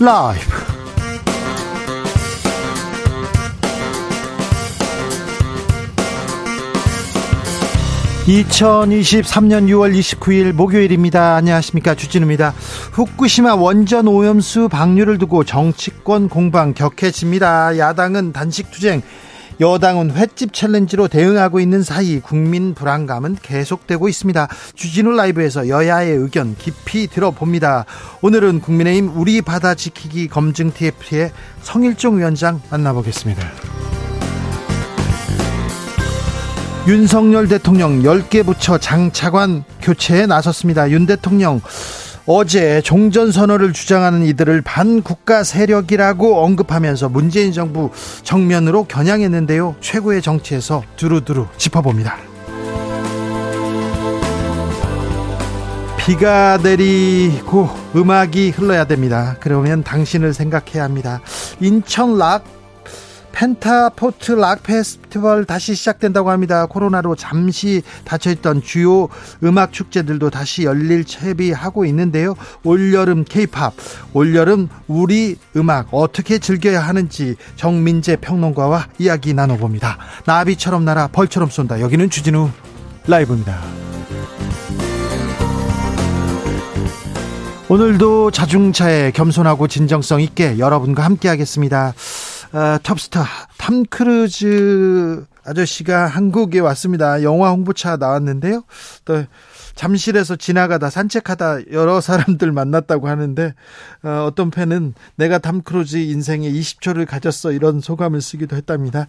라이브. 2023년 6월 29일 목요일입니다. 안녕하십니까. 주진우입니다. 후쿠시마 원전 오염수 방류를 두고 정치권 공방 격해집니다. 야당은 단식 투쟁, 여당은 횟집 챌린지로 대응하고 있는 사이 국민 불안감은 계속되고 있습니다. 주진우 라이브에서 여야의 의견 깊이 들어봅니다. 오늘은 국민의힘 우리 바다 지키기 검증 TF의 성일종 위원장 만나보겠습니다. 윤석열 대통령 10개 부처 장차관 교체에 나섰습니다. 윤 대통령 어제 종전선언을 주장하는 이들을 반국가 세력이라고 언급하면서 문재인 정부 정면으로 겨냥했는데요. 최고의 정치에서 두루두루 짚어봅니다. 비가 내리고 음악이 흘러야 됩니다. 그러면 당신을 생각해야 합니다. 인천 락 펜타포트 락 페스티벌 다시 시작된다고 합니다. 코로나로 잠시 닫혀있던 주요 음악 축제들도 다시 열릴 채비하고 있는데요. 올여름 케이팝, 올여름 우리 음악 어떻게 즐겨야 하는지 정민재 평론가와 이야기 나눠봅니다. 나비처럼 날아 벌처럼 쏜다. 여기는 주진우 라이브입니다. 오늘도 자중자애 겸손하고 진정성 있게 여러분과 함께 하겠습니다. 어, 톱스타 탐 크루즈 아저씨가 한국에 왔습니다. 영화 홍보차 나왔는데요. 또 잠실에서 지나가다 산책하다 여러 사람들 만났다고 하는데 어, 어떤 팬은 내가 탐 크루즈 인생에 20초를 가졌어 이런 소감을 쓰기도 했답니다.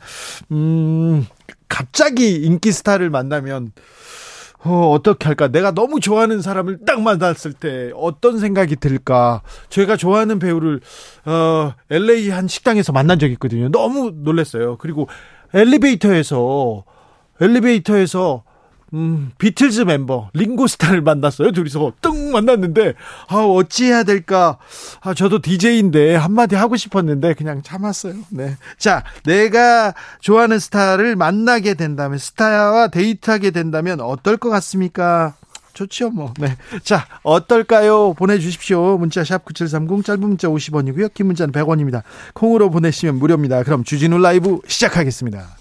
음, 갑자기 인기 스타를 만나면 어, 어떻게 할까? 내가 너무 좋아하는 사람을 딱 만났을 때 어떤 생각이 들까? 제가 좋아하는 배우를, 어, LA 한 식당에서 만난 적이 있거든요. 너무 놀랐어요. 그리고 엘리베이터에서, 엘리베이터에서 음, 비틀즈 멤버 링고스타를 만났어요. 둘이서 뚱 만났는데 아 어찌해야 될까? 아 저도 DJ인데 한마디 하고 싶었는데 그냥 참았어요. 네. 자, 내가 좋아하는 스타를 만나게 된다면 스타와 데이트하게 된다면 어떨 것 같습니까? 좋죠, 뭐. 네. 자, 어떨까요? 보내주십시오. 문자 샵 9730, 짧은 문자 50원이고요. 긴 문자는 100원입니다. 콩으로 보내시면 무료입니다. 그럼 주진우 라이브 시작하겠습니다.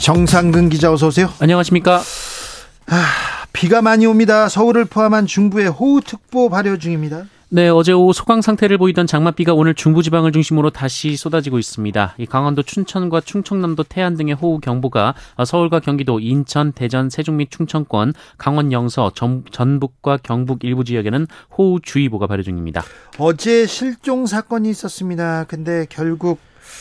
정상근 기자 어서 오세요. 안녕하십니까? 아, 비가 많이 옵니다. 서울을 포함한 중부에 호우특보 발효 중입니다. 네, 어제 오후 소강 상태를 보이던 장맛비가 오늘 중부 지방을 중심으로 다시 쏟아지고 있습니다. 이 강원도 춘천과 충청남도 태안 등의 호우 경보가 서울과 경기도, 인천, 대전, 세종 및 충청권, 강원 영서, 전, 전북과 경북 일부 지역에는 호우 주의보가 발효 중입니다. 어제 실종 사건이 있었습니다. 근데 결국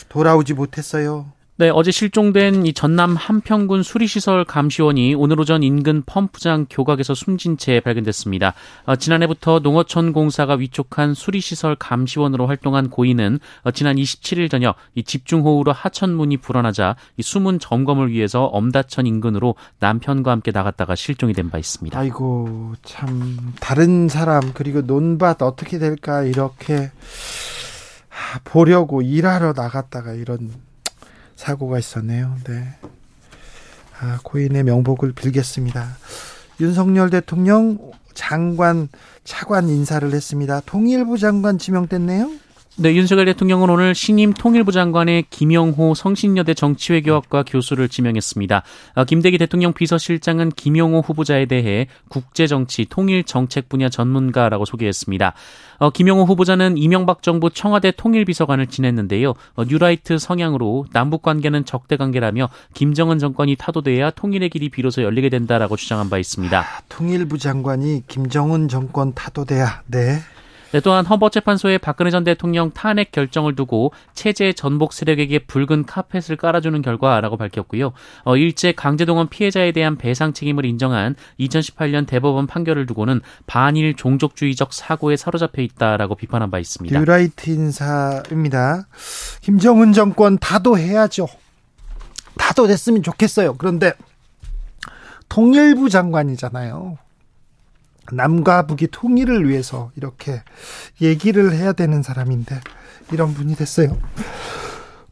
돌아오지 못했어요. 네, 어제 실종된 이 전남 한평군 수리시설 감시원이 오늘 오전 인근 펌프장 교각에서 숨진 채 발견됐습니다. 어, 지난해부터 농어촌 공사가 위촉한 수리시설 감시원으로 활동한 고인은 어, 지난 27일 저녁 이 집중호우로 하천문이 불어나자 이 숨은 점검을 위해서 엄다천 인근으로 남편과 함께 나갔다가 실종이 된 바 있습니다. 아이고 참 다른 사람 그리고 논밭 어떻게 될까 이렇게 보려고 일하러 나갔다가 이런 사고가 있었네요. 네. 아, 고인의 명복을 빌겠습니다. 윤석열 대통령 장관 차관 인사를 했습니다. 통일부 장관 지명됐네요. 네, 윤석열 대통령은 오늘 신임 통일부 장관의 김영호 성신여대 정치외교학과 교수를 지명했습니다. 어, 김대기 대통령 비서실장은 김영호 후보자에 대해 국제정치 통일정책 분야 전문가라고 소개했습니다. 어, 김영호 후보자는 이명박 정부 청와대 통일비서관을 지냈는데요. 어, 뉴라이트 성향으로 남북 관계는 적대 관계라며 김정은 정권이 타도돼야 통일의 길이 비로소 열리게 된다라고 주장한 바 있습니다. 아, 통일부 장관이 김정은 정권 타도돼야 네. 네, 또한 헌법재판소의 박근혜 전 대통령 탄핵 결정을 두고 체제 전복 세력에게 붉은 카펫을 깔아주는 결과라고 밝혔고요. 어, 일제 강제동원 피해자에 대한 배상 책임을 인정한 2018년 대법원 판결을 두고는 반일 종족주의적 사고에 사로잡혀 있다라고 비판한 바 있습니다. 뉴라이트 인사입니다. 김정은 정권 다도해야죠. 다도됐으면 좋겠어요. 그런데 통일부 장관이잖아요. 남과 북이 통일을 위해서 이렇게 얘기를 해야 되는 사람인데 이런 분이 됐어요.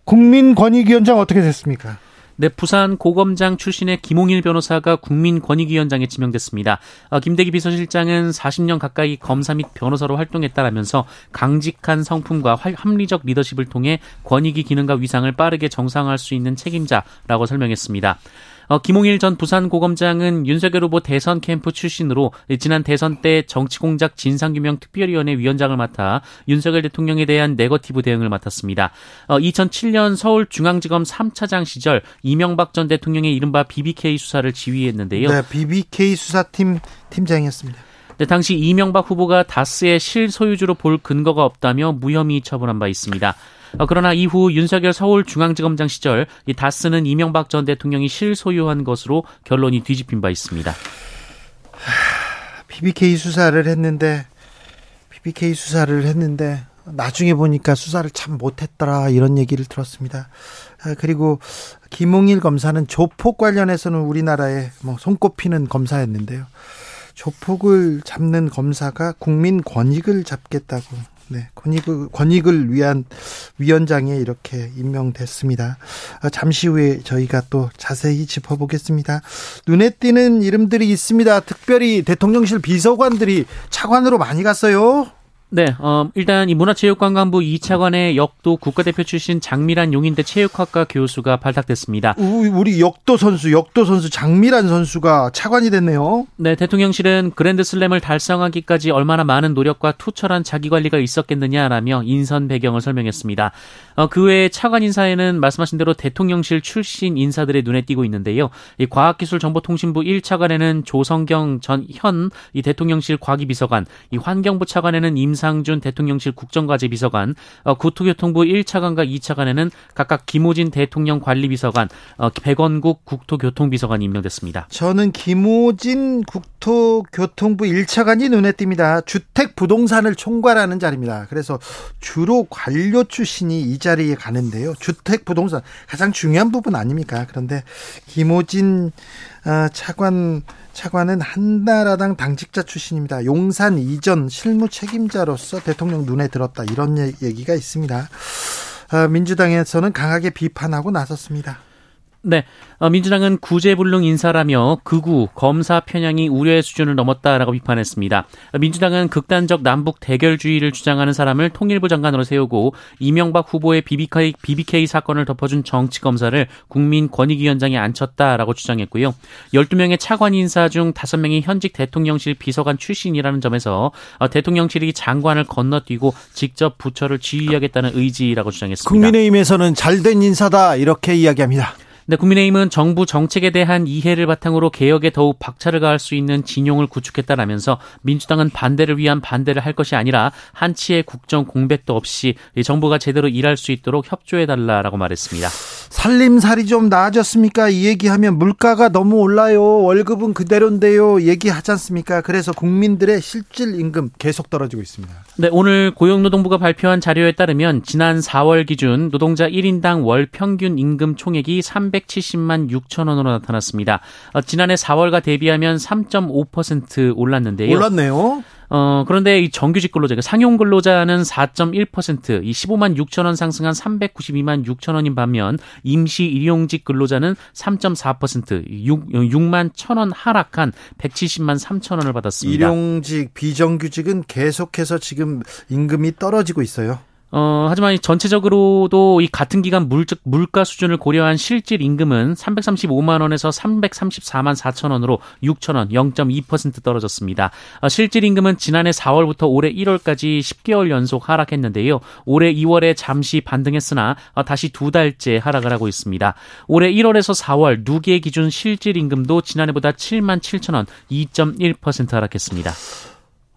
국민권익위원장 어떻게 됐습니까? 네, 부산 고검장 출신의 김홍일 변호사가 국민권익위원장에 지명됐습니다. 어, 김대기 비서실장은 40년 가까이 검사 및 변호사로 활동했다라면서 강직한 성품과 합리적 리더십을 통해 권익위 기능과 위상을 빠르게 정상화할 수 있는 책임자라고 설명했습니다. 어, 김홍일 전 부산고검장은 윤석열 후보 대선 캠프 출신으로 지난 대선 때 정치공작 진상규명 특별위원회 위원장을 맡아 윤석열 대통령에 대한 네거티브 대응을 맡았습니다. 어, 2007년 서울중앙지검 3차장 시절 이명박 전 대통령의 이른바 BBK 수사를 지휘했는데요. 네, BBK 수사팀 팀장이었습니다. 네, 당시 이명박 후보가 다스의 실소유주로 볼 근거가 없다며 무혐의 처분한 바 있습니다. 어, 그러나 이후 윤석열 서울중앙지검장 시절 이 다스는 이명박 전 대통령이 실소유한 것으로 결론이 뒤집힌 바 있습니다. BBK 수사를 했는데 BBK 수사를 했는데 나중에 보니까 수사를 참 못했더라 이런 얘기를 들었습니다. 아, 그리고 김홍일 검사는 조폭 관련해서는 우리나라에 뭐 손꼽히는 검사였는데요. 조폭을 잡는 검사가 국민 권익을 잡겠다고 네, 권익을, 권익을 위한 위원장에 이렇게 임명됐습니다. 아, 잠시 후에 저희가 또 자세히 짚어보겠습니다. 눈에 띄는 이름들이 있습니다. 특별히 대통령실 비서관들이 차관으로 많이 갔어요. 네, 어, 일단 이 문화체육관광부 2차관의 역도 국가대표 출신 장미란 용인대 체육학과 교수가 발탁됐습니다. 우리 역도 선수, 역도 선수 장미란 선수가 차관이 됐네요. 네, 대통령실은 그랜드슬램을 달성하기까지 얼마나 많은 노력과 투철한 자기관리가 있었겠느냐라며 인선 배경을 설명했습니다. 어, 그 외에 차관 인사에는 말씀하신 대로 대통령실 출신 인사들의 눈에 띄고 있는데요. 이 과학기술정보통신부 1차관에는 조성경 전 현 이 대통령실 과기비서관, 이 환경부 차관에는 임 김상준 대통령실 국정과제 비서관, 어, 국토교통부 1차관과 2차관에는 각각 김호진 대통령 관리비서관, 어, 백원국 국토교통비서관이 임명됐습니다. 저는 김호진 국토교통부 1차관이 눈에 띕니다. 주택 부동산을 총괄하는 자리입니다. 그래서 주로 관료 출신이 이 자리에 가는데요. 주택 부동산 가장 중요한 부분 아닙니까? 그런데 김호진 어, 차관 차관은 한나라당 당직자 출신입니다. 용산 이전 실무 책임자로서 대통령 눈에 들었다 이런 얘기가 있습니다. 아, 민주당에서는 강하게 비판하고 나섰습니다. 네. 어, 민주당은 구제불능 인사라며 극우 검사 편향이 우려의 수준을 넘었다라고 비판했습니다. 민주당은 극단적 남북 대결주의를 주장하는 사람을 통일부 장관으로 세우고 이명박 후보의 BBK, BBK 사건을 덮어준 정치 검사를 국민권익위원장에 앉혔다라고 주장했고요. 12명의 차관 인사 중 5명이 현직 대통령실 비서관 출신이라는 점에서 어, 대통령실이 장관을 건너뛰고 직접 부처를 지휘하겠다는 의지라고 주장했습니다. 국민의힘에서는 잘된 인사다 이렇게 이야기합니다. 네, 국민의힘은 정부 정책에 대한 이해를 바탕으로 개혁에 더욱 박차를 가할 수 있는 진용을 구축했다라면서 민주당은 반대를 위한 반대를 할 것이 아니라 한치의 국정 공백도 없이 정부가 제대로 일할 수 있도록 협조해달라라고 말했습니다. 살림살이 좀 나아졌습니까? 이 얘기하면 물가가 너무 올라요. 월급은 그대로인데요. 얘기하지 않습니까? 그래서 국민들의 실질 임금 계속 떨어지고 있습니다. 네, 오늘 고용노동부가 발표한 자료에 따르면 지난 4월 기준 노동자 1인당 월 평균 임금 총액이 370만 6천 원으로 나타났습니다. 어, 지난해 4월과 대비하면 3.5% 올랐는데요. 올랐네요. 어, 그런데 이 정규직 근로자, 그러니까 상용 근로자는 4.1%, 이 15만 6천 원 상승한 392만 6천 원인 반면 임시 일용직 근로자는 3.4%, 6, 6만 1천 원 하락한 170만 3천 원을 받았습니다. 일용직, 비정규직은 계속해서 지금 임금이 떨어지고 있어요. 어, 하지만 전체적으로도 이 같은 기간 물적 물가 수준을 고려한 실질 임금은 335만 원에서 334만 4천 원으로 6천 원, 0.2% 떨어졌습니다. 어, 실질 임금은 지난해 4월부터 올해 1월까지 10개월 연속 하락했는데요. 올해 2월에 잠시 반등했으나 어, 다시 두 달째 하락을 하고 있습니다. 올해 1월에서 4월 누계 기준 실질 임금도 지난해보다 7만 7천 원, 2.1% 하락했습니다.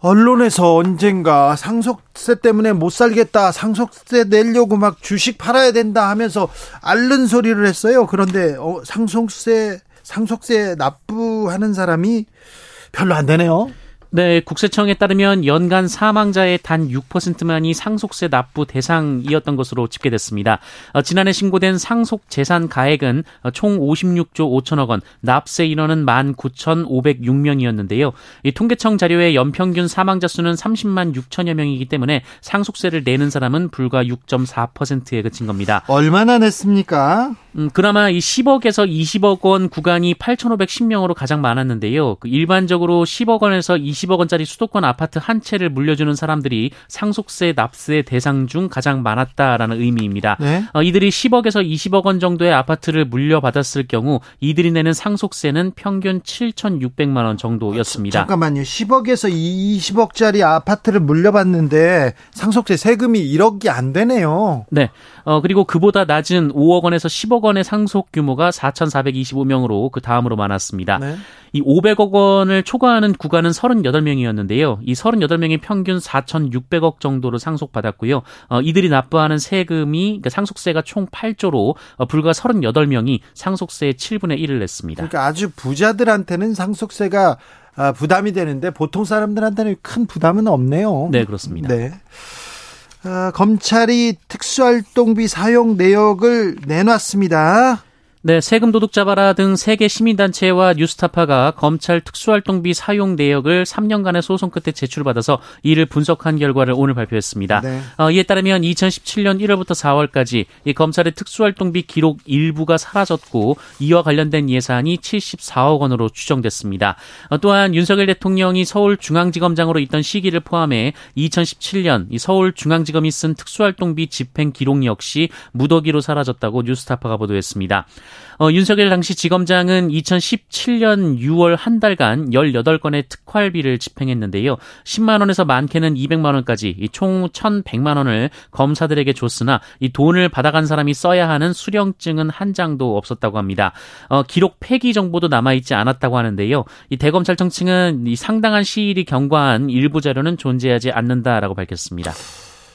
언론에서 언젠가 상속세 때문에 못 살겠다, 상속세 내려고 막 주식 팔아야 된다 하면서 앓는 소리를 했어요. 그런데 어, 상속세 상속세 납부하는 사람이 별로 안 되네요. 네, 국세청에 따르면 연간 사망자의 단 6%만이 상속세 납부 대상이었던 것으로 집계됐습니다. 어, 지난해 신고된 상속 재산 가액은 총 56조 5천억 원, 납세 인원은 19,506명이었는데요. 이 통계청 자료의 연평균 사망자 수는 30만 6천여 명이기 때문에 상속세를 내는 사람은 불과 6.4%에 그친 겁니다. 얼마나 냈습니까? 음, 그나마 이 10억에서 20억 원 구간이 8,510명으로 가장 많았는데요. 그 일반적으로 10억 원에서 20억 원짜리 수도권 아파트 한 채를 물려주는 사람들이 상속세 납세 대상 중 가장 많았다라는 의미입니다. 네? 어, 이들이 10억에서 20억 원 정도의 아파트를 물려받았을 경우 이들이 내는 상속세는 평균 7,600만 원 정도였습니다. 잠깐만요. 10억에서 20억짜리 아파트를 물려받는데 상속세 세금이 1억이 안 되네요. 네. 어, 그리고 그보다 낮은 5억 원에서 10억 원의 상속 규모가 4,425명으로 그 다음으로 많았습니다. 네. 이 500억 원을 초과하는 구간은 38명이었는데요. 이 38명이 평균 4,600억 정도로 상속받았고요. 어, 이들이 납부하는 세금이 그러니까 상속세가 총 8조로 어, 불과 38명이 상속세의 7분의 1을 냈습니다. 그러니까 아주 부자들한테는 상속세가 아, 부담이 되는데 보통 사람들한테는 큰 부담은 없네요. 네, 그렇습니다. 네. 어, 검찰이 특수활동비 사용 내역을 내놨습니다. 네, 세금 도둑 잡아라 등 세계 시민단체와 뉴스타파가 검찰 특수활동비 사용 내역을 3년간의 소송 끝에 제출받아서 이를 분석한 결과를 오늘 발표했습니다. 네. 어, 이에 따르면 2017년 1월부터 4월까지 이 검찰의 특수활동비 기록 일부가 사라졌고 이와 관련된 예산이 74억 원으로 추정됐습니다. 어, 또한 윤석열 대통령이 서울중앙지검장으로 있던 시기를 포함해 2017년 이 서울중앙지검이 쓴 특수활동비 집행 기록 역시 무더기로 사라졌다고 뉴스타파가 보도했습니다. 어, 윤석열 당시 지검장은 2017년 6월 한 달간 18건의 특활비를 집행했는데요. 10만 원에서 많게는 200만 원까지 총 1,100만 원을 검사들에게 줬으나 이 돈을 받아간 사람이 써야 하는 수령증은 한 장도 없었다고 합니다. 어, 기록 폐기 정보도 남아 있지 않았다고 하는데요. 이 대검찰청 측은 이 상당한 시일이 경과한 일부 자료는 존재하지 않는다라고 밝혔습니다.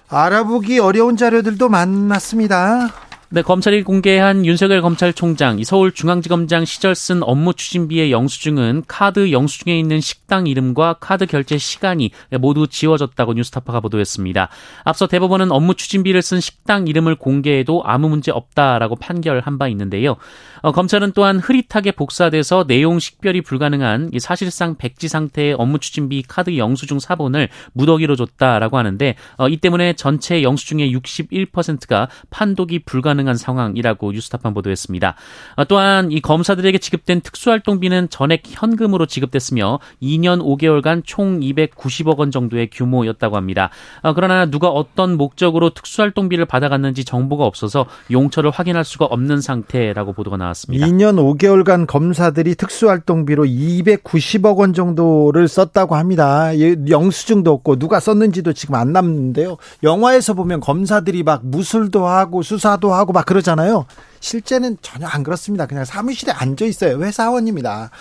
알아보기 어려운 자료들도 많았습니다. 네, 검찰이 공개한 윤석열 검찰총장, 서울중앙지검장 시절 쓴 업무 추진비의 영수증은 카드 영수증에 있는 식당 이름과 카드 결제 시간이 모두 지워졌다고 뉴스타파가 보도했습니다. 앞서 대법원은 업무 추진비를 쓴 식당 이름을 공개해도 아무 문제 없다라고 판결한 바 있는데요. 어, 검찰은 또한 흐릿하게 복사돼서 내용 식별이 불가능한 사실상 백지 상태의 업무 추진비 카드 영수증 사본을 무더기로 줬다라고 하는데 어, 이 때문에 전체 영수증의 61%가 판독이 불가능한 상황이라고 뉴스타판 보도했습니다. 어, 또한 이 검사들에게 지급된 특수활동비는 전액 현금으로 지급됐으며 2년 5개월간 총 290억 원 정도의 규모였다고 합니다. 그러나 누가 어떤 목적으로 특수활동비를 받아갔는지 정보가 없어서 용처를 확인할 수가 없는 상태라고 보도가 나왔습니다. 나왔습니다. 2년 5개월간 검사들이 특수활동비로 290억 원 정도를 썼다고 합니다. 영수증도 없고 누가 썼는지도 지금 안 남는데요. 영화에서 보면 검사들이 막 무술도 하고 수사도 하고 막 그러잖아요. 실제는 전혀 안 그렇습니다. 그냥 사무실에 앉아 있어요. 회사원입니다.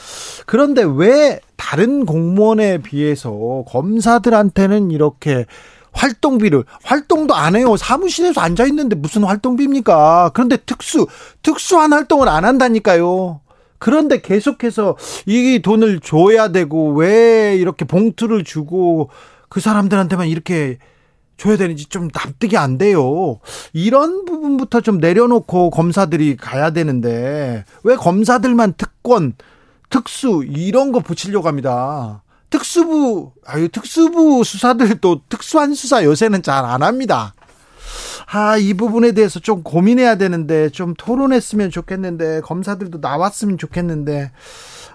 그런데 왜 다른 공무원에 비해서 검사들한테는 이렇게 활동비를 활동도 안 해요. 사무실에서 앉아 있는데 무슨 활동비입니까? 그런데 특수 특수한 활동을 안 한다니까요. 그런데 계속해서 이 돈을 줘야 되고 왜 이렇게 봉투를 주고 그 사람들한테만 이렇게 줘야 되는지 좀 납득이 안 돼요. 이런 부분부터 좀 내려놓고 검사들이 가야 되는데 왜 검사들만 특권, 특수 이런 거 붙이려고 합니다. 특수부, 아유, 특수부 수사들도 특수한 수사 요새는 잘 안 합니다. 아, 이 부분에 대해서 좀 고민해야 되는데, 좀 토론했으면 좋겠는데, 검사들도 나왔으면 좋겠는데,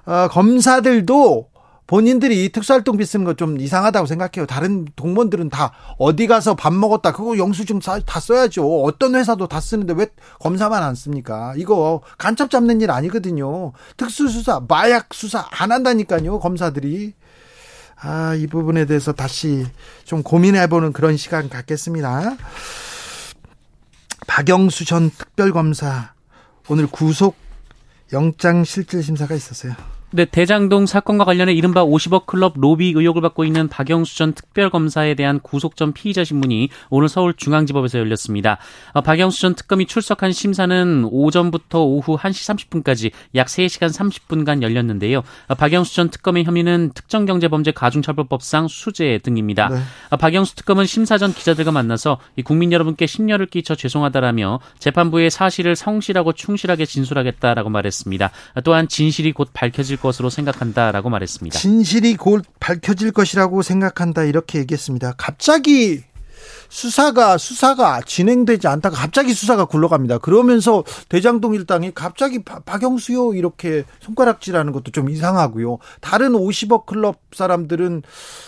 어, 검사들도 본인들이 특수활동비 쓰는 거 좀 이상하다고 생각해요. 다른 동문들은 다 어디 가서 밥 먹었다. 그거 영수증 다 써야죠. 어떤 회사도 다 쓰는데 왜 검사만 안 씁니까? 이거 간첩 잡는 일 아니거든요. 특수수사, 마약 수사 안 한다니까요. 검사들이. 아, 이 부분에 대해서 다시 좀 고민해보는 그런 시간 갖겠습니다. 박영수 전 특별검사 오늘 구속 영장 실질 심사가 있었어요. 네, 대장동 사건과 관련해 이른바 50억 클럽 로비 의혹을 받고 있는 박영수 전 특별검사에 대한 구속 전 피의자 신문이 오늘 서울중앙지법에서 열렸습니다. 어, 박영수 전 특검이 출석한 심사는 오전부터 오후 1시 30분까지 약 3시간 30분간 열렸는데요. 어, 박영수 전 특검의 혐의는 특정경제범죄 가중처벌법상 수재 등입니다. 네. 어, 박영수 특검은 심사 전 기자들과 만나서 국민 여러분께 심려를 끼쳐 죄송하다라며 재판부의 사실을 성실하고 충실하게 진술하겠다라고 말했습니다. 또한 진실이 곧 밝혀질 것으로 생각한다라고 말했습니다. 진실이 곧 밝혀질 것이라고 생각한다 이렇게 얘기했습니다. 갑자기 수사가 수사가 진행되지 않다가 갑자기 수사가 굴러갑니다. 그러면서 대장동 일당이 갑자기 박영수요 이렇게 손가락질하는 것도 좀 이상하고요. 다른 50억 클럽 사람들은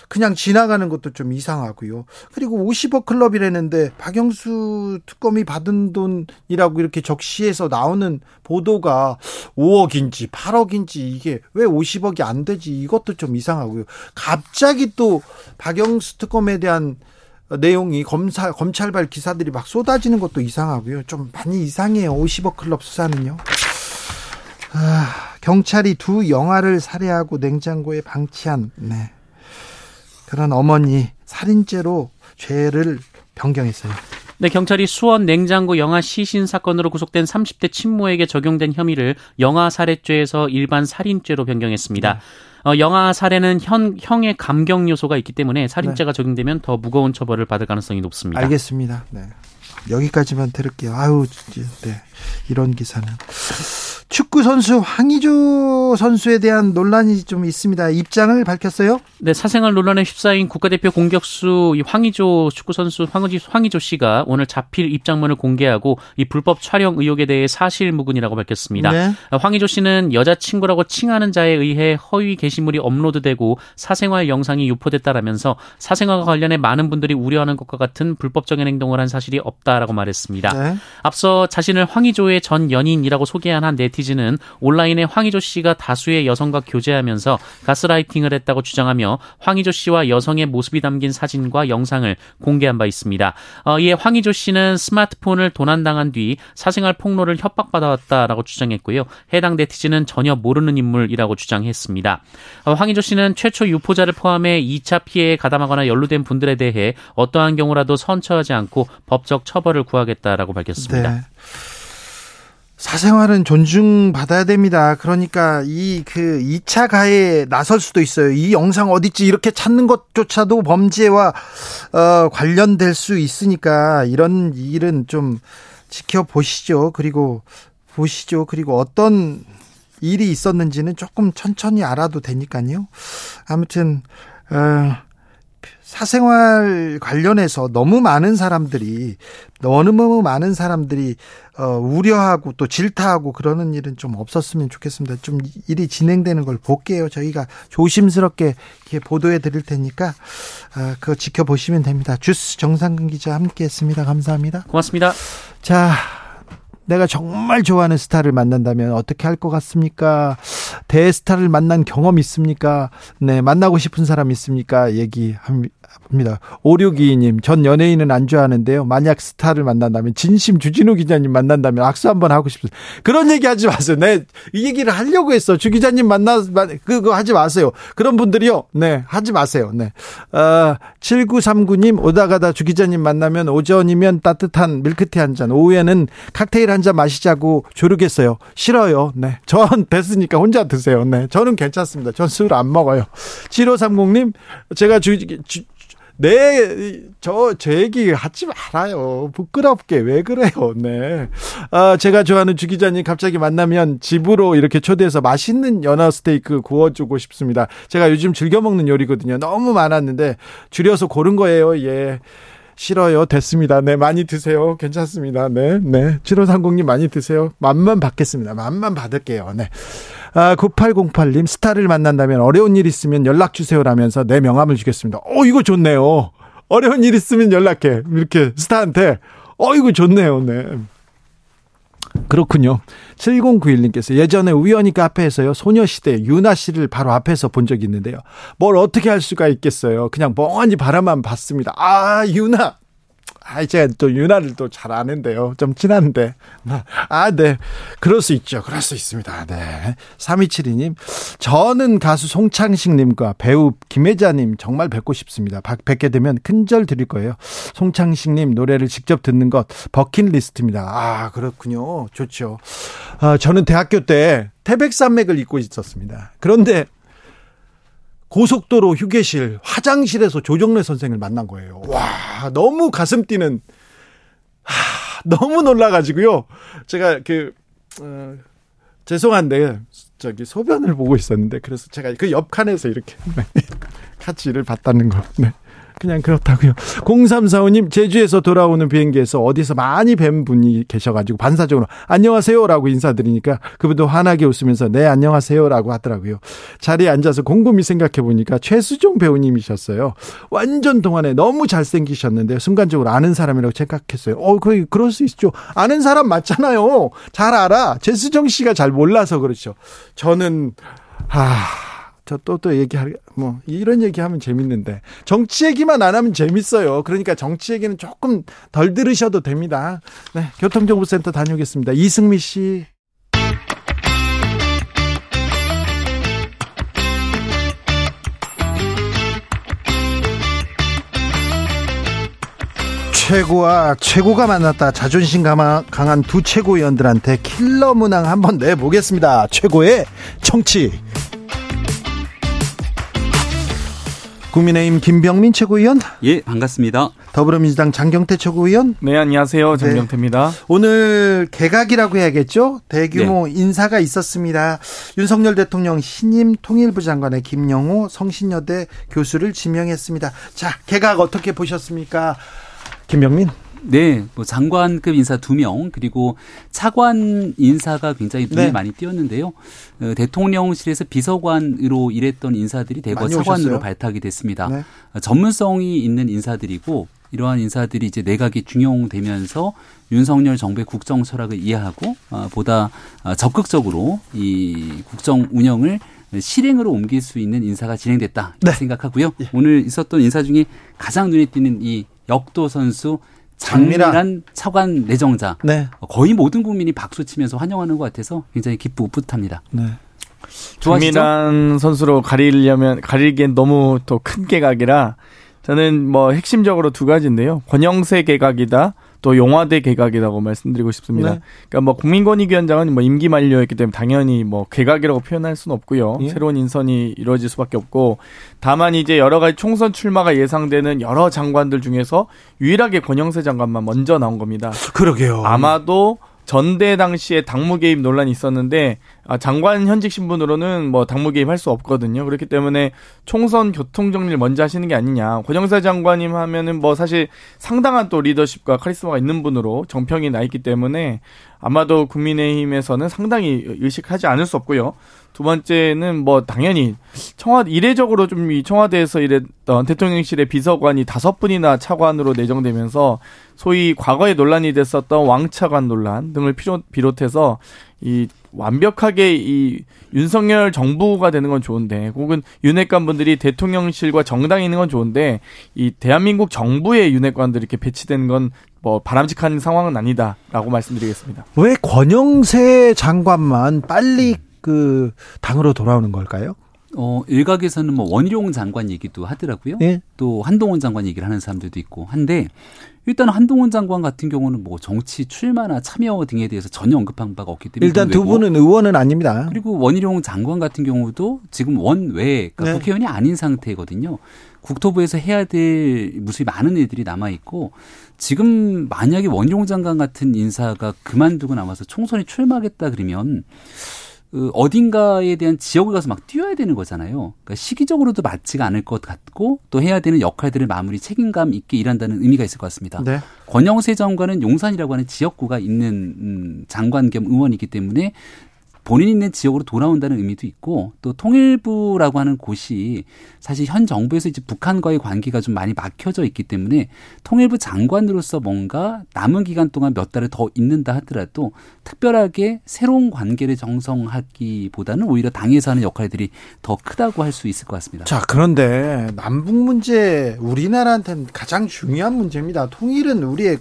그냥 지나가는 것도 좀 이상하고요. 그리고 50억 클럽이라는데 박영수 특검이 받은 돈이라고 이렇게 적시해서 나오는 보도가 5억인지 8억인지 이게 왜 50억이 안 되지 이것도 좀 이상하고요. 갑자기 또 박영수 특검에 대한 내용이 검사 검찰발 기사들이 막 쏟아지는 것도 이상하고요. 좀 많이 이상해요. 50억 클럽 수사는요. 아, 경찰이 두 영아를 살해하고 냉장고에 방치한 네. 그런 어머니 살인죄로 죄를 변경했어요. 네, 경찰이 수원 냉장고 영아 시신 사건으로 구속된 30대 친모에게 적용된 혐의를 영아 살해죄에서 일반 살인죄로 변경했습니다. 네. 어, 영아 살해는 현, 형의 감경 요소가 있기 때문에 살인죄가 네. 적용되면 더 무거운 처벌을 받을 가능성이 높습니다. 알겠습니다. 네. 여기까지만 들을게요. 아유, 네. 이런 기사는. 축구 선수 황의조 선수에 대한 논란이 좀 있습니다. 입장을 밝혔어요? 네, 사생활 논란에 휩싸인 국가대표 공격수 황의조 축구 선수 황의조, 황의조 씨가 오늘 자필 입장문을 공개하고 이 불법 촬영 의혹에 대해 사실무근이라고 밝혔습니다. 네. 황의조 씨는 여자친구라고 칭하는 자에 의해 허위 게시물이 업로드되고 사생활 영상이 유포됐다라면서 사생활과 관련해 많은 분들이 우려하는 것과 같은 불법적인 행동을 한 사실이 없다라고 말했습니다. 네. 앞서 자신을 황의조의 전 연인이라고 소개한 한 네티즌 네티즌은 온라인에 황희조 씨가 다수의 여성과 교제하면서 가스라이팅을 했다고 주장하며 황희조 씨와 여성의 모습이 담긴 사진과 영상을 공개한 바 있습니다. 어, 이에 황희조 씨는 스마트폰을 도난당한 뒤 사생활 폭로를 협박받아왔다라고 주장했고요. 해당 네티즌은 전혀 모르는 인물이라고 주장했습니다. 어, 황희조 씨는 최초 유포자를 포함해 2차 피해에 가담하거나 연루된 분들에 대해 어떠한 경우라도 선처하지 않고 법적 처벌을 구하겠다라고 밝혔습니다. 네. 사생활은 존중받아야 됩니다. 그러니까 이 그 2차 가해에 나설 수도 있어요. 이 영상 어딨지 이렇게 찾는 것조차도 범죄와 어, 관련될 수 있으니까 이런 일은 좀 지켜보시죠. 그리고 보시죠. 그리고 어떤 일이 있었는지는 조금 천천히 알아도 되니까요. 아무튼 어, 사생활 관련해서 너무 많은 사람들이 너무 많은 사람들이 어, 우려하고 또 질타하고 그러는 일은 좀 없었으면 좋겠습니다. 좀 일이 진행되는 걸 볼게요. 저희가 조심스럽게 이렇게 보도해 드릴 테니까 어, 그거 지켜보시면 됩니다. 주스 정상근 기자 함께했습니다. 감사합니다. 고맙습니다. 자. 내가 정말 좋아하는 스타를 만난다면 어떻게 할 것 같습니까? 대스타를 만난 경험 있습니까? 네, 만나고 싶은 사람 있습니까? 얘기 합니다. 5622님, 전 연예인은 안 좋아하는데요. 만약 스타를 만난다면, 진심 주진우 기자님 만난다면 악수 한번 하고 싶습니다. 그런 얘기 하지 마세요. 네, 이 얘기를 하려고 했어. 주 기자님 만나, 그거 하지 마세요. 그런 분들이요. 네, 하지 마세요. 네. 어, 7939님, 오다 가다 주 기자님 만나면 오전이면 따뜻한 밀크티 한 잔, 오후에는 kak테일 한 잔 마시자고 조르겠어요. 싫어요. 네. 전 됐으니까 혼자 드세요. 네. 저는 괜찮습니다. 전 술 안 먹어요. 7530님, 제가 주, 주 네, 저, 제 얘기 하지 말아요. 부끄럽게. 왜 그래요? 네. 아, 제가 좋아하는 주 기자님 갑자기 만나면 집으로 이렇게 초대해서 맛있는 연어 스테이크 구워주고 싶습니다. 제가 요즘 즐겨 먹는 요리거든요. 너무 많았는데 줄여서 고른 거예요. 예. 싫어요. 됐습니다. 네, 많이 드세요. 괜찮습니다. 네, 네. 7530님 많이 드세요. 맘만 받겠습니다. 맘만 받을게요. 네. 아, 9808님, 스타를 만난다면 어려운 일 있으면 연락 주세요라면서 내 명함을 주겠습니다. 어, 이거 좋네요. 어려운 일 있으면 연락해. 이렇게 스타한테. 어, 이거 좋네요. 네. 그렇군요. 7091님께서 예전에 우연히 카페에서요, 소녀시대 유나 씨를 바로 앞에서 본 적이 있는데요. 뭘 어떻게 할 수가 있겠어요. 그냥 멍하니 바라만 봤습니다. 아, 유나! 아, 제가 또 윤아를 또 잘 아는데요. 좀 친한데. 아, 네. 그럴 수 있죠. 그럴 수 있습니다. 네. 3272님. 저는 가수 송창식님과 배우 김혜자님 정말 뵙고 싶습니다. 뵙게 되면 큰절 드릴 거예요. 송창식님 노래를 직접 듣는 것 버킷리스트입니다. 아, 그렇군요. 좋죠. 아, 저는 대학교 때 태백산맥을 입고 있었습니다. 그런데 고속도로 휴게실 화장실에서 조정래 선생을 만난 거예요. 와 너무 가슴 뛰는 하, 너무 놀라 가지고요. 제가 그 어, 죄송한데 저기 소변을 보고 있었는데 그래서 제가 그 옆칸에서 이렇게 같이 일을 봤다는 거. 네. 그냥 그렇다고요. 0345님 제주에서 돌아오는 비행기에서 어디서 많이 뵌 분이 계셔가지고 반사적으로 안녕하세요라고 인사드리니까 그분도 환하게 웃으면서 네 안녕하세요라고 하더라고요. 자리에 앉아서 곰곰이 생각해 보니까 최수종 배우님이셨어요. 완전 동안에 너무 잘생기셨는데 순간적으로 아는 사람이라고 생각했어요. 어 거의 그럴 수 있죠. 아는 사람 맞잖아요. 잘 알아. 최수종 씨가 잘 몰라서 그렇죠. 저는 아. 저또또 또 얘기할 뭐 이런 얘기하면 재밌는데 정치 얘기만 안 하면 재밌어요. 그러니까 정치 얘기는 조금 덜 들으셔도 됩니다. 네, 교통정보센터 다녀오겠습니다. 이승미 씨. 최고와 최고가 만났다. 자존심 강한 두 최고위원들한테 킬러 문항 한번 내보겠습니다. 최고의 정치. 국민의힘 김병민 최고위원. 예, 반갑습니다. 더불어민주당 장경태 최고위원. 네, 안녕하세요. 네. 장경태입니다. 네. 오늘 개각이라고 해야겠죠? 대규모 네. 인사가 있었습니다. 윤석열 대통령 신임 통일부 장관의 김영호 성신여대 교수를 지명했습니다. 자, 개각 어떻게 보셨습니까? 김병민. 네, 뭐 장관급 인사 두 명 그리고 차관 인사가 굉장히 눈에 네. 많이 띄었는데요. 어, 대통령실에서 비서관으로 일했던 인사들이 대거 차관으로 발탁이 됐습니다. 네. 어, 전문성이 있는 인사들이고 이러한 인사들이 이제 내각이 중용되면서 윤석열 정부의 국정 철학을 이해하고 어, 보다 어, 적극적으로 이 국정 운영을 실행으로 옮길 수 있는 인사가 진행됐다 네. 생각하고요. 예. 오늘 있었던 인사 중에 가장 눈에 띄는 이 역도 선수 장밀한 차관 내정자. 네. 거의 모든 국민이 박수 치면서 환영하는 것 같아서 굉장히 기쁘고 뿌듯합니다. 네. 장밀한 선수로 가리려면 가리기엔 너무 또 큰 개각이라 저는 뭐 핵심적으로 두 가지인데요. 권영세 개각이다. 또 용화대 개각이라고 말씀드리고 싶습니다. 네. 그러니까 뭐 국민권익위원장은 뭐 임기 만료였기 때문에 당연히 뭐 개각이라고 표현할 수는 없고요. 예. 새로운 인선이 이루어질 수밖에 없고 다만 이제 여러 가지 총선 출마가 예상되는 여러 장관들 중에서 유일하게 권영세 장관만 먼저 나온 겁니다. 그러게요. 아마도 전대 당시에 당무 개입 논란이 있었는데 아, 장관 현직 신분으로는 뭐 당무 개입할 수 없거든요. 그렇기 때문에 총선 교통 정리를 먼저 하시는 게 아니냐. 권영사 장관님 하면은 뭐 사실 상당한 또 리더십과 카리스마가 있는 분으로 정평이 나 있기 때문에 아마도 국민의힘에서는 상당히 의식하지 않을 수 없고요. 두 번째는 뭐 당연히 청와 이례적으로 좀 이 청와대에서 일했던 대통령실의 비서관이 다섯 분이나 차관으로 내정되면서 소위 과거에 논란이 됐었던 왕차관 논란 등을 비롯해서 이 완벽하게 이 윤석열 정부가 되는 건 좋은데 혹은 윤핵관 분들이 대통령실과 정당에 있는 건 좋은데 이 대한민국 정부의 윤핵관들이 이렇게 배치된 건 뭐 바람직한 상황은 아니다라고 말씀드리겠습니다. 왜 권영세 장관만 빨리 그 당으로 돌아오는 걸까요? 어, 일각에서는 뭐 원희룡 장관 얘기도 하더라고요. 예? 또 한동훈 장관 얘기를 하는 사람들도 있고 한데 일단 한동훈 장관 같은 경우는 뭐 정치 출마나 참여 등에 대해서 전혀 언급한 바가 없기 때문에 일단 두 분은 의원은 아닙니다. 그리고 원희룡 장관 같은 경우도 지금 원외 그러니까 네. 국회의원이 아닌 상태거든요. 국토부에서 해야 될 무수히 많은 일들이 남아 있고 지금 만약에 원희룡 장관 같은 인사가 그만두고 남아서 총선에 출마하겠다 그러면 그 어딘가에 대한 지역을 가서 막 뛰어야 되는 거잖아요. 그러니까 시기적으로도 맞지가 않을 것 같고 또 해야 되는 역할들을 마무리 책임감 있게 일한다는 의미가 있을 것 같습니다. 네. 권영세 장관은 용산이라고 하는 지역구가 있는 음, 장관 겸 의원이기 때문에 본인 있는 지역으로 돌아온다는 의미도 있고 또 통일부라고 하는 곳이 사실 현 정부에서 이제 북한과의 관계가 좀 많이 막혀져 있기 때문에 통일부 장관으로서 뭔가 남은 기간 동안 몇 달을 더 있는다 하더라도 특별하게 새로운 관계를 정성하기보다는 오히려 당에서 하는 역할들이 더 크다고 할 수 있을 것 같습니다. 자, 그런데 남북 문제 우리나라한테는 가장 중요한 문제입니다. 통일은 우리의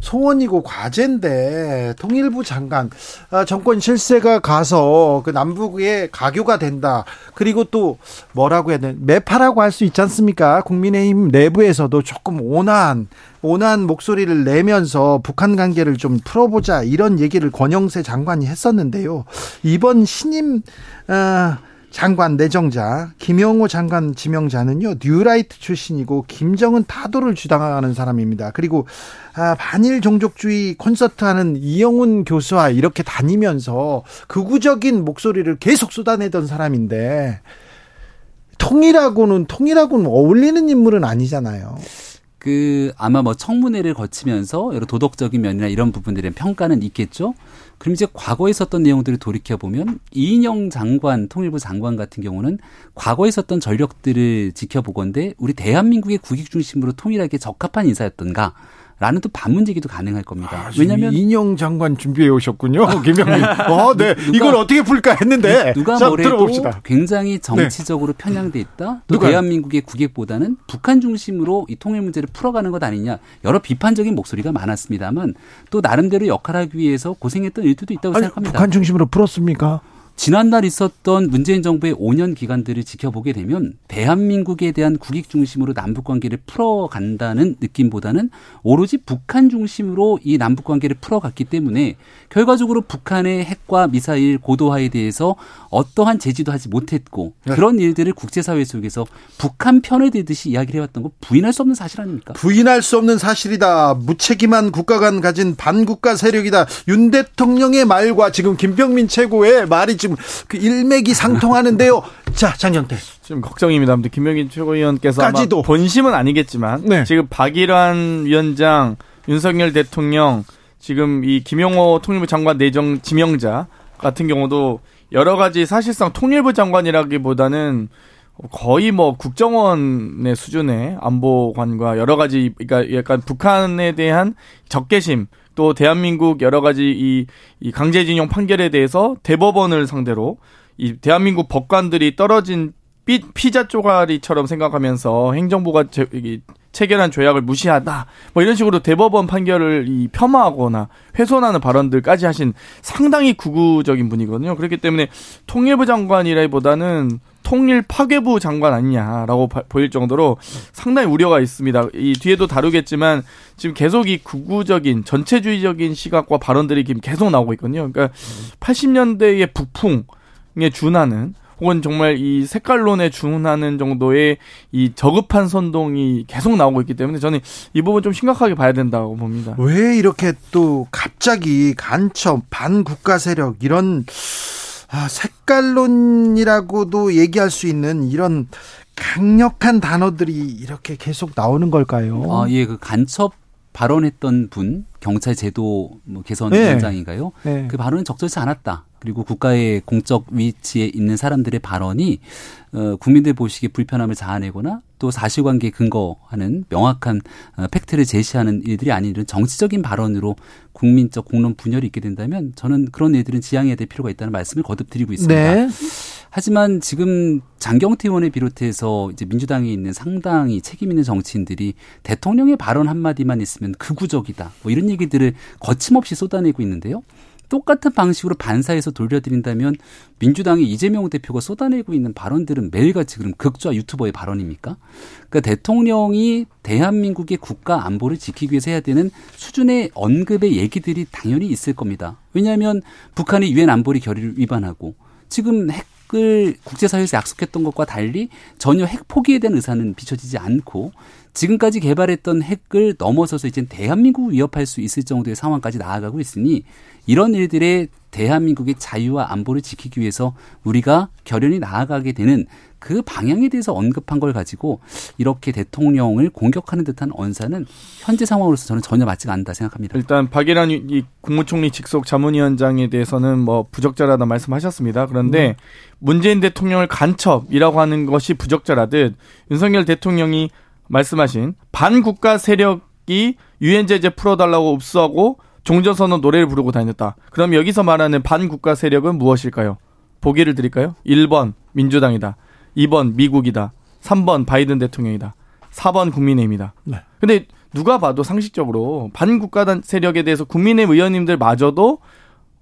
소원이고 과제인데 통일부 장관 아, 정권 실세가 가서 그 남북의 가교가 된다. 그리고 또 뭐라고 해야 되나 매파라고 할 수 있지 않습니까? 국민의힘 내부에서도 조금 온화한 온화한 목소리를 내면서 북한 관계를 좀 풀어보자 이런 얘기를 권영세 장관이 했었는데요. 이번 신임 어, 장관 내정자 김영호 장관 지명자는요 뉴라이트 출신이고 김정은 타도를 주장하는 사람입니다. 그리고 아, 반일 종족주의 콘서트하는 이영훈 교수와 이렇게 다니면서 극우적인 목소리를 계속 쏟아내던 사람인데 통일하고는 통일하고는 어울리는 인물은 아니잖아요. 그 아마 뭐 청문회를 거치면서 여러 도덕적인 면이나 이런 부분들의 평가는 있겠죠. 그럼 이제 과거에 있었던 내용들을 돌이켜 보면 이인영 장관, 통일부 장관 같은 경우는 과거에 있었던 전력들을 지켜보건데 우리 대한민국의 국익 중심으로 통일하기에 적합한 인사였던가? 라는 또 반문제기도 가능할 겁니다. 아, 왜냐하면 인영 장관 준비해 오셨군요, 김영민. 어, 네. 누가, 이걸 어떻게 풀까 했는데 누가 자, 뭐래도 들어봅시다. 굉장히 네. 정치적으로 네. 편향돼 있다. 또 누가? 대한민국의 국익보다는 북한 중심으로 이 통일 문제를 풀어가는 것 아니냐 여러 비판적인 목소리가 많았습니다만 또 나름대로 역할하기 위해서 고생했던 일들도 있다고 아니, 생각합니다. 북한 중심으로 풀었습니까? 지난달 있었던 문재인 정부의 5년 기간들을 지켜보게 되면 대한민국에 대한 국익 중심으로 남북 관계를 풀어간다는 느낌보다는 오로지 북한 중심으로 이 남북 관계를 풀어갔기 때문에 결과적으로 북한의 핵과 미사일 고도화에 대해서 어떠한 제지도 하지 못했고 네. 그런 일들을 국제사회 속에서 북한 편에 들듯이 이야기를 해왔던 거 부인할 수 없는 사실 아닙니까? 부인할 수 없는 사실이다. 무책임한 국가간 가진 반국가 세력이다. 윤 대통령의 말과 지금 김병민 최고의 말이 지금 지금 그 일맥이 상통하는데요. 자, 장경태. 지금 걱정입니다. 김명인 최고위원께서 까지도. 아마 본심은 아니겠지만 네. 지금 박일환 위원장, 윤석열 대통령, 지금 이 김용호 통일부 장관 내정 지명자 같은 경우도 여러 가지 사실상 통일부 장관이라기보다는 거의 뭐 국정원의 수준의 안보관과 여러 가지 그러니까 약간 북한에 대한 적개심 또 대한민국 여러 가지 이, 이 강제징용 판결에 대해서 대법원을 상대로 이 대한민국 법관들이 떨어진 피, 피자 쪼가리처럼 생각하면서 행정부가 제, 이, 체결한 조약을 무시하다. 뭐 이런 식으로 대법원 판결을 이 폄하하거나 훼손하는 발언들까지 하신 상당히 구구적인 분이거든요. 그렇기 때문에 통일부 장관이라기보다는 통일 파괴부 장관 아니냐라고 보일 정도로 상당히 우려가 있습니다. 이 뒤에도 다루겠지만 지금 계속 이 극우적인 전체주의적인 시각과 발언들이 지금 계속 나오고 있거든요. 그러니까 80년대의 북풍에 준하는 혹은 정말 이 색깔론에 준하는 정도의 이 저급한 선동이 계속 나오고 있기 때문에 저는 이 부분 좀 심각하게 봐야 된다고 봅니다. 왜 이렇게 또 갑자기 간첩 반국가 세력 이런 아, 색깔론이라고도 얘기할 수 있는 이런 강력한 단어들이 이렇게 계속 나오는 걸까요? 아, 예, 그 간첩 발언했던 분 경찰 제도 뭐 개선 네. 위원장인가요? 네. 그 발언은 적절치 않았다. 그리고 국가의 공적 위치에 있는 사람들의 발언이 어, 국민들 보시기에 불편함을 자아내거나 또 사실관계에 근거하는 명확한 어, 팩트를 제시하는 일들이 아닌 이런 정치적인 발언으로 국민적 공론 분열이 있게 된다면 저는 그런 일들은 지양해야 될 필요가 있다는 말씀을 거듭 드리고 있습니다. 네. 하지만 지금 장경태 의원을 비롯해서 이제 민주당에 있는 상당히 책임 있는 정치인들이 대통령의 발언 한마디만 있으면 극우적이다. 뭐 이런 얘기들을 거침없이 쏟아내고 있는데요. 똑같은 방식으로 반사해서 돌려드린다면 민주당의 이재명 대표가 쏟아내고 있는 발언들은 매일같이 그럼 극좌 유튜버의 발언입니까? 그러니까 대통령이 대한민국의 국가 안보를 지키기 위해서 해야 되는 수준의 언급의 얘기들이 당연히 있을 겁니다. 왜냐하면 북한이 유엔 안보리 결의를 위반하고 지금 핵 핵을 국제사회에서 약속했던 것과 달리 전혀 핵 포기에 대한 의사는 비춰지지 않고 지금까지 개발했던 핵을 넘어서서 이제 대한민국을 위협할 수 있을 정도의 상황까지 나아가고 있으니 이런 일들의 대한민국의 자유와 안보를 지키기 위해서 우리가 결연히 나아가게 되는 그 방향에 대해서 언급한 걸 가지고 이렇게 대통령을 공격하는 듯한 언사는 현재 상황으로서 저는 전혀 맞지가 않다 생각합니다. 일단 박일환 이 국무총리 직속 자문위원장에 대해서는 뭐 부적절하다 말씀하셨습니다. 그런데 음. 문재인 대통령을 간첩이라고 하는 것이 부적절하듯 윤석열 대통령이 말씀하신 반국가 세력이 유엔 제재 풀어달라고 읍수하고 종전선언 노래를 부르고 다녔다. 그럼 여기서 말하는 반국가 세력은 무엇일까요? 보기를 드릴까요? 1번 민주당이다. 2번 미국이다. 3번 바이든 대통령이다. 4번 국민의힘이다. 네. 근데 누가 봐도 상식적으로 반국가단 세력에 대해서 국민의힘 의원님들 마저도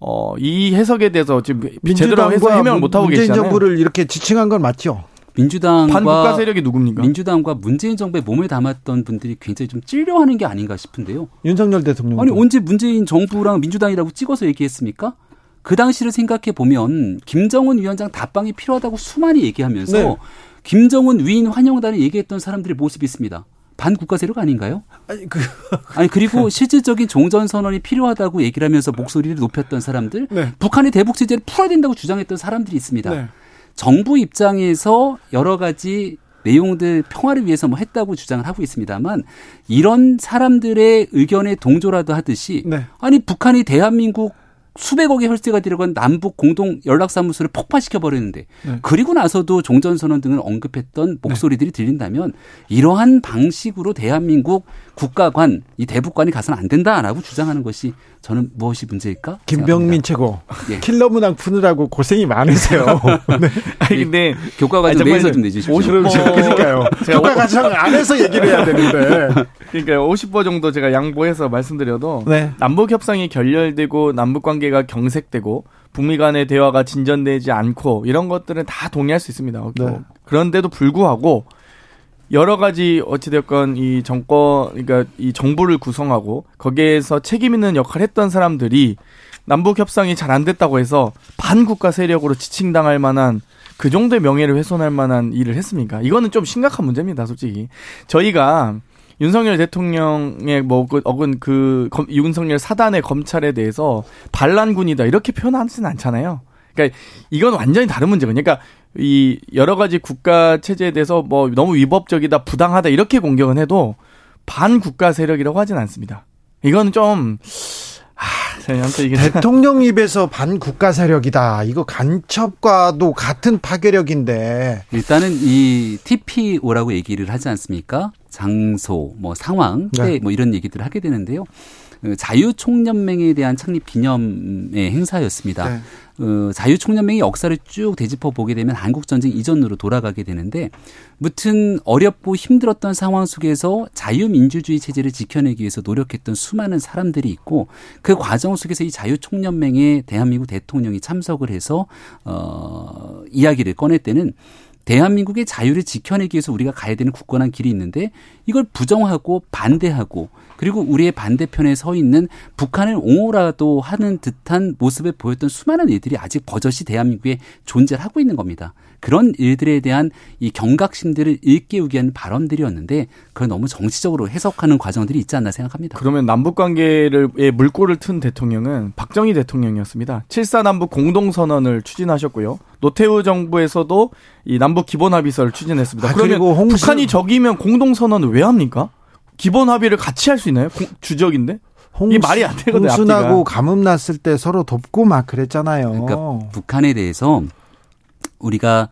어, 이 해석에 대해서 지금 제대로 해서 해명을 못 하고 계시잖아요. 문재인 정부를 이렇게 지칭한 건 맞죠? 민주당과 반국가 세력이 누굽니까? 민주당과 문재인 정부에 몸을 담았던 분들이 굉장히 좀 찔려하는 게 아닌가 싶은데요. 윤석열 대통령 아니 언제 문재인 정부랑 민주당이라고 찍어서 얘기했습니까? 그 당시를 생각해 보면 김정은 위원장 답방이 필요하다고 수많이 얘기하면서 네. 김정은 위인 환영단을 얘기했던 사람들의 모습이 있습니다. 반국가 세력 아닌가요? 아니 그 아니 그리고 실질적인 종전 선언이 필요하다고 얘기를 하면서 목소리를 높였던 사람들, 네. 북한의 대북 제재를 풀어야 된다고 주장했던 사람들이 있습니다. 네. 정부 입장에서 여러 가지 내용들 평화를 위해서 뭐 했다고 주장을 하고 있습니다만 이런 사람들의 의견에 동조라도 하듯이 네. 아니 북한이 대한민국 수백억의 혈세가 들어간 남북 공동 연락사무소를 폭파시켜 버리는데 네. 그리고 나서도 종전선언 등을 언급했던 목소리들이 들린다면 이러한 방식으로 대한민국 국가관 이 대북관이 가서는 안 된다라고 주장하는 것이 저는 무엇이 문제일까? 김병민 최고 예. 킬러 문항 푸느라고 고생이 많으세요. 네. 아니 근데 교과 과정 내에서 좀 내주십시오. 50번 그러니까요. 교과 과정 안에서 얘기를 해야 되는데. 그러니까 50번 정도 제가 양보해서 말씀드려도 네. 남북 협상이 결렬되고 남북 관계 가 경색되고 북미 간의 대화가 진전되지 않고 이런 것들은 다 동의할 수 있습니다. 네. 그런데도 불구하고 여러 가지 어찌됐건 이 정권, 그러니까 이 정부를 구성하고 거기에서 책임 있는 역할을 했던 사람들이 남북 협상이 잘 안 됐다고 해서 반국가 세력으로 지칭당할 만한 그 정도의 명예를 훼손할 만한 일을 했습니까? 이거는 좀 심각한 문제입니다, 솔직히. 저희가 윤석열 대통령의 뭐그 어근 그 검, 윤석열 사단의 검찰에 대해서 반란군이다 이렇게 표현하지는 않잖아요. 그러니까 이건 완전히 다른 문제거든요. 그러니까 이 여러 가지 국가 체제에 대해서 뭐 너무 위법적이다, 부당하다 이렇게 공격은 해도 반국가 세력이라고 하진 않습니다. 이거는 좀 아, 대통령 입에서 반국가 세력이다. 이거 간첩과도 같은 파괴력인데. 일단은 이 TPO라고 얘기를 하지 않습니까? 장소, 뭐 상황, 때, 네. 뭐 이런 얘기들을 하게 되는데요. 그 자유총연맹에 대한 창립 기념의 행사였습니다. 네. 어, 자유총연맹의 역사를 쭉 되짚어 보게 되면 한국전쟁 이전으로 돌아가게 되는데 무튼 어렵고 힘들었던 상황 속에서 자유민주주의 체제를 지켜내기 위해서 노력했던 수많은 사람들이 있고 그 과정 속에서 이 자유총연맹에 대한민국 대통령이 참석을 해서 어, 이야기를 꺼낼 때는 대한민국의 자유를 지켜내기 위해서 우리가 가야 되는 굳건한 길이 있는데 이걸 부정하고 반대하고 그리고 우리의 반대편에 서 있는 북한을 옹호라도 하는 듯한 모습을 보였던 수많은 일들이 아직 버젓이 대한민국에 존재를 하고 있는 겁니다. 그런 일들에 대한 이 경각심들을 일깨우기 위한 발언들이었는데 그걸 너무 정치적으로 해석하는 과정들이 있지 않나 생각합니다. 그러면 남북 관계를 물꼬를 튼 대통령은 박정희 대통령이었습니다. 7사 남북 공동 선언을 추진하셨고요. 노태우 정부에서도 이 남북 기본 합의서를 추진했습니다. 아, 그러면 홍수... 북한이 적이면 공동 선언을 왜 합니까? 기본 합의를 같이 할 수 있나요? 주적인데? 홍, 이게 말이 안 되거든요. 홍순하고 가뭄 났을 때 서로 돕고 막 그랬잖아요. 그러니까 북한에 대해서 우리가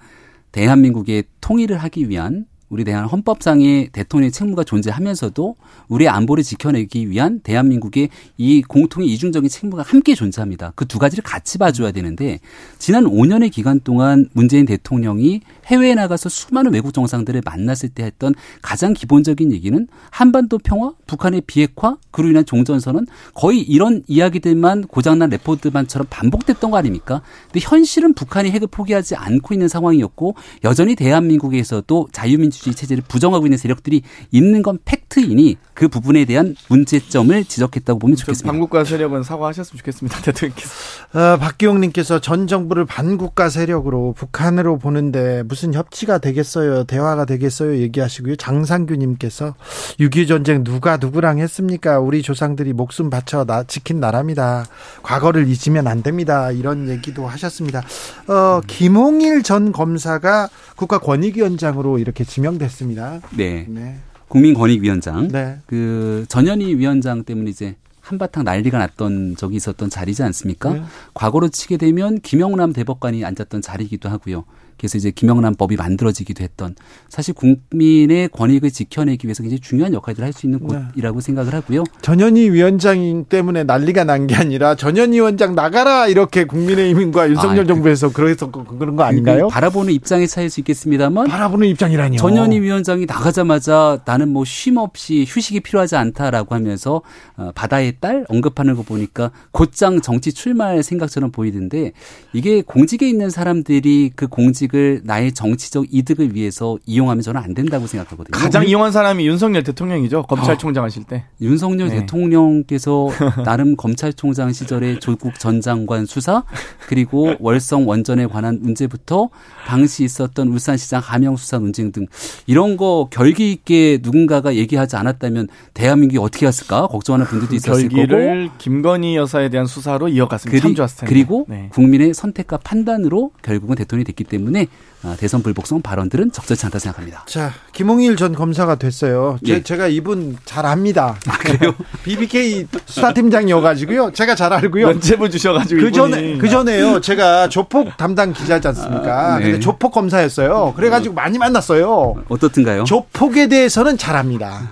대한민국의 통일을 하기 위한 우리 대한 헌법상의 대통령의 책무가 존재하면서도 우리의 안보를 지켜내기 위한 대한민국의 이 공통의 이중적인 책무가 함께 존재합니다. 그 두 가지를 같이 봐줘야 되는데 지난 5년의 기간 동안 문재인 대통령이 해외에 나가서 수많은 외국 정상들을 만났을 때 했던 가장 기본적인 얘기는 한반도 평화, 북한의 비핵화, 그로 인한 종전선언 거의 이런 이야기들만 고장난 레포드만처럼 반복됐던 거 아닙니까? 근데 현실은 북한이 핵을 포기하지 않고 있는 상황이었고 여전히 대한민국에서도 자유민주 민주주의 체제를 부정하고 있는 세력들이 있는 건 팩트이니 그 부분에 대한 문제점을 지적했다고 보면 좋겠습니다. 반국가 세력은 사과하셨으면 좋겠습니다. 대통령께서. 어, 박기용님께서 전 정부를 반국가 세력으로 북한으로 보는데 무슨 협치가 되겠어요? 대화가 되겠어요? 얘기하시고요. 장상규님께서 6.25 전쟁 누가 누구랑 했습니까? 우리 조상들이 목숨 바쳐 나, 지킨 나라입니다. 과거를 잊으면 안 됩니다. 이런 얘기도 하셨습니다. 어, 김홍일 전 검사가 국가권익위원장으로 이렇게 지명됐습니다. 네. 네. 국민권익위원장. 네. 그 전현희 위원장 때문에 이제 한바탕 난리가 났던 적이 있었던 자리지 않습니까? 네. 과거로 치게 되면 김영남 대법관이 앉았던 자리이기도 하고요. 그래서 이제 김영란법이 만들어지기도 했던 사실 국민의 권익을 지켜내기 위해서 굉장히 중요한 역할들을 할 수 있는 네. 곳이라고 네. 생각을 하고요. 전현희 위원장 때문에 난리가 난 게 아니라 전현희 위원장 나가라 이렇게 국민의힘과 윤석열 아, 그 정부에서 그래서 그런 거 아닌가요? 바라보는 입장에 차일 수 있겠습니다만 바라보는 입장이라니요. 전현희 위원장이 나가자마자 나는 뭐 쉼 없이 휴식이 필요하지 않다라고 하면서 어, 바다의 딸 언급하는 거 보니까 곧장 정치 출마할 생각처럼 보이는데 이게 공직에 있는 사람들이 그 공직 공직을 나의 정치적 이득을 위해서 이용하면 저는 안 된다고 생각하거든요. 가장 이용한 사람이 윤석열 대통령이죠. 검찰총장 하실 때. 윤석열 네. 대통령께서 나름 검찰총장 시절에 조국 전 장관 수사 그리고 월성 원전에 관한 문제부터 당시 있었던 울산시장 하명 수사 논쟁 등 이런 거 결기 있게 누군가가 얘기하지 않았다면 대한민국이 어떻게 갔을까 걱정하는 분들도 그 있었을 결기를 거고 김건희 여사에 대한 수사로 이어갔으면 그리, 참 좋았을 텐데. 그리고 네. 국민의 선택과 판단으로 결국은 대통령이 됐기 때문에 때문에 아, 대선 불복성 발언들은 적절치 않다 생각합니다. 자, 김홍일 전 검사가 됐어요. 예. 제, 가 이분 잘 압니다. 아, 그래요? BBK 수사팀장이어가지고요. 제가 잘 알고요. 면제부 주셔가지고 그 전에 그 전에요. 제가 조폭 담당 기자지 않습니까? 아, 네. 근데 조폭 검사였어요. 그래가지고 많이 만났어요. 어떻든가요? 조폭에 대해서는 잘 압니다.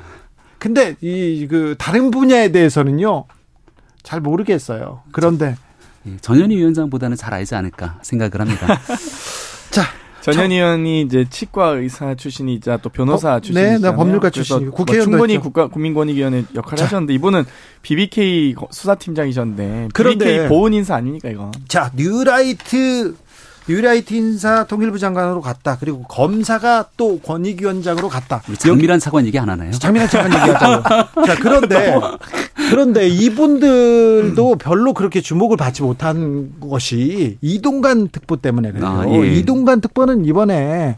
근데 이 그 다른 분야에 대해서는요 잘 모르겠어요. 그런데 예, 전현희 위원장보다는 잘 알지 않을까 생각을 합니다. 자, 전현 의원이 이제 치과 의사 출신이자 또 변호사 어, 출신이잖아요. 네, 법률가 출신이고 뭐 국회의원 충분히 국가 국민권익위원회 역할을 자. 하셨는데 이분은 BBK 수사팀장이셨는데 그런데 BBK 보은 인사 아닙니까 이거? 자, 뉴라이트 뉴라이트 인사 통일부 장관으로 갔다. 그리고 검사가 또 권익위원장으로 갔다. 장미란 차관 얘기 안 하나요? 장미란 차관 얘기하자고. 자, 그런데 그런데 이분들도 별로 그렇게 주목을 받지 못한 것이 이동관 특보 때문에 그래요. 아, 예. 이동관 특보는 이번에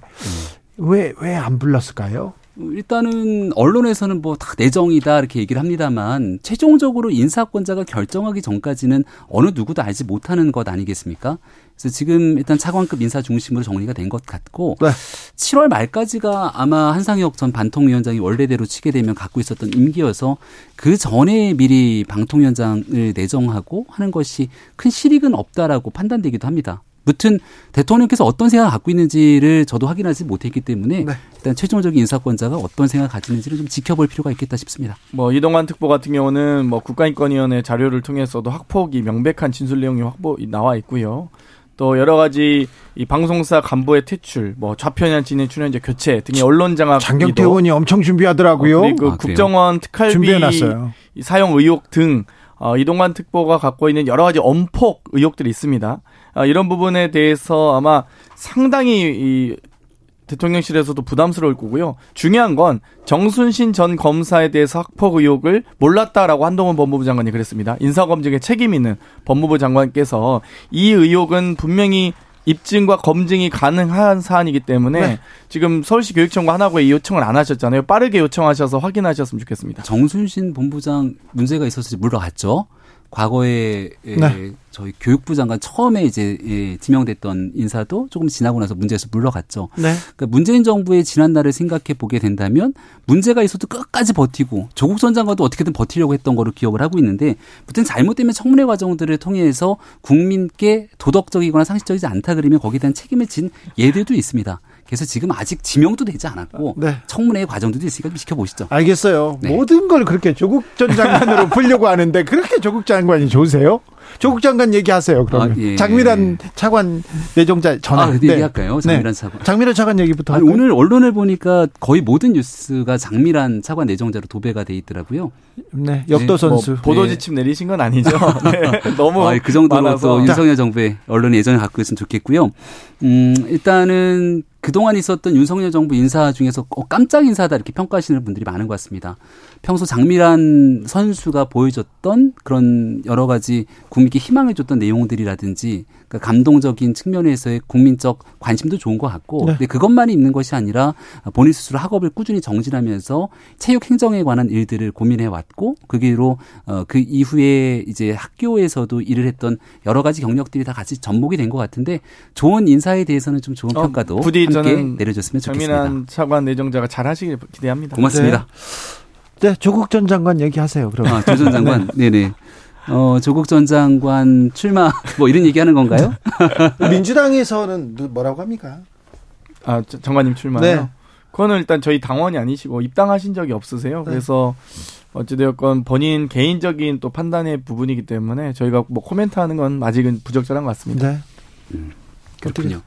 왜 왜 안 불렀을까요? 일단은 언론에서는 뭐 다 내정이다 이렇게 얘기를 합니다만 최종적으로 인사권자가 결정하기 전까지는 어느 누구도 알지 못하는 것 아니겠습니까? 그래서 지금 일단 차관급 인사 중심으로 정리가 된 것 같고 네. 7월 말까지가 아마 한상혁 전 반통위원장이 원래대로 치게 되면 갖고 있었던 임기여서 그 전에 미리 방통위원장을 내정하고 하는 것이 큰 실익은 없다라고 판단되기도 합니다. 무튼 대통령께서 어떤 생각을 갖고 있는지를 저도 확인하지 못했기 때문에 네. 일단 최종적인 인사권자가 어떤 생각을 가지는지를 좀 지켜볼 필요가 있겠다 싶습니다. 뭐 이동관 특보 같은 경우는 뭐 국가인권위원회 자료를 통해서도 확폭이 명백한 진술 내용이 확보 나와 있고요. 또 여러 가지 이 방송사 간부의 퇴출, 뭐 좌편향 진행 출연자 교체 등의 언론 장악 장경태 의원이 엄청 준비하더라고요. 어, 그리고 아, 국정원 특활비 준비해놨어요. 사용 의혹 등 어, 이동관 특보가 갖고 있는 여러 가지 엄폭 의혹들이 있습니다. 아, 이런 부분에 대해서 아마 상당히 이 대통령실에서도 부담스러울 거고요. 중요한 건 정순신 전 검사에 대해서 학폭 의혹을 몰랐다라고 한동훈 법무부 장관이 그랬습니다. 인사검증에 책임 있는 법무부 장관께서 이 의혹은 분명히 입증과 검증이 가능한 사안이기 때문에 네. 지금 서울시 교육청과 하나고에 이 요청을 안 하셨잖아요. 빠르게 요청하셔서 확인하셨으면 좋겠습니다. 정순신 본부장 문제가 있어서 물러갔죠. 과거에 예, 네. 저희 교육부 장관 처음에 이제 예, 지명됐던 인사도 조금 지나고 나서 문제에서 물러갔죠. 네. 그러니까 문재인 정부의 지난날을 생각해 보게 된다면 문제가 있어도 끝까지 버티고 조국 전 장관도 어떻게든 버티려고 했던 거로 기억을 하고 있는데 무튼 잘못되면 청문회 과정들을 통해서 국민께 도덕적이거나 상식적이지 않다 그러면 거기에 대한 책임을 진 예들도 있습니다. 그래서 지금 아직 지명도 되지 않았고 네. 청문회 과정도 있으니까 좀 지켜보시죠. 알겠어요. 네. 모든 걸 그렇게 조국 전 장관으로 풀려고 하는데 그렇게 조국 장관이 좋으세요? 조국 장관 얘기하세요. 그러면 아, 예. 장미란 차관 내정자 전화. 아, 네. 얘기할까요? 장미란 네. 차관. 장미란 차관 얘기부터. 아니, 오늘 언론을 보니까 거의 모든 뉴스가 장미란 차관 내정자로 도배가 돼 있더라고요. 네, 역도 네. 선수. 뭐 보도 지침 내리신 건 아니죠. 네. 너무 아, 그 정도로 많아서. 또 윤석열 정부의 언론 예전에 갖고 있으면 좋겠고요. 음, 일단은 그동안 있었던 윤석열 정부 인사 중에서 어, 깜짝 인사다 이렇게 평가하시는 분들이 많은 것 같습니다. 평소 장미란 선수가 보여줬던 그런 여러 가지 국민께 희망을 줬던 내용들이라든지 그 감동적인 측면에서의 국민적 관심도 좋은 것 같고 네. 근데 그것만이 있는 것이 아니라 본인 스스로 학업을 꾸준히 정진하면서 체육 행정에 관한 일들을 고민해 왔고 그 길로 어, 그 이후에 이제 학교에서도 일을 했던 여러 가지 경력들이 다 같이 접목이 된 것 같은데 좋은 인사에 대해서는 좀 좋은 어, 평가도 부디 함께 내려줬으면 좋겠습니다. 장민환 차관 내정자가 잘 하시길 기대합니다. 고맙습니다. 네, 네 조국 전 장관 얘기하세요. 그럼. 아, 조 전 장관. 네, 네. 어, 조국 전 장관 출마 뭐 이런 얘기하는 건가요? 민주당에서는 뭐라고 합니까? 아, 장관님 출마요? 네. 그거는 일단 저희 당원이 아니시고 입당하신 적이 없으세요. 네. 그래서 어찌되었건 본인 개인적인 또 판단의 부분이기 때문에 저희가 뭐 코멘트하는 건 아직은 부적절한 것 같습니다. 네. 음, 그렇군요.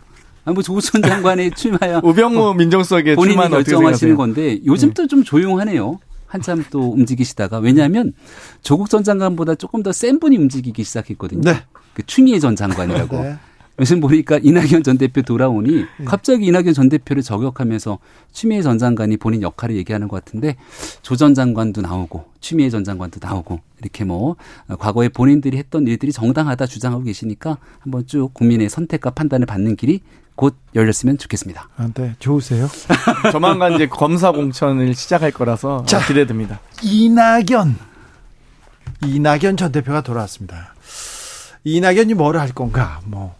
아, 뭐 조국 전 장관의 출마야 우병우 뭐 민정수석의 본인이 결정하시는 건데 요즘 네. 또좀 조용하네요. 한참 또 움직이시다가 왜냐하면 조국 전 장관보다 조금 더 센 분이 움직이기 시작했거든요. 네. 그 추미애 전 장관이라고. 네. 요즘 보니까 이낙연 전 대표 돌아오니 네. 갑자기 이낙연 전 대표를 저격하면서 추미애 전 장관이 본인 역할을 얘기하는 것 같은데 조 전 장관도 나오고 추미애 전 장관도 나오고 이렇게 뭐 과거에 본인들이 했던 일들이 정당하다 주장하고 계시니까 한번 쭉 국민의 선택과 판단을 받는 길이 곧 열렸으면 좋겠습니다. 아, 네. 좋으세요? 조만간 이제 검사 공천을 시작할 거라서 자, 기대됩니다. 이낙연. 이낙연 전 대표가 돌아왔습니다. 이낙연이 뭐를 할 건가? 뭐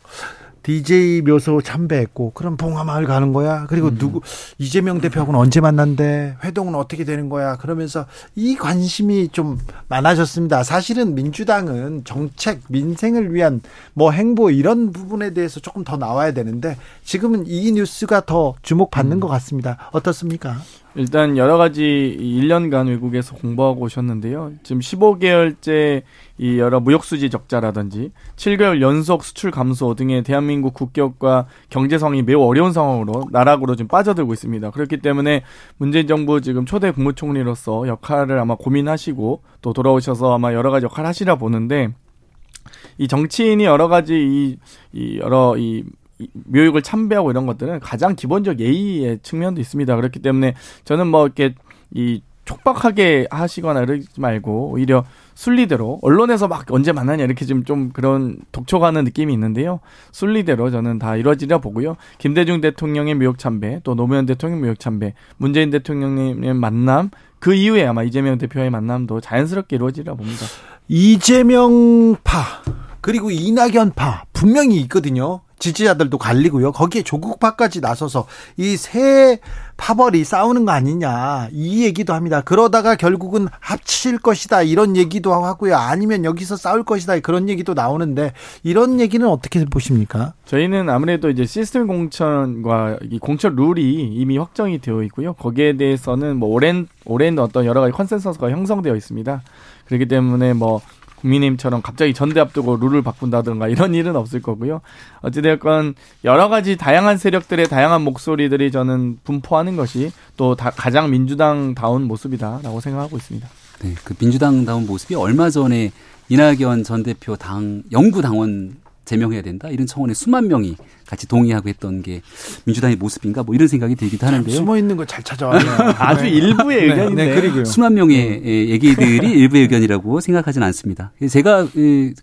DJ 묘소 참배했고 그럼 봉화마을 가는 거야. 그리고 음. 누구 이재명 대표하고는 언제 만난대? 회동은 어떻게 되는 거야? 그러면서 이 관심이 좀 많아졌습니다. 사실은 민주당은 정책 민생을 위한 뭐 행보 이런 부분에 대해서 조금 더 나와야 되는데 지금은 이 뉴스가 더 주목받는 음. 것 같습니다. 어떻습니까? 일단 여러 가지 1년간 외국에서 공부하고 오셨는데요. 지금 15개월째 이 여러 무역수지 적자라든지 7개월 연속 수출 감소 등의 대한민국 국격과 경제성이 매우 어려운 상황으로 나락으로 지금 빠져들고 있습니다. 그렇기 때문에 문재인 정부 지금 초대 국무총리로서 역할을 아마 고민하시고 또 돌아오셔서 아마 여러 가지 역할 하시라 보는데 이 정치인이 여러 가지 이, 이 여러 이 묘육을 참배하고 이런 것들은 가장 기본적 예의의 측면도 있습니다. 그렇기 때문에 저는 뭐 이렇게 이 촉박하게 하시거나 이러지 말고 오히려 순리대로 언론에서 막 언제 만나냐 이렇게 지금 좀 그런 독촉하는 느낌이 있는데요. 순리대로 저는 다 이루어지려 보고요. 김대중 대통령의 묘역 참배, 또 노무현 대통령 묘역 참배, 문재인 대통령의 만남, 그 이후에 아마 이재명 대표의 만남도 자연스럽게 이루어지리라 봅니다. 이재명파 그리고 이낙연파 분명히 있거든요. 지지자들도 갈리고요. 거기에 조국파까지 나서서 이 세 파벌이 싸우는 거 아니냐 이 얘기도 합니다. 그러다가 결국은 합칠 것이다 이런 얘기도 하고요. 아니면 여기서 싸울 것이다 그런 얘기도 나오는데 이런 얘기는 어떻게 보십니까? 저희는 아무래도 이제 시스템 공천과 이 공천 룰이 이미 확정이 되어 있고요. 거기에 대해서는 뭐 오랜 오랜 어떤 여러 가지 consensus가 형성되어 있습니다. 그렇기 때문에 뭐 국민의힘처럼 갑자기 전대 앞두고 룰을 바꾼다든가 이런 일은 없을 거고요. 어찌되었건 여러 가지 다양한 세력들의 다양한 목소리들이 저는 분포하는 것이 또 가장 민주당다운 모습이다라고 생각하고 있습니다. 네, 그 민주당다운 모습이 얼마 전에 이낙연 전 대표 당 영구 당원 제명해야 된다 이런 청원에 수만 명이 같이 동의하고 했던 게 민주당의 모습인가 뭐 이런 생각이 들기도 하는데요. 숨어 있는 거잘 찾아와요. 아주 네. 일부의 네, 의견인데 네, 그리고요. 수만 명의 네. 얘기들이 일부의 의견이라고 생각하지는 않습니다. 제가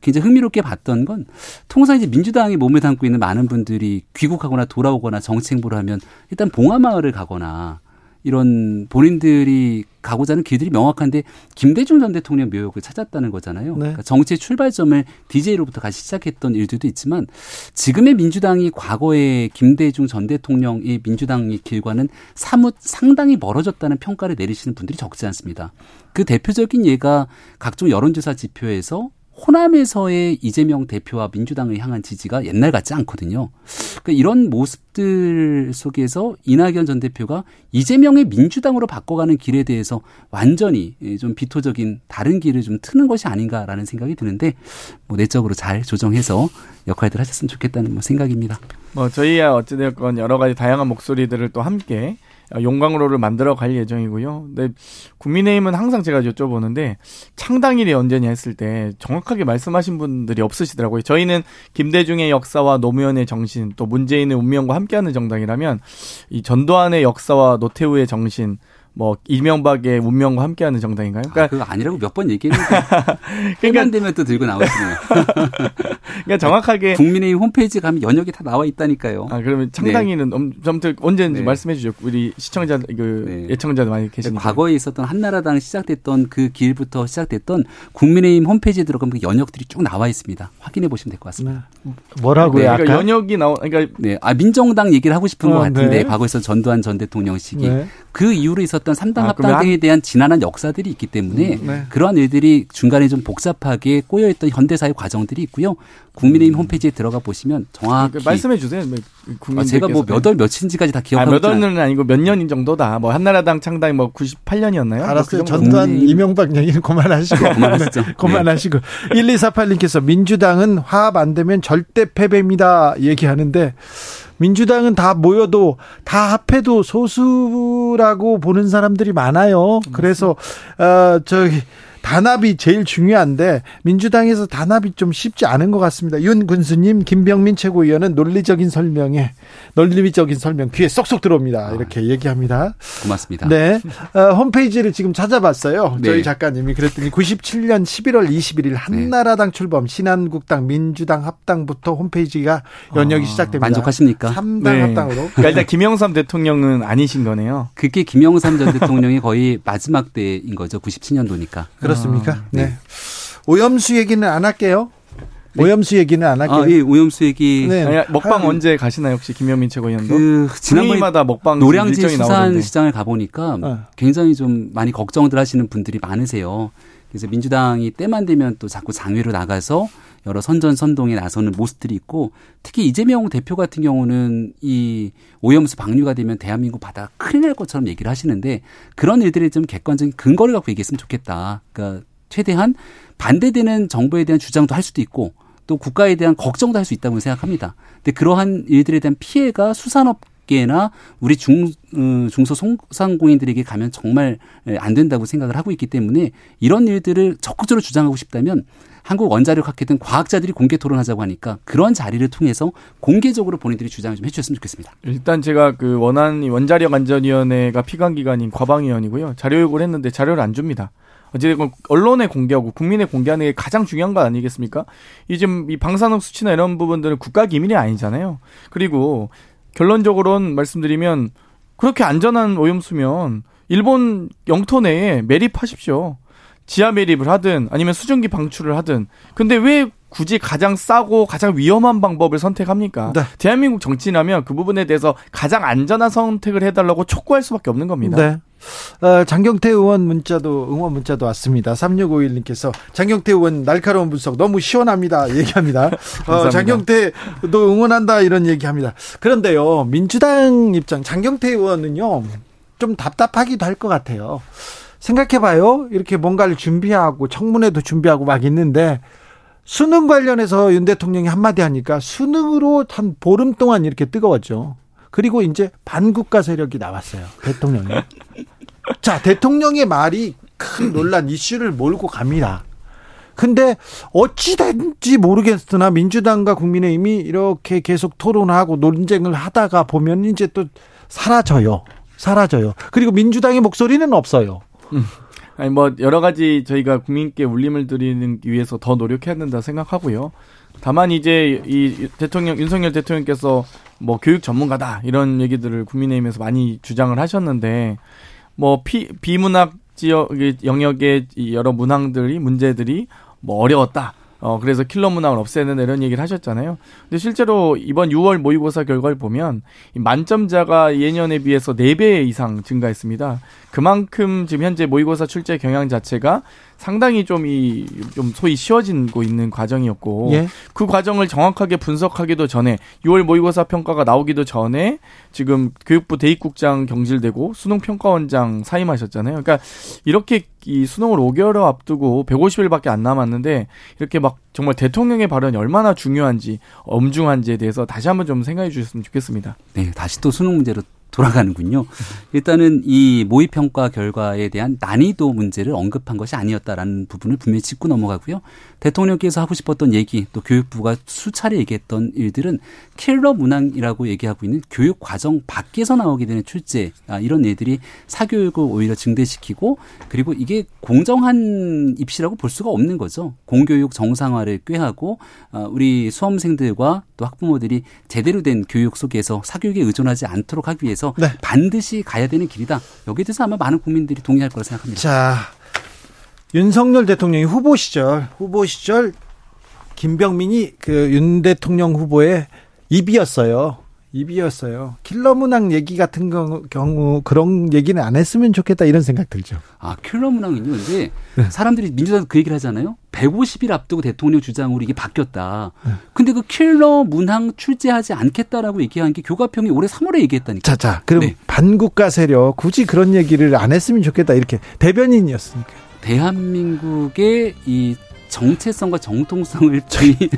굉장히 흥미롭게 봤던 건 통상 이제 민주당이 몸에 담고 있는 많은 분들이 귀국하거나 돌아오거나 정치 행보를 하면 일단 봉화마을을 가거나 이런 본인들이 가고자 하는 길들이 명확한데 김대중 전 대통령 묘역을 찾았다는 거잖아요. 네. 그러니까 정치의 출발점을 DJ로부터 같이 시작했던 일들도 있지만 지금의 민주당이 과거에 김대중 전 대통령의 민주당의 길과는 사뭇 상당히 멀어졌다는 평가를 내리시는 분들이 적지 않습니다. 그 대표적인 예가 각종 여론조사 지표에서 호남에서의 이재명 대표와 민주당을 향한 지지가 옛날 같지 않거든요. 그러니까 이런 모습들 속에서 이낙연 전 대표가 이재명의 민주당으로 바꿔가는 길에 대해서 완전히 좀 비토적인 다른 길을 좀 트는 것이 아닌가라는 생각이 드는데 뭐 내적으로 잘 조정해서 역할들 하셨으면 좋겠다는 뭐 생각입니다. 뭐 저희야 어찌되었건 여러 가지 다양한 목소리들을 또 함께 용광로를 만들어 갈 예정이고요. 근데 국민의힘은 항상 제가 여쭤보는데 창당일이 언제냐 했을 때 정확하게 말씀하신 분들이 없으시더라고요. 저희는 김대중의 역사와 노무현의 정신 또 문재인의 운명과 함께하는 정당이라면 이 전두환의 역사와 노태우의 정신 뭐 이명박의 운명과 함께하는 정당인가요? 그러니까 아, 그거 아니라고 몇 번 얘기했는데 그러니까 되면 또 들고 나오시네요. 그러니까 정확하게 국민의힘 홈페이지 가면 연역이 다 나와 있다니까요. 아 그러면 창당이는 네. 아무튼 언제인지 네. 말씀해 주죠. 우리 시청자 그 네. 예청자들 많이 계시니까 과거에 있었던 한나라당 시작됐던 그 길부터 시작됐던 국민의힘 홈페이지 에 들어가면 그 연역들이 쭉 나와 있습니다. 확인해 보시면 될 것 같습니다. 네. 뭐라고요? 네, 그러니까 연역이 나오 그러니까 네, 아 민정당 얘기를 하고 싶은 어, 것 같은데 과거에 서 전두환 전 대통령 시기 그 이후로 있었던 3당 아, 합당 등에 대한 지난한 역사들이 있기 때문에 음, 네. 그러한 일들이 중간에 좀 복잡하게 꼬여 있던 현대사의 과정들이 있고요. 국민의힘 음. 홈페이지에 들어가 보시면 정확히 그러니까 말씀해 주세요. 아, 제가 뭐 몇월 며칠인지까지 다 기억하고 아, 몇 월은 아니고 몇 년인 정도다. 뭐 한나라당 창당이 뭐 98년이었나요? 알았어요. 뭐그 전두환 국민의힘... 이명박 얘기는 그만하시고 그만하시죠. 네. 그만하시고 1248님께서 민주당은 화합 안 되면 절대 패배입니다. 얘기하는데 민주당은 다 모여도 다 합해도 소수라고 보는 사람들이 많아요. 그래서 어 저기 단합이 제일 중요한데 민주당에서 단합이 좀 쉽지 않은 것 같습니다. 윤 군수님, 김병민 최고위원은 논리적인 설명에 논리적인 설명 귀에 쏙쏙 들어옵니다. 이렇게 얘기합니다. 고맙습니다. 네, 어, 홈페이지를 지금 찾아봤어요. 네. 저희 작가님이 그랬더니 97년 11월 21일 한나라당 출범, 신한국당, 민주당 합당부터 홈페이지가 연역이 어, 시작됩니다. 만족하십니까? 3당 네. 합당으로. 그러니까 일단 김영삼 대통령은 아니신 거네요. 그게 김영삼 전 대통령이 거의 마지막 때인 거죠. 97년도니까. 그렇습니다. 그렇습니까? 아, 네. 네. 오염수 얘기는 안 할게요. 네. 오염수 얘기는 안 할게요. 아, 예, 오염수 얘기. 네. 아니, 먹방 하 언제 가시나요, 혹시 김현민 최고위원도? 그 지난번마다 먹방 노량진 수산 시장을 가보니까 어. 굉장히 좀 많이 걱정들 하시는 분들이 많으세요. 그래서 민주당이 때만 되면 또 자꾸 장외로 나가서 여러 선전 선동에 나서는 모습들이 있고 특히 이재명 대표 같은 경우는 이 오염수 방류가 되면 대한민국 바다 큰일 날 것처럼 얘기를 하시는데 그런 일들이 좀 객관적인 근거를 갖고 얘기했으면 좋겠다. 그러니까 최대한 반대되는 정부에 대한 주장도 할 수도 있고 또 국가에 대한 걱정도 할 수 있다고 생각합니다. 근데 그러한 일들에 대한 피해가 수산업 업계나 우리 중 어, 중소상공인들에게 가면 정말 안 된다고 생각을 하고 있기 때문에 이런 일들을 적극적으로 주장하고 싶다면 한국 원자력 학회든 과학자들이 공개 토론하자고 하니까 그런 자리를 통해서 공개적으로 본인들이 주장을 좀 해주셨으면 좋겠습니다. 일단 제가 그 원안 원자력 안전위원회가 피감 기관인 과방위원이고요. 자료 요구를 했는데 자료를 안 줍니다. 어쨌든 언론에 공개하고 국민에 공개하는 게 가장 중요한 거 아니겠습니까? 이 지금 이 방사능 수치나 이런 부분들은 국가 기밀이 아니잖아요. 그리고 결론적으로는 말씀드리면 그렇게 안전한 오염수면 일본 영토 내에 매립하십시오. 지하 매립을 하든 아니면 수증기 방출을 하든. 근데 왜 굳이 가장 싸고 가장 위험한 방법을 선택합니까? 네. 대한민국 정치인하면 그 부분에 대해서 가장 안전한 선택을 해달라고 촉구할 수밖에 없는 겁니다. 네. 어, 장경태 의원 문자도 응원 문자도 왔습니다. 3651님께서 장경태 의원 날카로운 분석 너무 시원합니다. 얘기합니다. 어, 장경태도 응원한다 이런 얘기합니다. 그런데요 민주당 입장 장경태 의원은요 좀 답답하기도 할 것 같아요. 생각해봐요. 이렇게 뭔가를 준비하고 청문회도 준비하고 막 있는데 수능 관련해서 윤 대통령이 한마디 하니까 수능으로 한 보름 동안 이렇게 뜨거웠죠. 그리고 이제 반국가 세력이 나왔어요. 대통령이. 자, 대통령의 말이 큰 논란 이슈를 몰고 갑니다. 근데 어찌 된지 모르겠으나 민주당과 국민의힘이 이렇게 계속 토론하고 논쟁을 하다가 보면 이제 또 사라져요. 사라져요. 그리고 민주당의 목소리는 없어요. 음. 아니 뭐 여러 가지 저희가 국민께 울림을 드리는 위해서 더 노력해야 된다 생각하고요. 다만 이제 이 대통령 윤석열 대통령께서 뭐 교육 전문가다 이런 얘기들을 국민의힘에서 많이 주장을 하셨는데 뭐 피, 비문학 지역 영역의 여러 문항들이 문제들이 뭐 어려웠다. 어, 그래서 킬러 문항을 없애는 이런 얘기를 하셨잖아요. 근데 실제로 이번 6월 모의고사 결과를 보면 만점자가 예년에 비해서 4배 이상 증가했습니다. 그만큼 지금 현재 모의고사 출제 경향 자체가 상당히 좀 이 좀 소위 쉬워지고 있는 과정이었고 예? 그 과정을 정확하게 분석하기도 전에 6월 모의고사 평가가 나오기도 전에 지금 교육부 대입국장 경질되고 수능 평가원장 사임하셨잖아요. 그러니까 이렇게 이 수능을 5개월 앞두고 150일밖에 안 남았는데 이렇게 막 정말 대통령의 발언이 얼마나 중요한지 엄중한지에 대해서 다시 한번 좀 생각해 주셨으면 좋겠습니다. 네, 다시 또 수능 문제로 돌아가는군요. 일단은 이 모의 평가 결과에 대한 난이도 문제를 언급한 것이 아니었다라는 부분을 분명히 짚고 넘어가고요. 대통령께서 하고 싶었던 얘기 또 교육부가 수차례 얘기했던 일들은 킬러 문항이라고 얘기하고 있는 교육 과정 밖에서 나오게 되는 출제 아, 이런 일들이 사교육을 오히려 증대시키고 그리고 이게 공정한 입시라고 볼 수가 없는 거죠. 공교육 정상화를 꾀하고 아, 우리 수험생들과 또 학부모들이 제대로 된 교육 속에서 사교육에 의존하지 않도록 하기 위해서 네. 반드시 가야 되는 길이다. 여기에 대해서 아마 많은 국민들이 동의할 거라 생각합니다. 자, 윤석열 대통령이 후보 시절 후보 시절 김병민이 그 윤 대통령 후보의 입이었어요. 입이었어요. 킬러 문항 얘기 같은 경우 그런 얘기는 안 했으면 좋겠다 이런 생각 들죠. 아 킬러 문항은요. 근데 네. 사람들이 민주당 그 얘기를 하잖아요. 150일 앞두고 대통령 주장으로 이게 바뀌었다. 네. 근데 그 킬러 문항 출제하지 않겠다라고 얘기한 게 교과평이 올해 3월에 얘기했다니까. 자자. 그럼 네. 반국가 세력 굳이 그런 얘기를 안 했으면 좋겠다 이렇게 대변인이었으니까. 대한민국의 이 정체성과 정통성을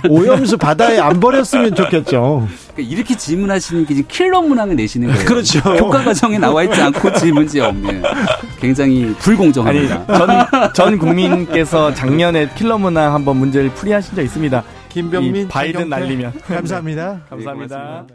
오염수 바다에 안 버렸으면 좋겠죠. 그러니까 이렇게 질문하시는 게 지금 킬러 문항을 내시는 거예요. 그렇죠. 교과 과정에 나와 있지 않고 질문지 없는 굉장히 불공정합니다. 아니, 전, 전 국민께서 작년에 킬러 문항 한번 문제를 풀이하신 적 있습니다. 김병민 바이든 날리면 감사합니다. 감사합니다. 네,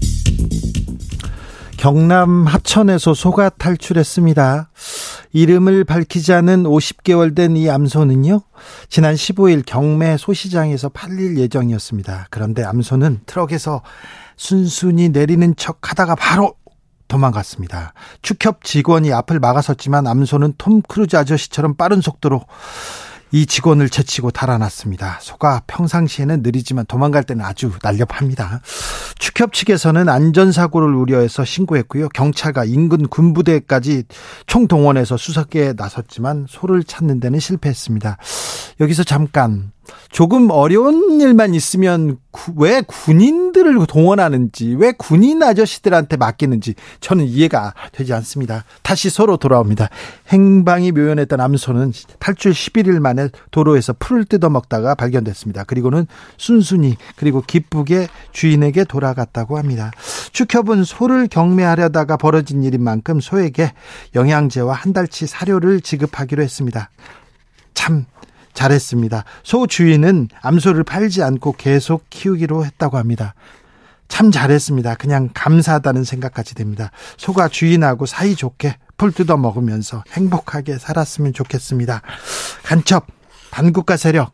경남 합천에서 소가 탈출했습니다. 이름을 밝히지 않은 50개월 된 이 암소는요, 지난 15일 경매 소시장에서 팔릴 예정이었습니다. 그런데 암소는 트럭에서 순순히 내리는 척 하다가 바로 도망갔습니다. 축협 직원이 앞을 막아섰지만 암소는 톰 크루즈 아저씨처럼 빠른 속도로 이 직원을 제치고 달아났습니다. 소가 평상시에는 느리지만 도망갈 때는 아주 날렵합니다. 축협 측에서는 안전사고를 우려해서 신고했고요. 경찰과 인근 군부대까지 총동원해서 수색에 나섰지만 소를 찾는 데는 실패했습니다. 여기서 잠깐 조금 어려운 일만 있으면 구, 왜 군인들을 동원하는지, 왜 군인 아저씨들한테 맡기는지 저는 이해가 되지 않습니다. 다시 서로 돌아옵니다. 행방이 묘연했던 암소는 탈출 11일 만에 도로에서 풀을 뜯어먹다가 발견됐습니다. 그리고는 순순히 그리고 기쁘게 주인에게 돌아갔다고 합니다. 축협은 소를 경매하려다가 벌어진 일인 만큼 소에게 영양제와 한 달치 사료를 지급하기로 했습니다. 참 잘했습니다. 소 주인은 암소를 팔지 않고 계속 키우기로 했다고 합니다. 참 잘했습니다. 그냥 감사하다는 생각까지 됩니다. 소가 주인하고 사이좋게 풀 뜯어 먹으면서 행복하게 살았으면 좋겠습니다. 간첩, 반국가 세력,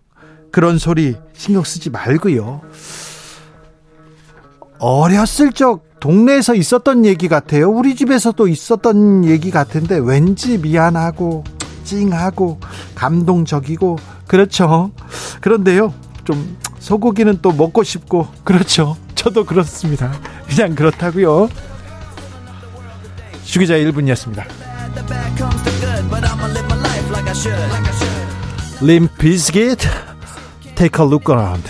그런 소리 신경 쓰지 말고요. 어렸을 적 동네에서 있었던 얘기 같아요. 우리 집에서도 있었던 얘기 같은데 왠지 미안하고 찡하고 감동적이고 그렇죠. 그런데요. 좀 소고기는 또 먹고 싶고 그렇죠. 저도 그렇습니다. 그냥 그렇다고요. 주기자 1분이었습니다. 림피스깃 Take a look around.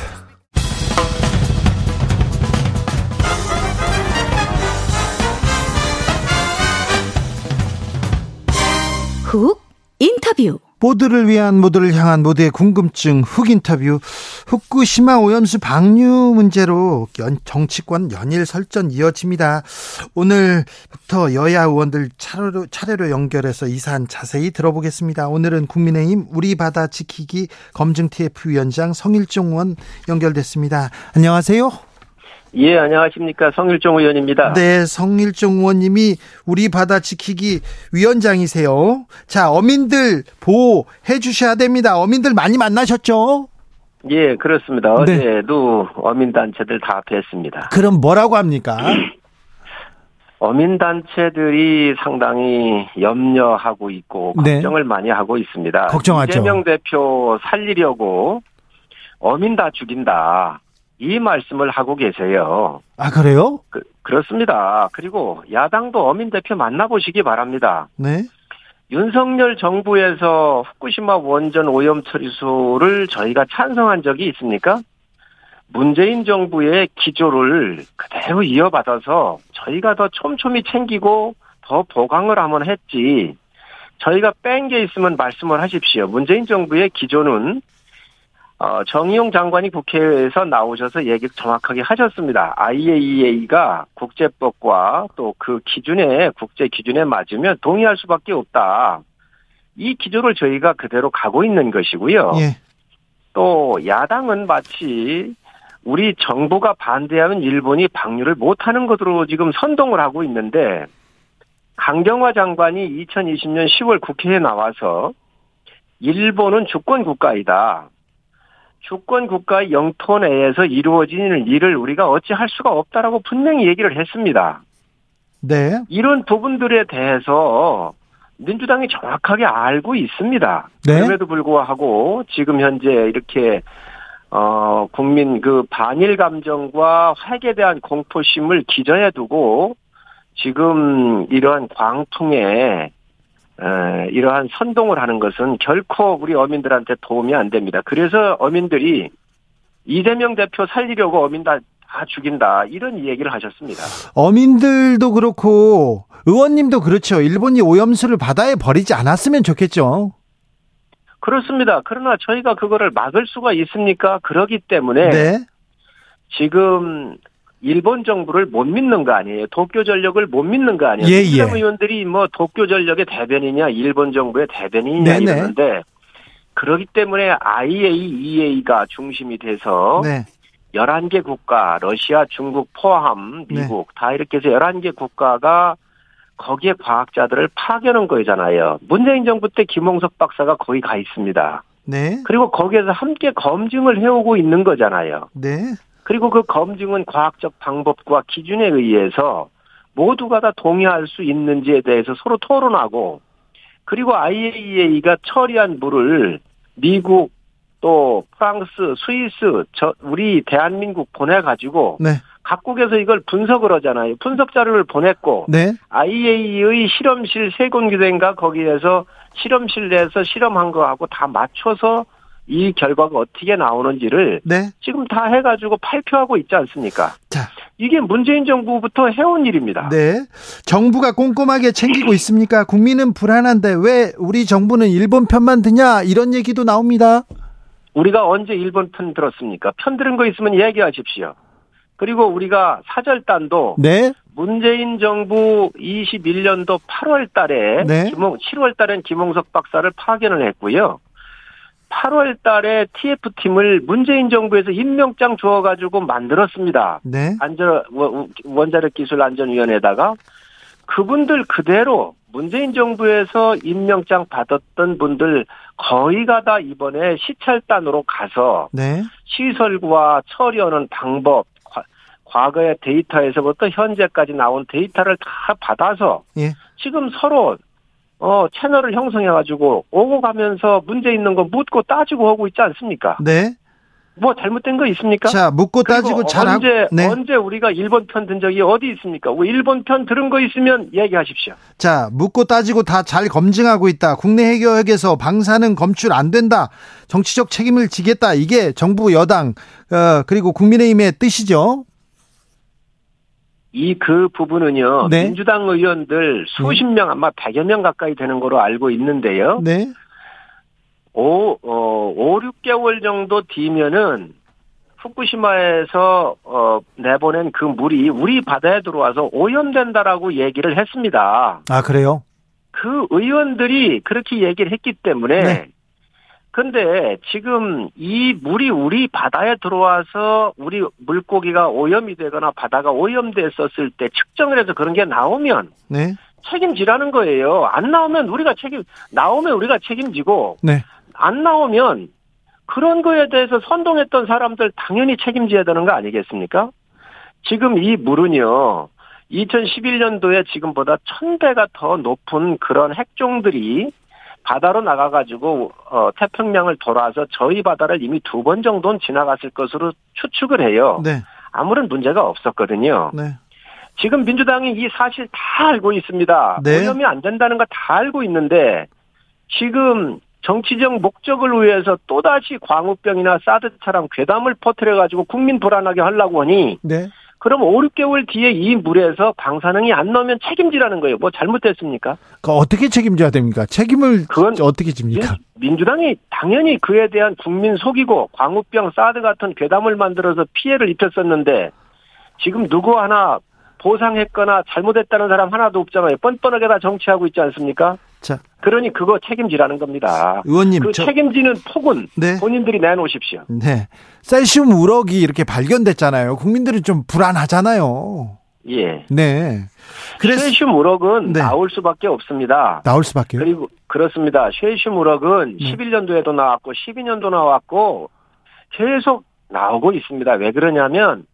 훅 인터뷰 모두를 위한 모두를 향한 모두의 궁금증 훅 인터뷰 후쿠시마 오염수 방류 문제로 연, 정치권 연일 설전 이어집니다. 오늘부터 여야 의원들 차례로, 차례로 연결해서 이 사안 자세히 들어보겠습니다. 오늘은 국민의힘 우리 바다 지키기 검증 TF 위원장 성일종 의원 연결됐습니다. 안녕하세요. 예, 안녕하십니까. 성일종 의원입니다. 네, 성일종 의원님이 우리 바다 지키기 위원장이세요. 자, 어민들 보호해 주셔야 됩니다. 어민들 많이 만나셨죠? 예, 그렇습니다. 네. 어제도 어민단체들 다 뵀습니다. 그럼 뭐라고 합니까? 어민단체들이 상당히 염려하고 있고, 네. 걱정을 네. 많이 하고 있습니다. 걱정하죠. 이재명 대표 살리려고 어민 다 죽인다. 이 말씀을 하고 계세요. 아, 그래요? 그, 그렇습니다. 그리고 야당도 어민 대표 만나보시기 바랍니다. 네. 윤석열 정부에서 후쿠시마 원전 오염 처리소를 저희가 찬성한 적이 있습니까? 문재인 정부의 기조를 그대로 이어받아서 저희가 더 촘촘히 챙기고 더 보강을 하면 했지. 저희가 뺀 게 있으면 말씀을 하십시오. 문재인 정부의 기조는 어, 정의용 장관이 국회에서 나오셔서 얘기 정확하게 하셨습니다. IAEA가 국제법과 또 그 기준에 국제 기준에 맞으면 동의할 수밖에 없다. 이 기조를 저희가 그대로 가고 있는 것이고요. 예. 또 야당은 마치 우리 정부가 반대하면 일본이 방류를 못하는 것으로 지금 선동을 하고 있는데 강경화 장관이 2020년 10월 국회에 나와서 일본은 주권 국가이다. 주권 국가의 영토 내에서 이루어지는 일을 우리가 어찌 할 수가 없다라고 분명히 얘기를 했습니다. 네. 이런 부분들에 대해서 민주당이 정확하게 알고 있습니다. 네. 그럼에도 불구하고 지금 현재 이렇게 어 국민 그 반일 감정과 핵에 대한 공포심을 기저에 두고 지금 이러한 광풍에 에, 이러한 선동을 하는 것은 결코 우리 어민들한테 도움이 안 됩니다. 그래서 어민들이 이재명 대표 살리려고 어민 다, 다 죽인다 이런 얘기를 하셨습니다. 어민들도 그렇고 의원님도 그렇죠. 일본이 오염수를 바다에 버리지 않았으면 좋겠죠. 그렇습니다. 그러나 저희가 그거를 막을 수가 있습니까? 그러기 때문에 네. 지금 일본 정부를 못 믿는 거 아니에요. 도쿄 전력을 못 믿는 거 아니에요. 예, 민주당 예. 의원들이 뭐 도쿄 전력의 대변이냐, 일본 정부의 대변인이냐 네네. 이러는데 그러기 때문에 IAEA가 중심이 돼서 네. 11개 국가, 러시아, 중국 포함, 네. 미국 다 이렇게 해서 11개 국가가 거기에 과학자들을 파견한 거잖아요. 문재인 정부 때 김홍석 박사가 거기 가 있습니다. 네. 그리고 거기에서 함께 검증을 해오고 있는 거잖아요. 네. 그리고 그 검증은 과학적 방법과 기준에 의해서 모두가 다 동의할 수 있는지에 대해서 서로 토론하고 그리고 IAEA가 처리한 물을 미국 또 프랑스, 스위스, 저 우리 대한민국 보내 가지고 네. 각국에서 이걸 분석을 하잖아요. 분석 자료를 보냈고 네. IAEA의 실험실 세 군데인가 거기에서 실험실 내에서 실험한 거하고 다 맞춰서 이 결과가 어떻게 나오는지를 네. 지금 다 해가지고 발표하고 있지 않습니까? 자. 이게 문재인 정부부터 해온 일입니다. 네. 정부가 꼼꼼하게 챙기고 있습니까? 국민은 불안한데 왜 우리 정부는 일본 편만 드냐? 이런 얘기도 나옵니다. 우리가 언제 일본 편 들었습니까? 편 들은 거 있으면 얘기하십시오. 그리고 우리가 사절단도 네. 문재인 정부 21년도 8월 달에 네. 김홍, 7월 달엔 김홍석 박사를 파견을 했고요. 8월 달에 TF팀을 문재인 정부에서 임명장 주어가지고 만들었습니다. 네. 안전, 원- 원자력 기술 안전위원회에다가 그분들 그대로 문재인 정부에서 임명장 받았던 분들 거의가 다 이번에 시찰단으로 가서 네. 시설과 처리하는 방법, 과- 과거의 데이터에서부터 현재까지 나온 데이터를 다 받아서 예. 지금 서로 어 채널을 형성해 가지고 오고 가면서 문제 있는 거 묻고 따지고 하고 있지 않습니까? 네. 뭐 잘못된 거 있습니까? 자, 묻고 따지고 잘하고 언제 네. 언제 우리가 일본 편 든 적이 어디 있습니까? 뭐 일본 편 들은 거 있으면 얘기하십시오. 자, 묻고 따지고 다 잘 검증하고 있다. 국내 해결에서 방사능 검출 안 된다. 정치적 책임을 지겠다. 이게 정부 여당 어, 그리고 국민의힘의 뜻이죠. 이 그 부분은요. 네. 민주당 의원들 수십 명 아마 100여 명 가까이 되는 거로 알고 있는데요. 네. 오, 어, 5, 6개월 정도 뒤면은 후쿠시마에서 어, 내보낸 그 물이 우리 바다에 들어와서 오염된다라고 얘기를 했습니다. 아, 그래요? 그 의원들이 그렇게 얘기를 했기 때문에 네. 근데 지금 이 물이 우리 바다에 들어와서 우리 물고기가 오염이 되거나 바다가 오염됐었을 때 측정을 해서 그런 게 나오면 네. 책임지라는 거예요. 안 나오면 우리가 책임, 나오면 우리가 책임지고 네. 안 나오면 그런 거에 대해서 선동했던 사람들 당연히 책임져야 되는 거 아니겠습니까? 지금 이 물은요, 2011년도에 지금보다 1000배가 더 높은 그런 핵종들이 바다로 나가가지고 어, 태평양을 돌아서 저희 바다를 이미 두 번 정도는 지나갔을 것으로 추측을 해요. 네. 아무런 문제가 없었거든요. 네. 지금 민주당이 이 사실 다 알고 있습니다. 네. 오염이 안 된다는 거 다 알고 있는데 지금 정치적 목적을 위해서 또다시 광우병이나 사드처럼 괴담을 퍼뜨려가지고 국민 불안하게 하려고 하니 네. 그럼 5, 6개월 뒤에 이 물에서 방사능이 안 나오면 책임지라는 거예요. 뭐 잘못됐습니까? 그 어떻게 책임져야 됩니까? 책임을 그건 어떻게 집니까? 민, 민주당이 당연히 그에 대한 국민 속이고 광우병, 사드 같은 괴담을 만들어서 피해를 입혔었는데 지금 누구 하나 보상했거나 잘못했다는 사람 하나도 없잖아요. 뻔뻔하게 다 정치하고 있지 않습니까? 자, 그러니 그거 책임지라는 겁니다. 의원님, 그 저, 책임지는 폭은 네. 본인들이 내놓으십시오. 네. 셀슘 우럭이 이렇게 발견됐잖아요. 국민들은 좀 불안하잖아요. 예. 네. 그래서 쉐슘 우럭은 네. 나올 수밖에 없습니다. 나올 수밖에요. 그리고 그렇습니다. 쉐슘 우럭은 네. 11년도에도 나왔고 12년도 나왔고 계속 나오고 있습니다. 왜 그러냐면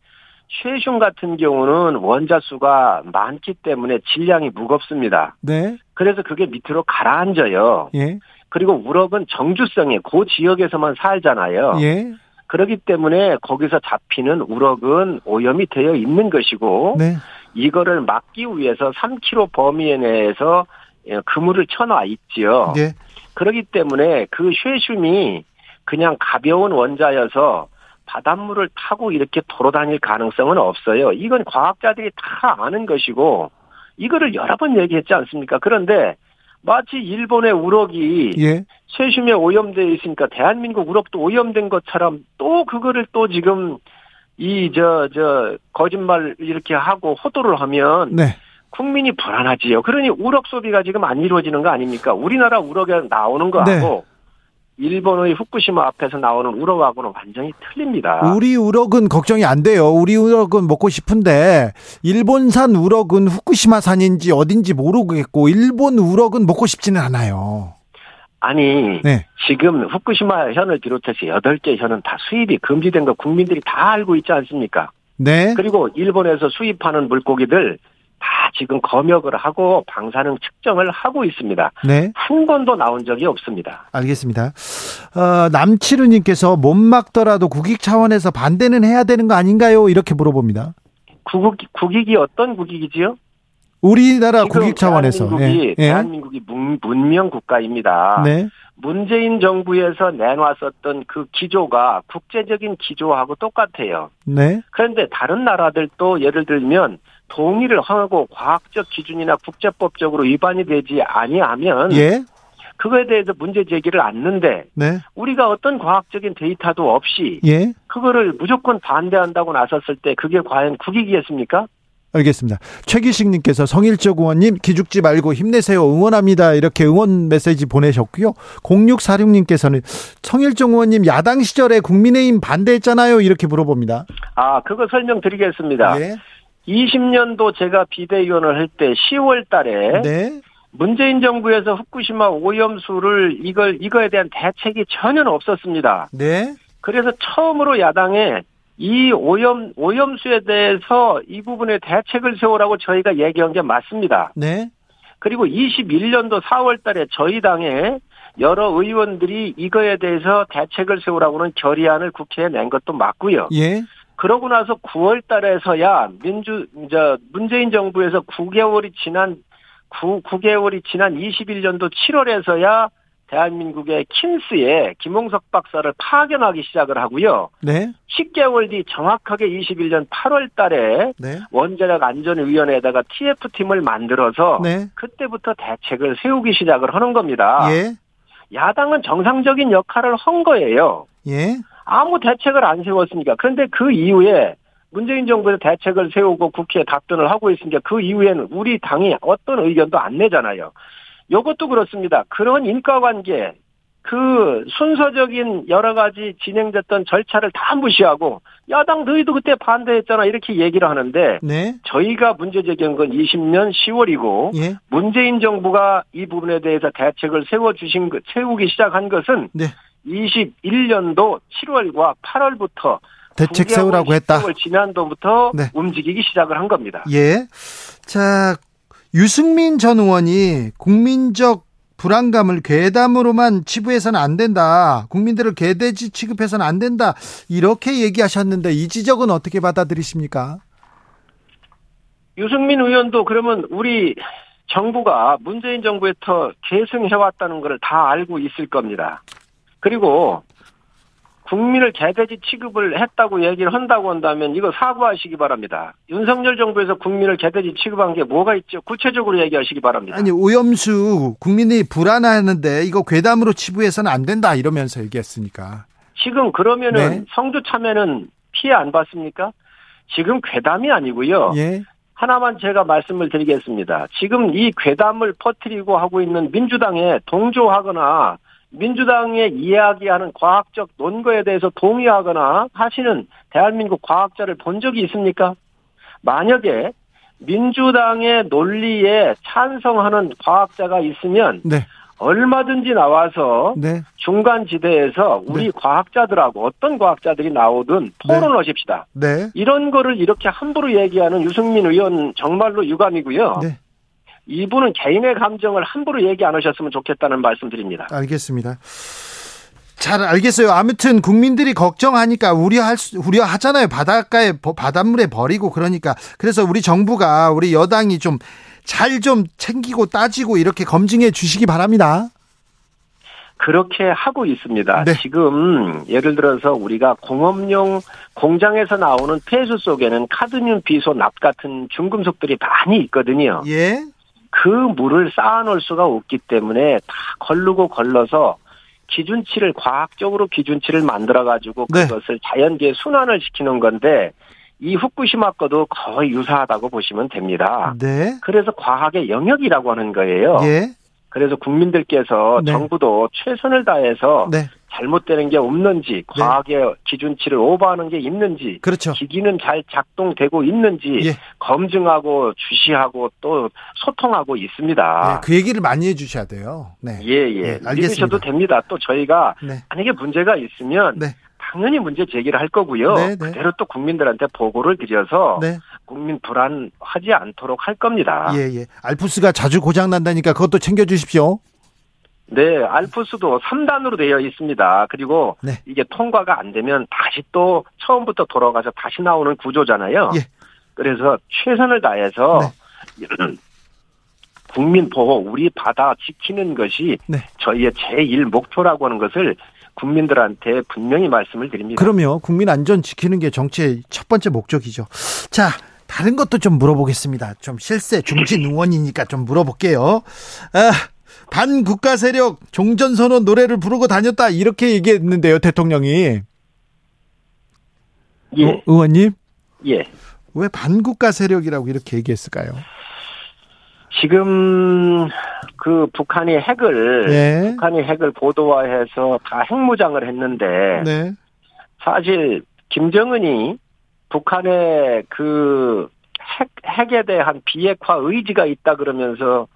쉐슘 같은 경우는 원자 수가 많기 때문에 질량이 무겁습니다. 네. 그래서 그게 밑으로 가라앉아요. 예. 그리고 우럭은 정주성이 그 지역에서만 살잖아요. 예. 그렇기 때문에 거기서 잡히는 우럭은 오염이 되어 있는 것이고 네. 이거를 막기 위해서 3km 범위 내에서 예, 그물을 쳐놔 있지요. 예. 그렇기 때문에 그 쉐슘이 그냥 가벼운 원자여서 바닷물을 타고 이렇게 돌아다닐 가능성은 없어요. 이건 과학자들이 다 아는 것이고 이거를 여러 번 얘기했지 않습니까? 그런데 마치 일본의 우럭이 예. 쉐슘에 오염되어 있으니까 대한민국 우럭도 오염된 것처럼 또 그거를 또 지금 이저저 거짓말 이렇게 하고 호도를 하면 네. 국민이 불안하지요. 그러니 우럭 소비가 지금 안 이루어지는 거 아닙니까? 우리나라 우럭에 나오는 거하고 일본의 후쿠시마 앞에서 나오는 우럭하고는 완전히 틀립니다. 우리 우럭은 걱정이 안 돼요. 우리 우럭은 먹고 싶은데 일본산 우럭은 후쿠시마산인지 어딘지 모르겠고 일본 우럭은 먹고 싶지는 않아요. 아니 네. 지금 후쿠시마 현을 비롯해서 8개 현은 다 수입이 금지된 거 국민들이 다 알고 있지 않습니까? 네. 그리고 일본에서 수입하는 물고기들 다 지금 검역을 하고 방사능 측정을 하고 있습니다. 네. 한 번도 나온 적이 없습니다. 알겠습니다. 어, 남치르님께서 못 막더라도 국익 차원에서 반대는 해야 되는 거 아닌가요? 이렇게 물어봅니다. 국익, 국익이 어떤 국익이지요? 우리나라 국익 차원에서. 대한민국이, 예. 예. 대한민국이 문, 문명 국가입니다. 네. 문재인 정부에서 내놨었던 그 기조가 국제적인 기조하고 똑같아요. 네. 그런데 다른 나라들도 예를 들면 동의를 하고 과학적 기준이나 국제법적으로 위반이 되지 아니하면 예. 그거에 대해서 문제 제기를 않는데 네. 우리가 어떤 과학적인 데이터도 없이 예. 그거를 무조건 반대한다고 나섰을 때 그게 과연 국익이겠습니까? 알겠습니다. 최기식님께서 성일적 의원님 기죽지 말고 힘내세요. 응원합니다. 이렇게 응원 메시지 보내셨고요. 0646님께서는 성일적 의원님 야당 시절에 국민의힘 반대했잖아요. 이렇게 물어봅니다. 아, 그거 설명드리겠습니다. 네. 20년도 제가 비대위원을 할 때 10월 달에 네. 문재인 정부에서 후쿠시마 오염수를 이걸 이거에 대한 대책이 전혀 없었습니다. 네. 그래서 처음으로 야당에 이 오염 오염수에 대해서 이 부분에 대책을 세우라고 저희가 얘기한 게 맞습니다. 네. 그리고 21년도 4월 달에 저희 당에 여러 의원들이 이거에 대해서 대책을 세우라고는 결의안을 국회에 낸 것도 맞고요. 예. 그러고 나서 9월 달에서야 민주 저 문재인 정부에서 9개월이 지난 9, 9개월이 지난 21년도 7월에서야 대한민국의 킴스에 김홍석 박사를 파견하기 시작을 하고요. 네. 10개월 뒤 정확하게 21년 8월 달에 네. 원자력 안전위원회에다가 TF팀을 만들어서 네. 그때부터 대책을 세우기 시작을 하는 겁니다. 예. 야당은 정상적인 역할을 한 거예요. 예. 아무 대책을 안 세웠으니까. 그런데 그 이후에 문재인 정부에서 대책을 세우고 국회에 답변을 하고 있으니까 그 이후에는 우리 당이 어떤 의견도 안 내잖아요. 이것도 그렇습니다. 그런 인과관계, 그 순서적인 여러 가지 진행됐던 절차를 다 무시하고 야당 너희도 그때 반대했잖아 이렇게 얘기를 하는데 네. 저희가 문제 제기한 건 20년 10월이고 예. 문재인 정부가 이 부분에 대해서 대책을 세워 주신 것, 세우기 시작한 것은 네. 21년도 7월과 8월부터 대책 세우라고 했다. 10개월 지난도부터 네. 움직이기 시작을 한 겁니다. 예. 자, 유승민 전 의원이 국민적 불안감을 괴담으로만 치부해서는 안 된다. 국민들을 개돼지 취급해서는 안 된다. 이렇게 얘기하셨는데 이 지적은 어떻게 받아들이십니까? 유승민 의원도 그러면 우리 정부가 문재인 정부에서 계승해왔다는 것을 다 알고 있을 겁니다. 그리고 국민을 개돼지 취급을 했다고 얘기를 한다고 한다면 이거 사과하시기 바랍니다. 윤석열 정부에서 국민을 개돼지 취급한 게 뭐가 있죠? 구체적으로 얘기하시기 바랍니다. 아니 오염수 국민이 불안해하는데 이거 괴담으로 치부해서는 안 된다 이러면서 얘기했으니까. 지금 그러면은 네. 성주 참여는 피해 안 받습니까? 지금 괴담이 아니고요. 예. 하나만 제가 말씀을 드리겠습니다. 지금 이 괴담을 퍼뜨리고 하고 있는 민주당에 동조하거나 민주당의 이야기하는 과학적 논거에 대해서 동의하거나 하시는 대한민국 과학자를 본 적이 있습니까? 만약에 민주당의 논리에 찬성하는 과학자가 있으면 네. 얼마든지 나와서 네. 중간 지대에서 우리 네. 과학자들하고 어떤 과학자들이 나오든 토론하십시다. 네. 이런 거를 이렇게 함부로 얘기하는 유승민 의원 정말로 유감이고요. 네. 이분은 개인의 감정을 함부로 얘기 안 하셨으면 좋겠다는 말씀 드립니다. 알겠습니다. 잘 알겠어요. 아무튼 국민들이 걱정하니까 우려할 수, 우려하잖아요. 바닷가에 버- 바닷물에 버리고 그러니까 그래서 우리 정부가 우리 여당이 좀잘좀 챙기고 따지고 이렇게 검증해 주시기 바랍니다. 그렇게 하고 있습니다. 네. 지금 예를 들어서 우리가 공업용 공장에서 나오는 폐수 속에는 카드뮴 비소 납 같은 중금속들이 많이 있거든요. 예. 그 물을 쌓아놓을 수가 없기 때문에 다 걸르고 걸러서 기준치를 과학적으로 기준치를 만들어 가지고 네. 그것을 자연계에 순환을 시키는 건데 이 후쿠시마 거도 거의 유사하다고 보시면 됩니다. 네. 그래서 과학의 영역이라고 하는 거예요. 예. 그래서 국민들께서 네. 정부도 최선을 다해서 네. 잘못되는 게 없는지 과학의 기준치를 오버하는 게 있는지 그렇죠. 기기는 잘 작동되고 있는지 예. 검증하고 주시하고 또 소통하고 있습니다. 네, 그 얘기를 많이 해 주셔야 돼요. 네. 예, 예. 네. 믿으셔도 됩니다. 또 저희가 네. 만약에 문제가 있으면 네. 당연히 문제 제기를 할 거고요. 네, 네. 그대로 또 국민들한테 보고를 드려서 네. 국민 불안하지 않도록 할 겁니다. 예, 예. 알프스가 자주 고장 난다니까 그것도 챙겨 주십시오. 네, 알프스도 3단으로 되어 있습니다. 그리고 네. 이게 통과가 안 되면 다시 또 처음부터 돌아가서 다시 나오는 구조잖아요. 예. 그래서 최선을 다해서 국민 보호, 우리 바다 지키는 것이 네. 저희의 제1 목표라고 하는 것을 국민들한테 분명히 말씀을 드립니다. 그럼요. 국민 안전 지키는 게 정치의 첫 번째 목적이죠. 자, 다른 것도 좀 물어보겠습니다. 좀 실세 중진 의원이니까 좀 물어볼게요. 아, 반국가 세력 종전선언 노래를 부르고 다녔다 이렇게 얘기했는데요, 대통령이. 예, 어, 의원님 예. 왜 반국가 세력이라고 이렇게 얘기했을까요? 지금 그 북한이 핵을 네. 북한이 핵을 고도화해서 다 핵무장을 했는데 네. 사실 김정은이 북한의 그 핵, 핵에 대한 비핵화 의지가 있다 그러면서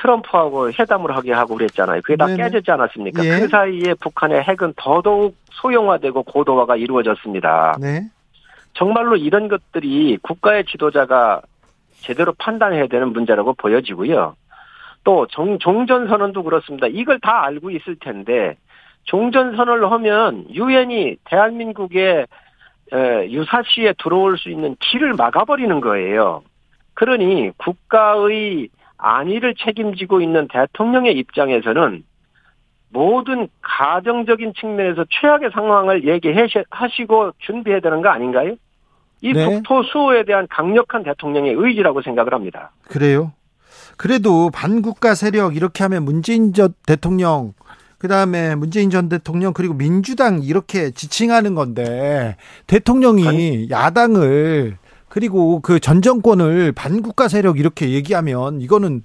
트럼프하고 회담을 하게 하고 그랬잖아요. 그게 다 네네. 깨졌지 않았습니까? 예. 그 사이에 북한의 핵은 더더욱 소형화되고 고도화가 이루어졌습니다. 네. 정말로 이런 것들이 국가의 지도자가 제대로 판단해야 되는 문제라고 보여지고요. 또 종, 종전선언도 그렇습니다. 이걸 다 알고 있을 텐데 종전선언을 하면 유엔이 대한민국의 에, 유사시에 들어올 수 있는 길을 막아버리는 거예요. 그러니 국가의 안위를 책임지고 있는 대통령의 입장에서는 모든 가정적인 측면에서 최악의 상황을 얘기하시고 준비해야 되는 거 아닌가요? 이 네. 북토 수호에 대한 강력한 대통령의 의지라고 생각을 합니다. 그래요. 그래도 반국가 세력 이렇게 하면 문재인 전 대통령 그다음에 문재인 전 대통령 그리고 민주당 이렇게 지칭하는 건데 대통령이 야당을 그리고 그 전 정권을 반국가 세력 이렇게 얘기하면 이거는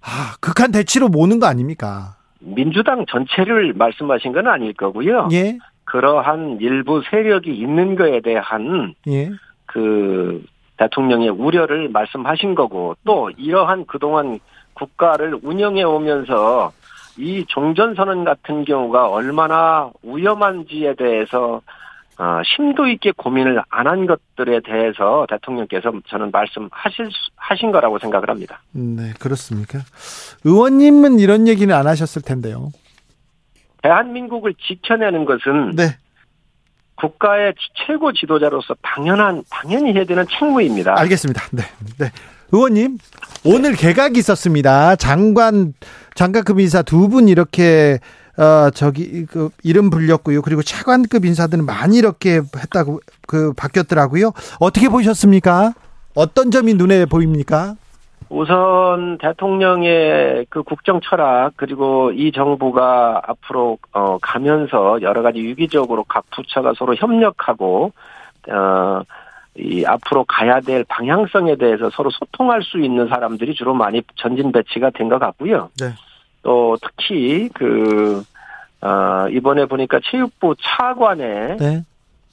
아, 극한 대치로 모는 거 아닙니까? 민주당 전체를 말씀하신 건 아닐 거고요. 예. 그러한 일부 세력이 있는 거에 대한 예. 그 대통령의 우려를 말씀하신 거고 또 이러한 그동안 국가를 운영해 오면서 이 종전선언 같은 경우가 얼마나 위험한지에 대해서 어, 심도 있게 고민을 안 한 것들에 대해서 대통령께서 저는 말씀하실 수- 하신 거라고 생각을 합니다. 네, 그렇습니까? 의원님은 이런 얘기는 안 하셨을 텐데요. 대한민국을 지켜내는 것은 네. 국가의 최고 지도자로서 당연한 당연히 해야 되는 책무입니다. 알겠습니다. 네. 네. 의원님, 오늘 개각이 있었습니다. 장관, 장관급 인사 두 분 이렇게, 어, 저기, 그, 이름 불렸고요. 그리고 차관급 인사들은 많이 이렇게 했다고, 그, 바뀌었더라고요. 어떻게 보셨습니까? 어떤 점이 눈에 보입니까? 우선 대통령의 그 국정 철학 그리고 이 정부가 앞으로 어 가면서 여러 가지 유기적으로 각 부처가 서로 협력하고 어 이 앞으로 가야 될 방향성에 대해서 서로 소통할 수 있는 사람들이 주로 많이 전진 배치가 된 것 같고요. 네. 또 특히 그 어, 이번에 보니까 체육부 차관에 네.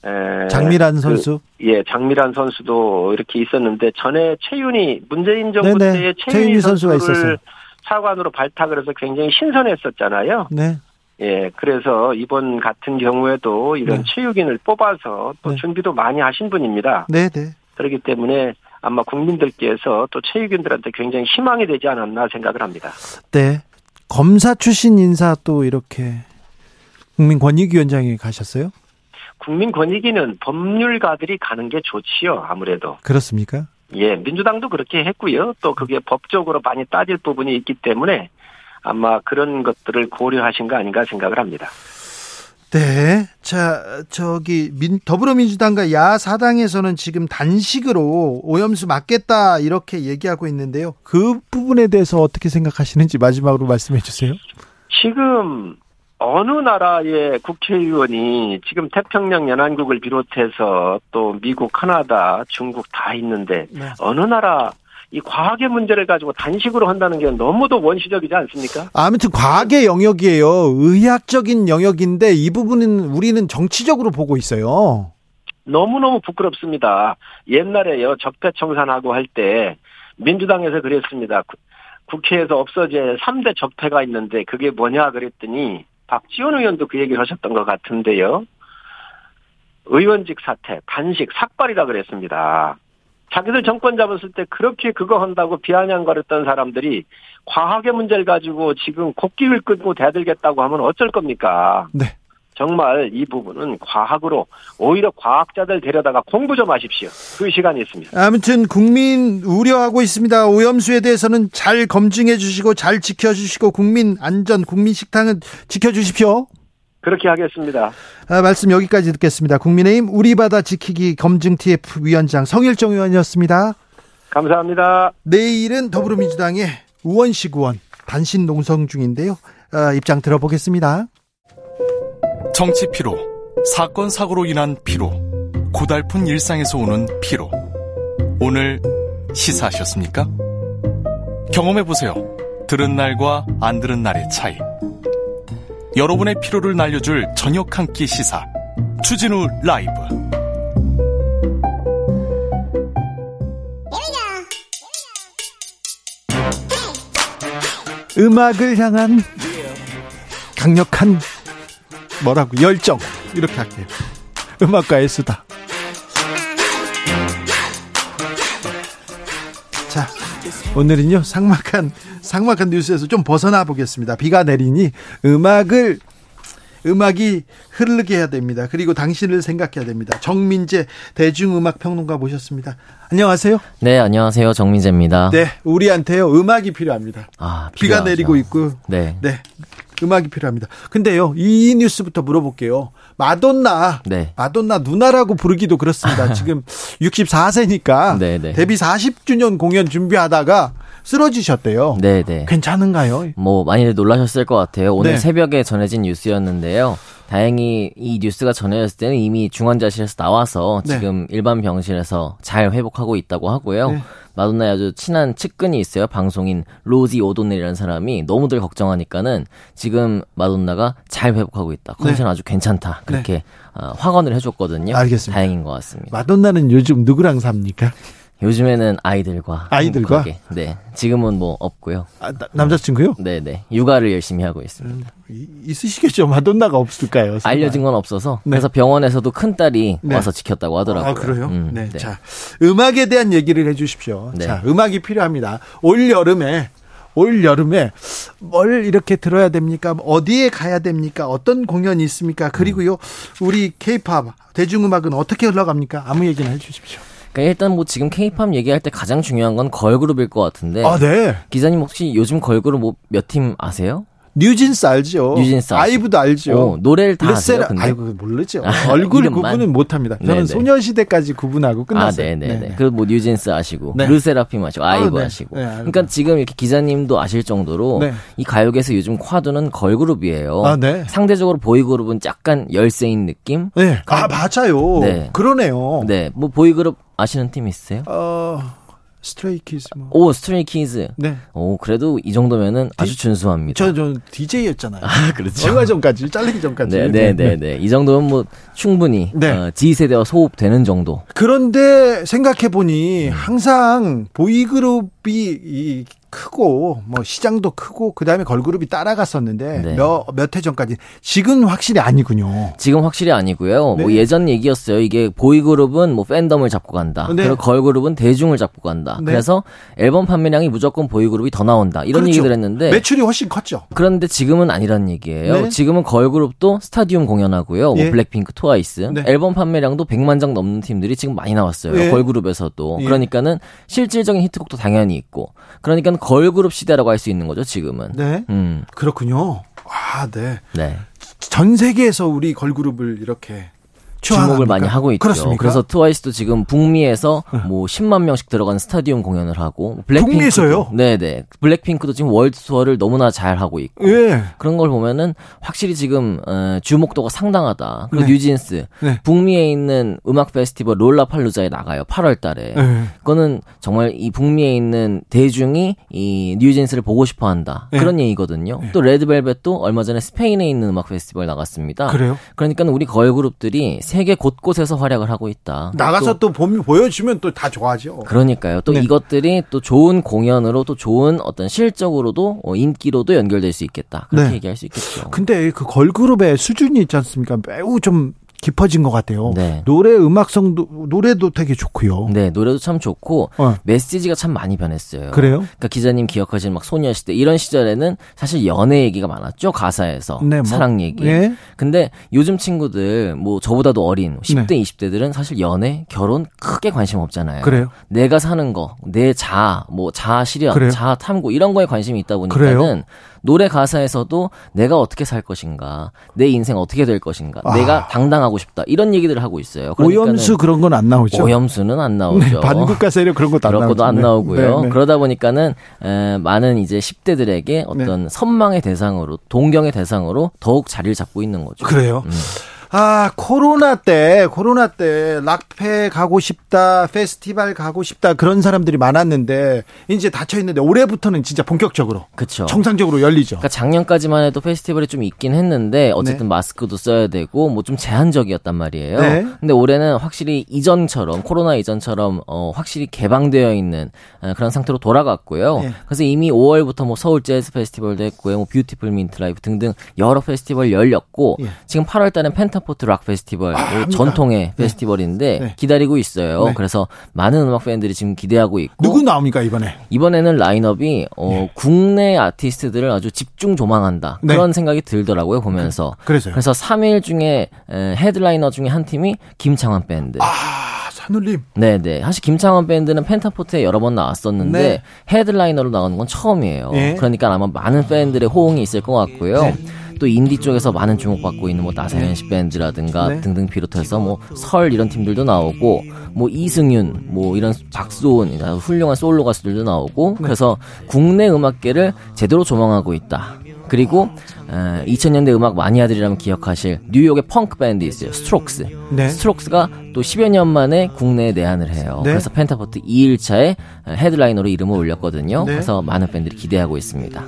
에, 장미란 그, 선수. 예, 장미란 선수도 이렇게 있었는데 전에 최윤희 문재인 정부 네네. 때에 최윤희 선수가 있었어요. 차관으로 발탁을 해서 굉장히 신선했었잖아요. 네. 예, 그래서 이번 같은 경우에도 이런 네. 체육인을 뽑아서 또 네. 준비도 많이 하신 분입니다. 네, 네. 그렇기 때문에 아마 국민들께서 또 체육인들한테 굉장히 희망이 되지 않았나 생각을 합니다. 네. 검사 출신 인사 또 이렇게 국민권익위원장에 가셨어요? 국민권익위는 법률가들이 가는 게 좋지요, 아무래도. 그렇습니까? 예, 민주당도 그렇게 했고요. 또 그게 법적으로 많이 따질 부분이 있기 때문에 아마 그런 것들을 고려하신 거 아닌가 생각을 합니다. 네. 자, 저기 민, 더불어민주당과 야사당에서는 지금 단식으로 오염수 막겠다 이렇게 얘기하고 있는데요. 그 부분에 대해서 어떻게 생각하시는지 마지막으로 말씀해 주세요. 지금 어느 나라의 국회의원이 지금 태평양 연안국을 비롯해서 또 미국, 카나다, 중국 다 있는데 네. 어느 나라 이 과학의 문제를 가지고 단식으로 한다는 게 너무도 원시적이지 않습니까? 아무튼 과학의 영역이에요. 의학적인 영역인데 이 부분은 우리는 정치적으로 보고 있어요. 너무너무 부끄럽습니다. 옛날에요, 적폐청산하고 할 때, 민주당에서 그랬습니다. 구- 국회에서 없어진 3대 적폐가 있는데, 그게 뭐냐 그랬더니, 박지원 의원도 그 얘기를 하셨던 것 같은데요. 의원직 사퇴, 단식, 삭발이라 그랬습니다. 자기들 정권 잡았을 때 그렇게 그거 한다고 비아냥거렸던 사람들이 과학의 문제를 가지고 지금 곡기를 끄고 대들겠다고 하면 어쩔 겁니까? 네. 정말 이 부분은 과학으로 오히려 과학자들 데려다가 공부 좀 하십시오. 그 시간이 있습니다. 아무튼 국민 우려하고 있습니다. 오염수에 대해서는 잘 검증해 주시고 잘 지켜 주시고 국민 안전, 국민 식탁은 지켜 주십시오. 그렇게 하겠습니다. 아, 말씀 여기까지 듣겠습니다. 국민의힘 우리 바다 지키기 검증 TF 위원장 성일정 의원이었습니다. 감사합니다. 내일은 더불어민주당의 우원식 의원 단신 농성 중인데요. 아, 입장 들어보겠습니다. 정치 피로, 사건 사고로 인한 피로, 고달픈 일상에서 오는 피로. 오늘 시사하셨습니까? 경험해 보세요. 들은 날과 안 들은 날의 차이. 여러분의 피로를 날려줄 저녁 한 끼 시사. 추진우 라이브. 음악을 향한 강력한 뭐라고 열정 이렇게 할게요. 음악가의 수다. 오늘은요 상막한 상막한 뉴스에서 좀 벗어나 보겠습니다. 비가 내리니 음악을 음악이 흐르게 해야 됩니다. 그리고 당신을 생각해야 됩니다. 정민재 대중음악 평론가 모셨습니다. 안녕하세요. 네, 안녕하세요. 정민재입니다. 네, 우리한테요 음악이 필요합니다. 아, 비가 필요하죠. 내리고 있고 네. 네. 음악이 필요합니다. 근데요, 이 뉴스부터 물어볼게요. 마돈나. 네. 마돈나 누나라고 부르기도 그렇습니다. 지금 64세니까 네, 네. 데뷔 40주년 공연 준비하다가 쓰러지셨대요. 네, 네. 괜찮은가요? 뭐 많이들 놀라셨을 것 같아요. 오늘 네. 새벽에 전해진 뉴스였는데요. 다행히 이 뉴스가 전해졌을 때는 이미 중환자실에서 나와서 네. 지금 일반 병실에서 잘 회복하고 있다고 하고요. 네. 마돈나의 아주 친한 측근이 있어요. 방송인 로지 오돈넬이라는 사람이 너무들 걱정하니까는 지금 마돈나가 잘 회복하고 있다. 컨디션 아주 괜찮다. 그렇게 어, 확언을 해줬거든요. 네. 알겠습니다. 다행인 것 같습니다. 마돈나는 요즘 누구랑 삽니까? 요즘에는 아이들과 아이들과? 행복하게. 네 지금은 뭐 없고요. 아, 나- 남자친구요? 네네 육아를 열심히 하고 있습니다. 이- 있으시겠죠. 마돈나가 없을까요? 설마? 알려진 건 없어서 네. 그래서 병원에서도 큰 딸이 네. 와서 지켰다고 하더라고요. 아, 그래요? 음, 네. 자, 음악에 대한 얘기를 해 주십시오. 네. 자, 음악이 필요합니다. 올 여름에 올 여름에 뭘 이렇게 들어야 됩니까? 어디에 가야 됩니까? 어떤 공연이 있습니까? 그리고요, 우리 케이팝 대중음악은 어떻게 흘러갑니까? 아무 얘기나 해주십시오. 그러니까 일단 뭐 지금 케이팝 얘기할 때 가장 중요한 건 걸그룹일 것 같은데. 아, 네. 기자님 혹시 요즘 걸그룹 뭐 몇 팀 아세요? 뉴진스 알죠. 뉴진스 아이브도 알죠. 어, 노래를 다 아세요? 근데? 아이고 모르죠. 얼굴 구분은 못합니다. 저는 네네. 소녀시대까지 구분하고 아, 끝났어요. 네네네. 네. 그리고 뭐 뉴진스 아시고, 네. 르세라핌 아시고, 아이브 아, 네. 아시고. 네, 알고. 그러니까 지금 이렇게 기자님도 아실 정도로 네. 이 가요계에서 요즘 화두는 걸그룹이에요. 아, 네. 상대적으로 보이그룹은 약간 열세인 느낌? 네. 아, 맞아요. 네. 그러네요. 네. 뭐 보이그룹 아시는 팀 있으세요? 어, 스트레이키즈 뭐. 오, 스트레이키즈. 네. 오, 그래도 이 정도면은 아주 준수합니다. 저, 저, DJ였잖아요. 아, 그렇죠. 얼마 전까지, 잘리기 전까지. 네, 네, 네, 네. 이 정도면 뭐 충분히 네. 어, Z세대와 소통되는 정도. 그런데 음. 생각해보니 항상 보이그룹이 이 크고 뭐 시장도 크고 그 다음에 걸그룹이 따라갔었는데 네. 몇몇 해 전까지 지금 확실히 아니군요. 지금 확실히 아니고요. 뭐 네. 예전 얘기였어요. 이게 보이그룹은 뭐 팬덤을 잡고 간다. 네. 그리고 걸그룹은 대중을 잡고 간다. 네. 그래서 앨범 판매량이 무조건 보이그룹이 더 나온다. 이런 그렇죠. 얘기들 했는데 매출이 훨씬 컸죠. 그런데 지금은 아니란 얘기예요. 네. 지금은 걸그룹도 스타디움 공연하고요. 뭐 예. 블랙핑크, 트와이스. 네. 앨범 판매량도 100만 장 넘는 팀들이 지금 많이 나왔어요. 예. 걸그룹에서도. 예. 그러니까는 실질적인 히트곡도 당연히 있고. 그러니까 걸그룹 시대라고 할 수 있는 거죠, 지금은. 네. 음. 그렇군요. 아, 네. 네. 전 세계에서 우리 걸그룹을 이렇게 주목을? 많이 하고 있죠. 그렇습니까? 그래서 트와이스도 지금 북미에서 뭐 10만 명씩 들어가는 스타디움 공연을 하고 블랙핑크도? 네네 블랙핑크도 지금 월드 투어를 너무나 잘 하고 있고 예. 그런 걸 보면은 확실히 지금 어, 주목도가 상당하다. 그리고 네. 뉴진스 네. 북미에 있는 음악 페스티벌 롤라팔루자에 나가요. 8월달에. 예. 그거는 정말 이 북미에 있는 대중이 이 뉴진스를 보고 싶어한다 네. 그런 얘기거든요. 또 레드벨벳도 얼마 전에 스페인에 있는 음악 페스티벌 나갔습니다. 그래요? 그러니까 우리 걸그룹들이 세계 곳곳에서 활약을 하고 있다. 나가서 또 봄이 보여주면 또 다 좋아하죠. 그러니까요. 또 네. 이것들이 또 좋은 공연으로 또 좋은 어떤 실적으로도 어, 인기로도 연결될 수 있겠다. 그렇게 네. 얘기할 수 있겠죠. 근데 그 걸그룹의 수준이 있지 않습니까? 매우 좀 깊어진 것 같아요. 네. 노래 음악성도 노래도 되게 좋고요. 네, 노래도 참 좋고 어. 메시지가 참 많이 변했어요. 그래요? 그러니까 기자님 기억하시는 막 소녀시대 이런 시절에는 사실 연애 얘기가 많았죠 가사에서 네, 뭐. 사랑 얘기. 예. 근데 요즘 친구들 뭐 저보다도 어린 10대 네. 20대들은 사실 연애 결혼 크게 관심 없잖아요. 그래요? 내가 사는 거, 내 자아, 뭐 자아 실현, 그래요? 자아 탐구 이런 거에 관심이 있다 그래요? 보니까는 노래 가사에서도 내가 어떻게 살 것인가, 내 인생 어떻게 될 것인가, 아. 내가 당당하고 싶다 이런 얘기들을 하고 있어요. 오염수 그런 건 안 나오죠. 오염수는 안 나오죠. 네, 반국가 세력 그런 것도 안 그런. 것도 안 네. 나오고요. 네, 네. 그러다 보니까는 에, 많은 이제 10대들에게 어떤 선망의 대상으로, 동경의 대상으로 더욱 자리를 잡고 있는 거죠. 그래요. 음. 아, 코로나 때, 코로나 때, 락페 가고 싶다, 페스티벌 가고 싶다, 그런 사람들이 많았는데, 이제 닫혀있는데, 올해부터는 진짜 본격적으로, 그렇죠. 정상적으로 열리죠. 그러니까 작년까지만 해도 페스티벌이 좀 있긴 했는데 어쨌든 마스크도 써야 되고 뭐 좀 제한적이었단 말이에요. 네. 근데 올해는 확실히 이전처럼 코로나 이전처럼 어 확실히 개방되어 있는 어, 그런 상태로 돌아갔고요. 네. 그래서 이미 5월부터 뭐 서울 재즈 페스티벌도 했고요. 뭐 뷰티풀 민트 라이브 등등 여러 페스티벌 열렸고 예. 지금 8월 달엔 펜타 포트 락 페스티벌 뭐 합니다. 전통의 페스티벌인데 네. 기다리고 있어요. 네. 그래서 많은 음악 팬들이 지금 기대하고 있고 누구 나옵니까, 이번에? 이번에는 라인업이 어, 국내 아티스트들을 아주 집중 조망한다 네. 그런 생각이 들더라고요 보면서 그래서요. 그래서 3일 중에 에, 헤드라이너 중에 한 팀이 김창완 밴드. 아, 산울림. 네네. 사실 김창완 밴드는 펜타포트에 여러 번 나왔었는데 네. headliner로 나오는 건 처음이에요. 예. 그러니까 아마 많은 팬들의 호응이 있을 것 같고요. 네. 또 인디 쪽에서 많은 주목받고 있는 뭐 나상현 씨 밴드라든가 네. 등등 비롯해서 뭐 설 이런 팀들도 나오고 뭐 이승윤 뭐 이런 박소은 이런 훌륭한 솔로 가수들도 나오고 네. 그래서 국내 음악계를 제대로 조망하고 있다. 그리고 에, 2000년대 음악 마니아들이라면 기억하실 뉴욕의 펑크 밴드 있어요. 스트록스. 네. 스트록스가 또 10여 년 만에 국내에 내한을 해요. 네. 그래서 펜타포트 2일차에 headliner로 이름을 올렸거든요. 네. 그래서 많은 팬들이 기대하고 있습니다.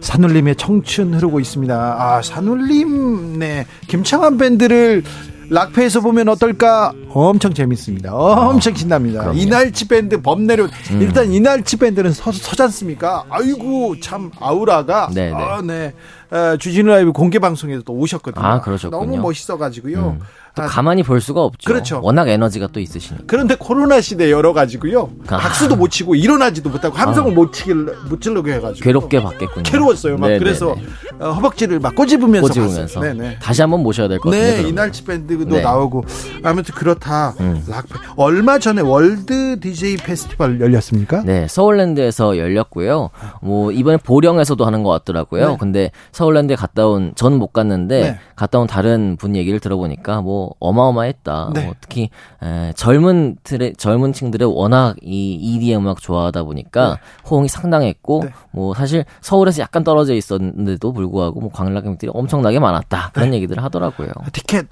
산울림의 청춘 흐르고 있습니다. 아, 산울림, 네. 김창완 밴드를 락페에서 보면 어떨까? 엄청 재밌습니다. 엄청 신납니다. 아. 음. 이날치 밴드 범내려 일단 이날치 밴드는 서, 서지 않습니까? 아이고 참 아우라가 네네. 아, 네. 어, 주진우 라이브 공개 방송에도 또 오셨거든요. 아, 그러셨군요. 너무 멋있어 가지고요. 음. 또 아, 가만히 볼 수가 없죠. 그렇죠. 워낙 에너지가 또 있으시니까. 그런데 코로나 시대 열어 가지고요. 아. 박수도 못 치고 일어나지도 못하고 함성을 아. 못 지르게 못 지르게 해가지고 괴롭게 받겠군요. 괴로웠어요. 막 네네네. 그래서 어, 허벅지를 막 꼬집으면서 꼬집으면서 다시 한번 모셔야 될 것 같아요. 네, 이날치 밴드도 네. 나오고 아무튼 그렇다. 음. 락 얼마 전에 월드 DJ 페스티벌 열렸습니까? 네, 서울랜드에서 열렸고요. 뭐 이번에 보령에서도 하는 것 같더라고요. 네. 근데 서울랜드에 갔다 온 저는 못 갔는데 네. 갔다 온 다른 분 얘기를 들어보니까 뭐 어마어마했다. 네. 뭐 특히 에, 젊은 틀의 젊은 층들의 워낙 이 EDM 음악 좋아하다 보니까 네. 호응이 상당했고 네. 뭐 사실 서울에서 약간 떨어져 있었는데도 불구하고 뭐 관람객들이 엄청나게 많았다 그런 네. 얘기들을 하더라고요. 티켓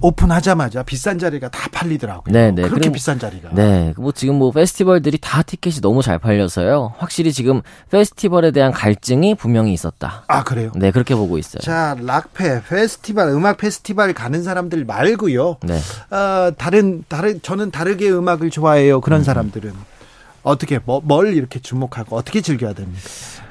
오픈하자마자 비싼 자리가 다 팔리더라고요. 네, 네. 그렇게 그럼, 비싼 자리가. 네. 뭐 지금 뭐 페스티벌들이 다 티켓이 너무 잘 팔려서요. 확실히 지금 페스티벌에 대한 갈증이 분명히 있었다. 아, 그래요? 네, 그렇게 보고 있어요. 자, 락페 페스티벌 음악 페스티벌 가는 사람들 말고요. 네. 어, 다른 다른 저는 다르게 음악을 좋아해요. 그런 음. 사람들은 어떻게 뭐, 뭘 이렇게 주목하고 어떻게 즐겨야 됩니까?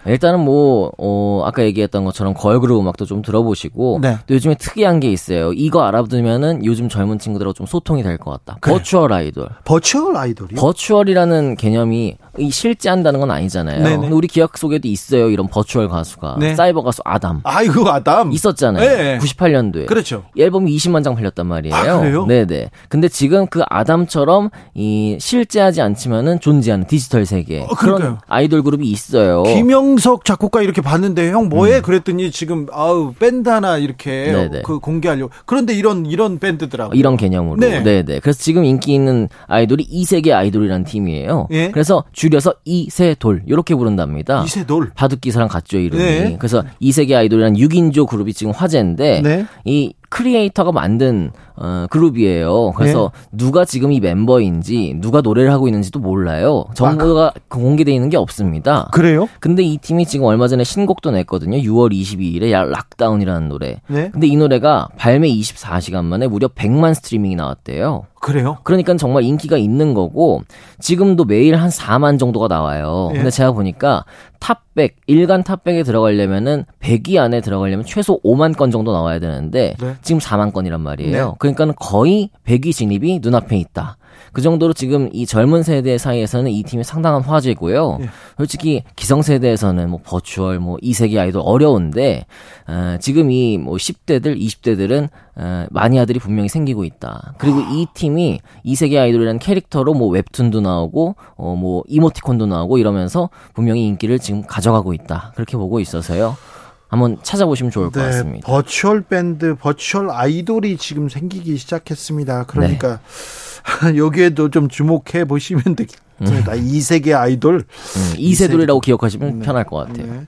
일단은 뭐, 어, 아까 얘기했던 것처럼 걸그룹 음악도 좀 들어보시고, 네. 또 요즘에 특이한 게 있어요. 이거 알아두면은 요즘 젊은 친구들하고 좀 소통이 될 것 같다. 그래. virtual 아이돌. virtual 아이돌이요? virtual이라는 개념이 실재한다는 건 아니잖아요. 네네. 근데 우리 기억 속에도 있어요. 이런 virtual 가수가. 네. 사이버 가수 아담. 아이고, 아담. 있었잖아요. 네. 98년도에. 그렇죠. 앨범이 20만 장 팔렸단 말이에요. 아, 그래요? 네네. 근데 지금 그 아담처럼 이 실재하지 않지만은 존재하는 디지털 세계. 어, 그런 아이돌 그룹이 있어요. 김영 김영석 작곡가 이렇게 봤는데 형 뭐해? 음. 그랬더니 지금 아우 밴드 하나 이렇게 네네. 그 공개하려고. 그런데 이런 이런 밴드더라고. 이런 개념으로. 네. 네 그래서 지금 인기 있는 아이돌이 이세계 아이돌이라는 팀이에요. 예? 그래서 줄여서 이세돌 이렇게 부른답니다. 이세돌. 바둑기사랑 같죠 이름이. 네. 그래서 이세계 아이돌이라는 6인조 그룹이 지금 화제인데 네. 이 creator가 만든 어, 그룹이에요. 그래서 네. 누가 지금 이 멤버인지 누가 노래를 하고 있는지도 몰라요. 정보가 아, 공개되어 있는 게 없습니다. 그래요? 근데 이 팀이 지금 얼마 전에 신곡도 냈거든요. 6월 22일에 야 Lockdown이라는 노래. 네? 근데 이 노래가 발매 24시간 만에 무려 100만 스트리밍이 나왔대요. 그래요? 그러니까 정말 인기가 있는 거고 지금도 매일 한 4만 정도가 나와요. 예. 근데 제가 보니까 탑백 일간 탑백에 들어가려면은 100위 안에 들어가려면 최소 5만 건 정도 나와야 되는데 네. 지금 4만 건이란 말이에요. 네. 그러니까 거의 100위 진입이 눈앞에 있다. 그 정도로 지금 이 젊은 세대 사이에서는 이 팀이 상당한 화제고요. 예. 솔직히 기성 세대에서는 뭐 버추얼 뭐 이세계 아이돌 어려운데 어, 지금 이 뭐 10대들 20대들은 어, 마니아들이 분명히 생기고 있다. 그리고 이 팀이 이세계 아이돌이라는 캐릭터로 뭐 웹툰도 나오고 어 뭐 이모티콘도 나오고 이러면서 분명히 인기를 지금 가져가고 있다. 그렇게 보고 있어서요. 한번 찾아보시면 좋을 것 네, 같습니다. virtual 밴드, virtual 아이돌이 지금 생기기 시작했습니다. 그러니까 네. 여기에도 좀 주목해 보시면 되겠습니다. 음. 이세계 아이돌. 음, 이세돌이라고 기억하시면 네. 편할 것 같아요.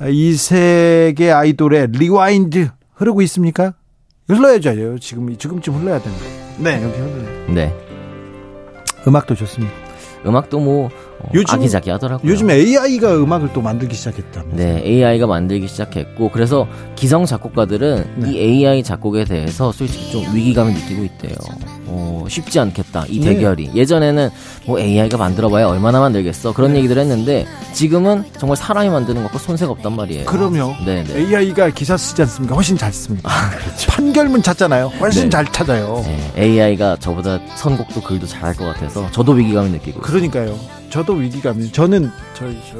네. 이세계 아이돌의 Rewind 흐르고 있습니까? 흘러야죠. 지금 지금쯤 흘러야 됩니다. 네, 여기 흘러요. 네. 음악도 좋습니다. 음악도 뭐 어, 요즘, 아기자기하더라고요. 요즘 AI가 음악을 또 만들기 시작했다면서. 네, AI가 만들기 시작했고 그래서 기성 작곡가들은 네. 이 AI 작곡에 대해서 솔직히 좀 위기감을 느끼고 있대요. 어, 쉽지 않겠다. 이 네. 대결이. 네. 예전에는 뭐 AI가 만들어봐야 얼마나 만들겠어. 그런 네. 얘기들 했는데 지금은 정말 사람이 만드는 것과 손색 없단 말이에요. 그럼요. 네, 네. AI가 기사 쓰지 않습니까? 훨씬 잘 씁니다. 아, 그렇죠. 판결문 찾잖아요. 훨씬 네. 잘 찾아요. 네. AI가 저보다 선곡도 글도 잘할 것 같아서 저도 위기감을 느끼고. 그러니까요. 저도 위기감이. 저는 저희 저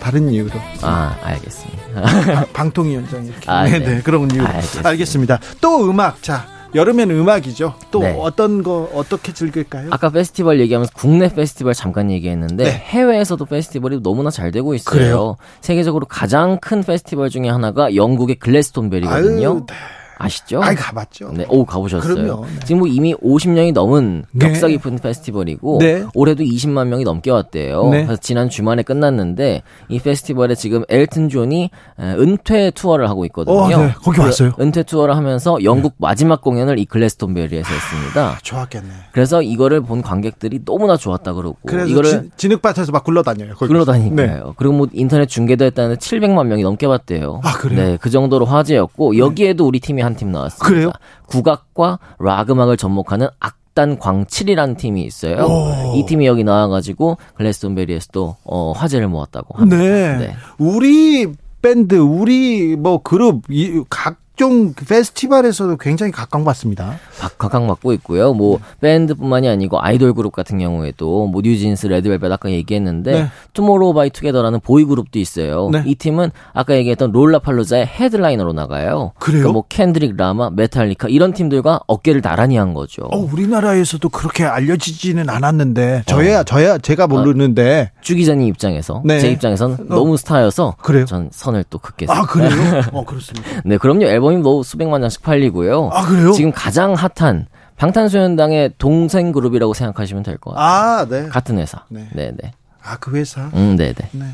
다른 이유로. 아, 알겠습니다. 방통위원장 이렇게. 아, 네, 네, 그런 이유로. 알겠습니다. 알겠습니다. 또 음악. 자, 여름엔 음악이죠. 또 네. 어떤 거 어떻게 즐길까요? 아까 페스티벌 얘기하면서 국내 페스티벌 잠깐 얘기했는데 네. 해외에서도 페스티벌이 너무나 잘 되고 있어요. 그래요? 세계적으로 가장 큰 페스티벌 중에 하나가 영국의 글래스톤베리거든요. 아유, 네. 아시죠? 아, 가봤죠. 네, 오 가보셨어요. 그럼요. 네. 지금 뭐 이미 50년이 넘은 네. 역사 깊은 페스티벌이고 네. 올해도 20만 명이 넘게 왔대요. 네. 그래서 지난 주말에 끝났는데 이 페스티벌에 지금 엘튼 존이 은퇴 투어를 하고 있거든요. 어, 네. 거기 왔어요. 은퇴 투어를 하면서 영국 마지막 공연을 이 글래스톤베리에서 했습니다. 아, 좋았겠네. 그래서 이거를 본 관객들이 너무나 좋았다 그러고 이거를 지, 진흙밭에서 막 굴러다녀요. 굴러다니니까요. 그리고 뭐 인터넷 중계도 했다는데 700만 명이 넘게 봤대요. 아, 그래요? 네, 그 정도로 화제였고 여기에도 우리 팀이 한 팀 나왔습니다. 그래요? 국악과 락 음악을 접목하는 악단 광칠이라는 팀이 있어요. 오. 이 팀이 여기 나와가지고 글래스톤베리에서도 어, 화제를 모았다고 합니다. 네. 네. 우리 밴드, 우리 뭐 그룹 각 각종 그 페스티벌에서도 굉장히 각광받습니다. 각광받고 있고요. 뭐 밴드뿐만이 아니고 아이돌 그룹 같은 경우에도 뭐 뉴진스, 레드벨벳 아까 얘기했는데 네. 투모로우바이투게더라는 보이 그룹도 있어요. 네. 이 팀은 아까 얘기했던 롤라팔로자의 headliner로 나가요. 그래요? 그러니까 뭐 캔드릭 라마, 메탈리카 이런 팀들과 어깨를 나란히 한 거죠. 어, 우리나라에서도 그렇게 알려지지는 않았는데 저야 저야 제가 모르는데 주 기자님 입장에서 네. 제 입장에선 너무 스타여서 그래요? 전 선을 또 긋겠습니다. 아 그래요? 어 그렇습니다. 네, 그럼요. 앨범 이뭐 수백만 장씩 팔리고요. 아 그래요? 지금 가장 핫한 방탄소년단의 동생 그룹이라고 생각하시면 될 것 같아요. 아 네. 같은 회사. 네. 네, 네. 아그 회사. 음, 네, 네. 네.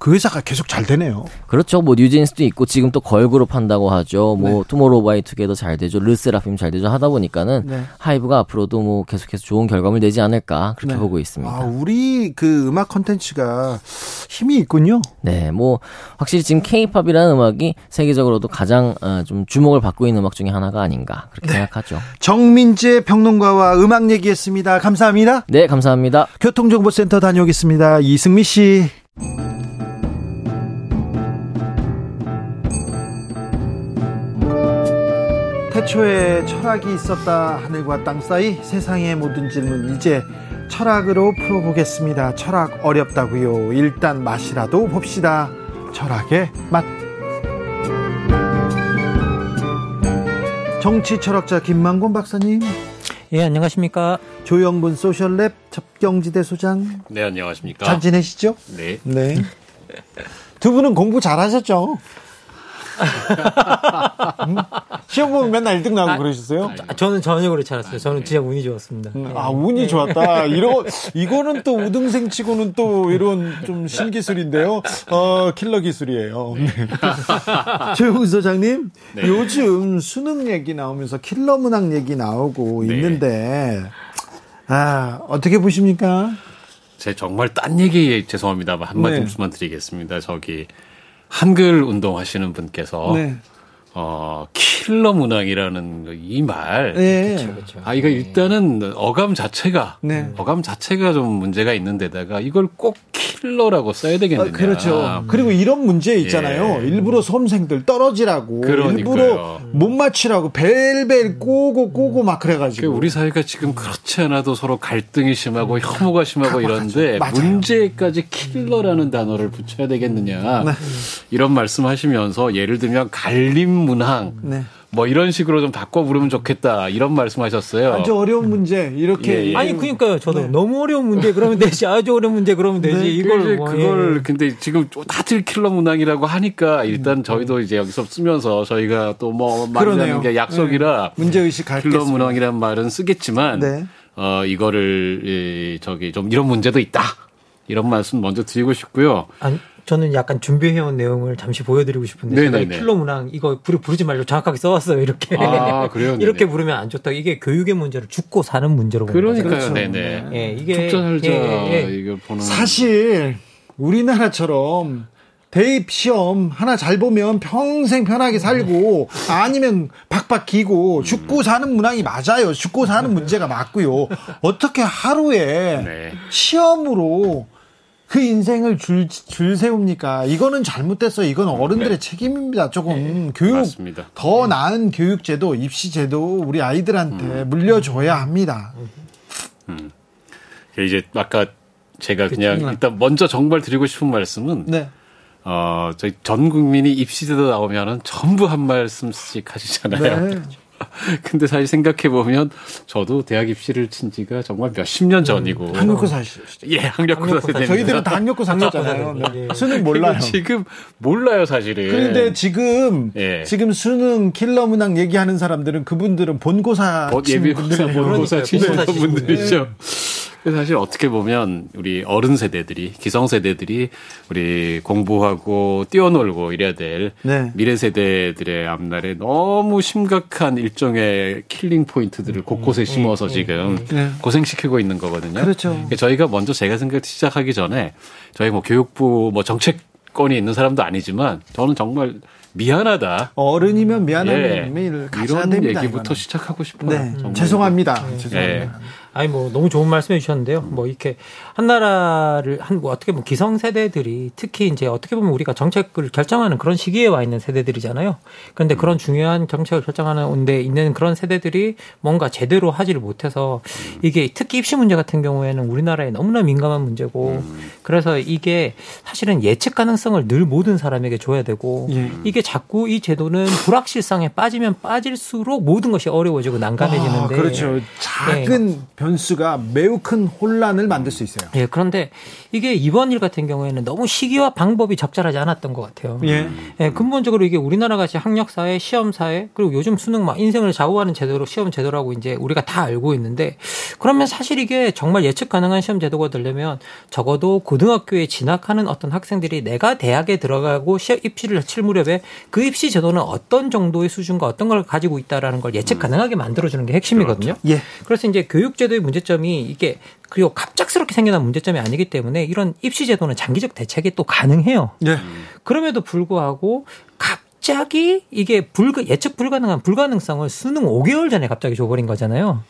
그 회사가 계속 잘 되네요. 그렇죠. 뭐 뉴진스도 있고 지금 또 걸그룹 한다고 하죠. 뭐 투모로우바이투게더 잘 되죠. 르세라핌 잘 되죠. 하다 보니까는 네. 하이브가 앞으로도 뭐 계속해서 좋은 결과물 내지 않을까 그렇게 네. 보고 있습니다. 아 우리 그 음악 컨텐츠가 힘이 있군요. 네, 뭐 확실히 지금 K-팝이라는 음악이 세계적으로도 가장 어, 좀 주목을 받고 있는 음악 중에 하나가 아닌가 그렇게 네. 생각하죠. 정민재 평론가와 음악 얘기했습니다. 감사합니다. 네, 감사합니다. 교통정보센터 다녀오겠습니다. 이승미 씨. 태초에 철학이 있었다 하늘과 땅 사이 세상의 모든 질문 이제 철학으로 풀어보겠습니다. 철학 어렵다고요. 일단 맛이라도 봅시다. 철학의 맛. 정치 철학자 김만곤 박사님, 예, 안녕하십니까. 조영분 소셜랩 접경지대 소장 네, 안녕하십니까. 잘 지내시죠? 네. 네. 두 분은 공부 잘하셨죠? 음? 시험 보면 맨날 1등 나고 그러셨어요? 아, 저는 전혀 그렇지 않았어요. 저는 진짜 운이 좋았습니다. 예. 아, 운이 좋았다. 이러, 이거는 또 우등생 치고는 또 이런 좀 신기술인데요. 어, 킬러 기술이에요. 네. 최영우 소장님, 네. 요즘 수능 얘기 나오면서 킬러 문학 얘기 나오고 네. 있는데, 아, 어떻게 보십니까? 제 정말 딴 얘기 죄송합니다만 한 네. 말씀만 드리겠습니다. 저기 한글 운동 하시는 분께서 네. 어 킬러 문항이라는 이 말. 네. 아 이거 일단은 어감 자체가 네. 어감 자체가 좀 문제가 있는데다가 이걸 꼭 킬러라고 써야 아, 되겠느냐. 그렇죠. 그리고 이런 문제 있잖아요. 예. 일부러 수험생들 떨어지라고, 그러니까요. 일부러 못 맞추라고 벨벨 꼬고 꼬고 막그 그래가지고. 우리 사회가 지금 그렇지 않아도 서로 갈등이 심하고 혐오가 심하고 이런데 맞아요. 문제까지 킬러라는 단어를 붙여야 되겠느냐 네. 이런 말씀하시면서 예를 들면 갈림 문항 네. 뭐 이런 식으로 좀 바꿔 부르면 좋겠다 이런 말씀하셨어요. 아주 어려운 문제 이렇게 예, 예. 아니, 그러니까요. 저도 네. 너무 어려운 문제 그러면 되지. 아주 어려운 문제 그러면 되지. 네, 이걸 뭐, 그걸 예. 근데 지금 다들 킬러 문항이라고 하니까 일단 저희도 이제 여기서 쓰면서 저희가 또 뭐. 말하는 게 약속이라 문제 의식 킬러. 문항이란 말은 쓰겠지만 네. 어 이거를 이, 저기 좀 이런 문제도 있다 이런 말씀 먼저 드리고 싶고요. 아니, 저는 약간 준비해온 내용을 잠시 보여드리고 싶은데 제가 이 네네네. 킬러 문항 이거 부르, 부르지 말고 정확하게 써왔어요 이렇게 아, 그래요? 네네. 이렇게 부르면 안 좋다 이게 교육의 문제를 죽고 사는 문제로 보는 거죠 그러니까요, 그렇죠. 네네. 예, 이게 죽자 살자 예, 예. 이걸 보는 사실 우리나라처럼 대입 시험 하나 잘 보면 평생 편하게 살고 아니면 박박 기고 죽고 사는 문항이 맞아요. 죽고 사는 문제가 맞고요. 어떻게 하루에 네. 시험으로 그 인생을 줄, 줄 세웁니까? 이거는 잘못됐어요. 이건 어른들의 책임입니다. 조금 교육 네. 맞습니다. 더 나은 교육제도, 입시제도 우리 아이들한테 음. 물려줘야 합니다. 이제 아까 제가 그냥 일단 먼저 정말 드리고 싶은 말씀은 네. 어 저희 전 국민이 입시제도 나오면은 전부 한 말씀씩 하시잖아요. 네. 근데 사실 생각해 보면 저도 대학 입시를 친 지가 정말 몇십 년 전이고 한국사 시죠 예 학력고사 세대입니다. 저희들은 다 학력고사 썼잖아요. 네. 수능 몰라요. 지금 몰라요 사실은. 그런데 지금 예. 지금 수능 킬러 문항 얘기하는 사람들은 그분들은 본고사 예비고사. 본고사. 치시는 분들이죠. 그래서 사실 어떻게 보면 우리 어른 세대들이 기성 세대들이 우리 공부하고 뛰어놀고 이래야 될 네. 미래 세대들의 앞날에 너무 심각한 일종의 killing point들을 곳곳에 심어서 지금 네. 고생시키고 있는 거거든요. 그렇죠. 그러니까 저희가 먼저 제가 생각 시작하기 전에 저희 뭐 교육부 뭐 정책권이 있는 사람도 아니지만 저는 정말 미안하다. 어른이면 미안한 예. 의미를 가져야 이런 됩니다. 얘기부터 이거는. 시작하고 싶어요. 네. 죄송합니다. 예. 죄송합니다. 아니 뭐 너무 좋은 말씀해 주셨는데요. 뭐 이렇게 한 나라를 한 뭐 어떻게 보면 기성 세대들이 특히 이제 어떻게 보면 우리가 정책을 결정하는 그런 시기에 와 있는 세대들이잖아요. 그런데 그런 중요한 정책을 결정하는 데 있는 그런 세대들이 뭔가 제대로 하지를 못해서 이게 특히 입시 문제 같은 경우에는 우리나라에 너무나 민감한 문제고 그래서 이게 사실은 예측 가능성을 늘 모든 사람에게 줘야 되고 예. 이게 자꾸 이 제도는 불확실성에 빠지면 빠질수록 모든 것이 어려워지고 난감해지는데 아, 그렇죠. 작은 네. 변수가 매우 큰 혼란을 만들 수 있어요. 예, 그런데 이게 이번 일 같은 경우에는 너무 시기와 방법이 적절하지 않았던 것 같아요. 예. 예 근본적으로 이게 우리나라 같이 학력 사회, 시험 사회, 그리고 요즘 수능 막 인생을 좌우하는 제도로 시험 제도라고 이제 우리가 다 알고 있는데 그러면 사실 이게 정말 예측 가능한 시험 제도가 되려면 적어도 고등학교에 진학하는 어떤 학생들이 내가 대학에 들어가고 시험 입시를 칠 무렵에 그 입시 제도는 어떤 정도의 수준과 어떤 걸 가지고 있다라는 걸 예측 가능하게 만들어주는 게 핵심이거든요. 그렇죠. 예. 그래서 이제 교육제도 의 문제점이 이게 그리고 갑작스럽게 생겨난 문제점이 아니기 때문에 이런 입시 제도는 장기적 대책이 또 가능해요. 예. 그럼에도 불구하고 갑자기 이게 불가, 예측 불가능한 불가능성을 수능 5개월 전에 갑자기 줘버린 거잖아요.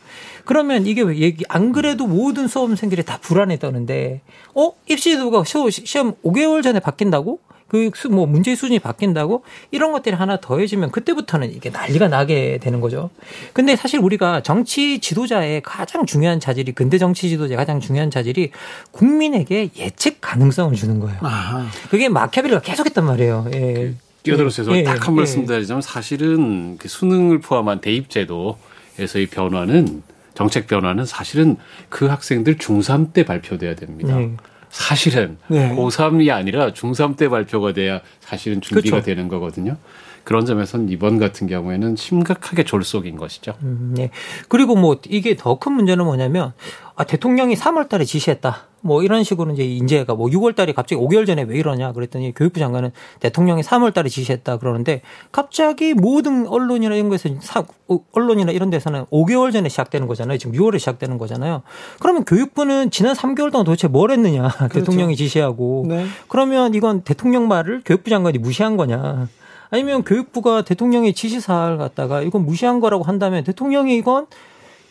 그러면 이게 얘기 안 그래도 모든 수험생들이 다 불안해 떠는데 어 입시 제도가 시험 5개월 전에 바뀐다고? 그 뭐 문제 수준이 바뀐다고 이런 것들이 하나 더해지면 그때부터는 이게 난리가 나게 되는 거죠. 근데 사실 우리가 정치 지도자의 가장 중요한 자질이 근대 정치 지도자의 가장 중요한 자질이 국민에게 예측 가능성을 주는 거예요. 아하. 그게 마키아벨리가 계속했단 말이에요. 예. 끼어들어서 예. 딱한 예. 말씀 드리자면 사실은 그 수능을 포함한 대입제도에서의 변화는 정책 변화는 사실은 그 학생들 중3 때 발표돼야 됩니다. 네. 사실은 네. 고3이 아니라 중3 때 발표가 돼야 사실은 준비가 그렇죠. 되는 거거든요. 그런 점에서는 이번 같은 경우에는 심각하게 졸속인 것이죠. 음, 네. 그리고 뭐 이게 더 큰 문제는 뭐냐면 아, 대통령이 3월 달에 지시했다. 뭐 이런 식으로 이제 인재가 뭐 6월 달에 갑자기 5개월 전에 왜 이러냐 그랬더니 교육부 장관은 대통령이 3월 달에 지시했다 그러는데 갑자기 모든 언론이나 이런 거에서 사, 어, 언론이나 이런 데서는 5개월 전에 시작되는 거잖아요. 지금 6월에 시작되는 거잖아요. 그러면 교육부는 지난 3개월 동안 도대체 뭘 했느냐. 그렇죠. 대통령이 지시하고. 네. 그러면 이건 대통령 말을 교육부 장관이 무시한 거냐. 아니면 교육부가 대통령의 지시사를 갖다가 이건 무시한 거라고 한다면 대통령이 이건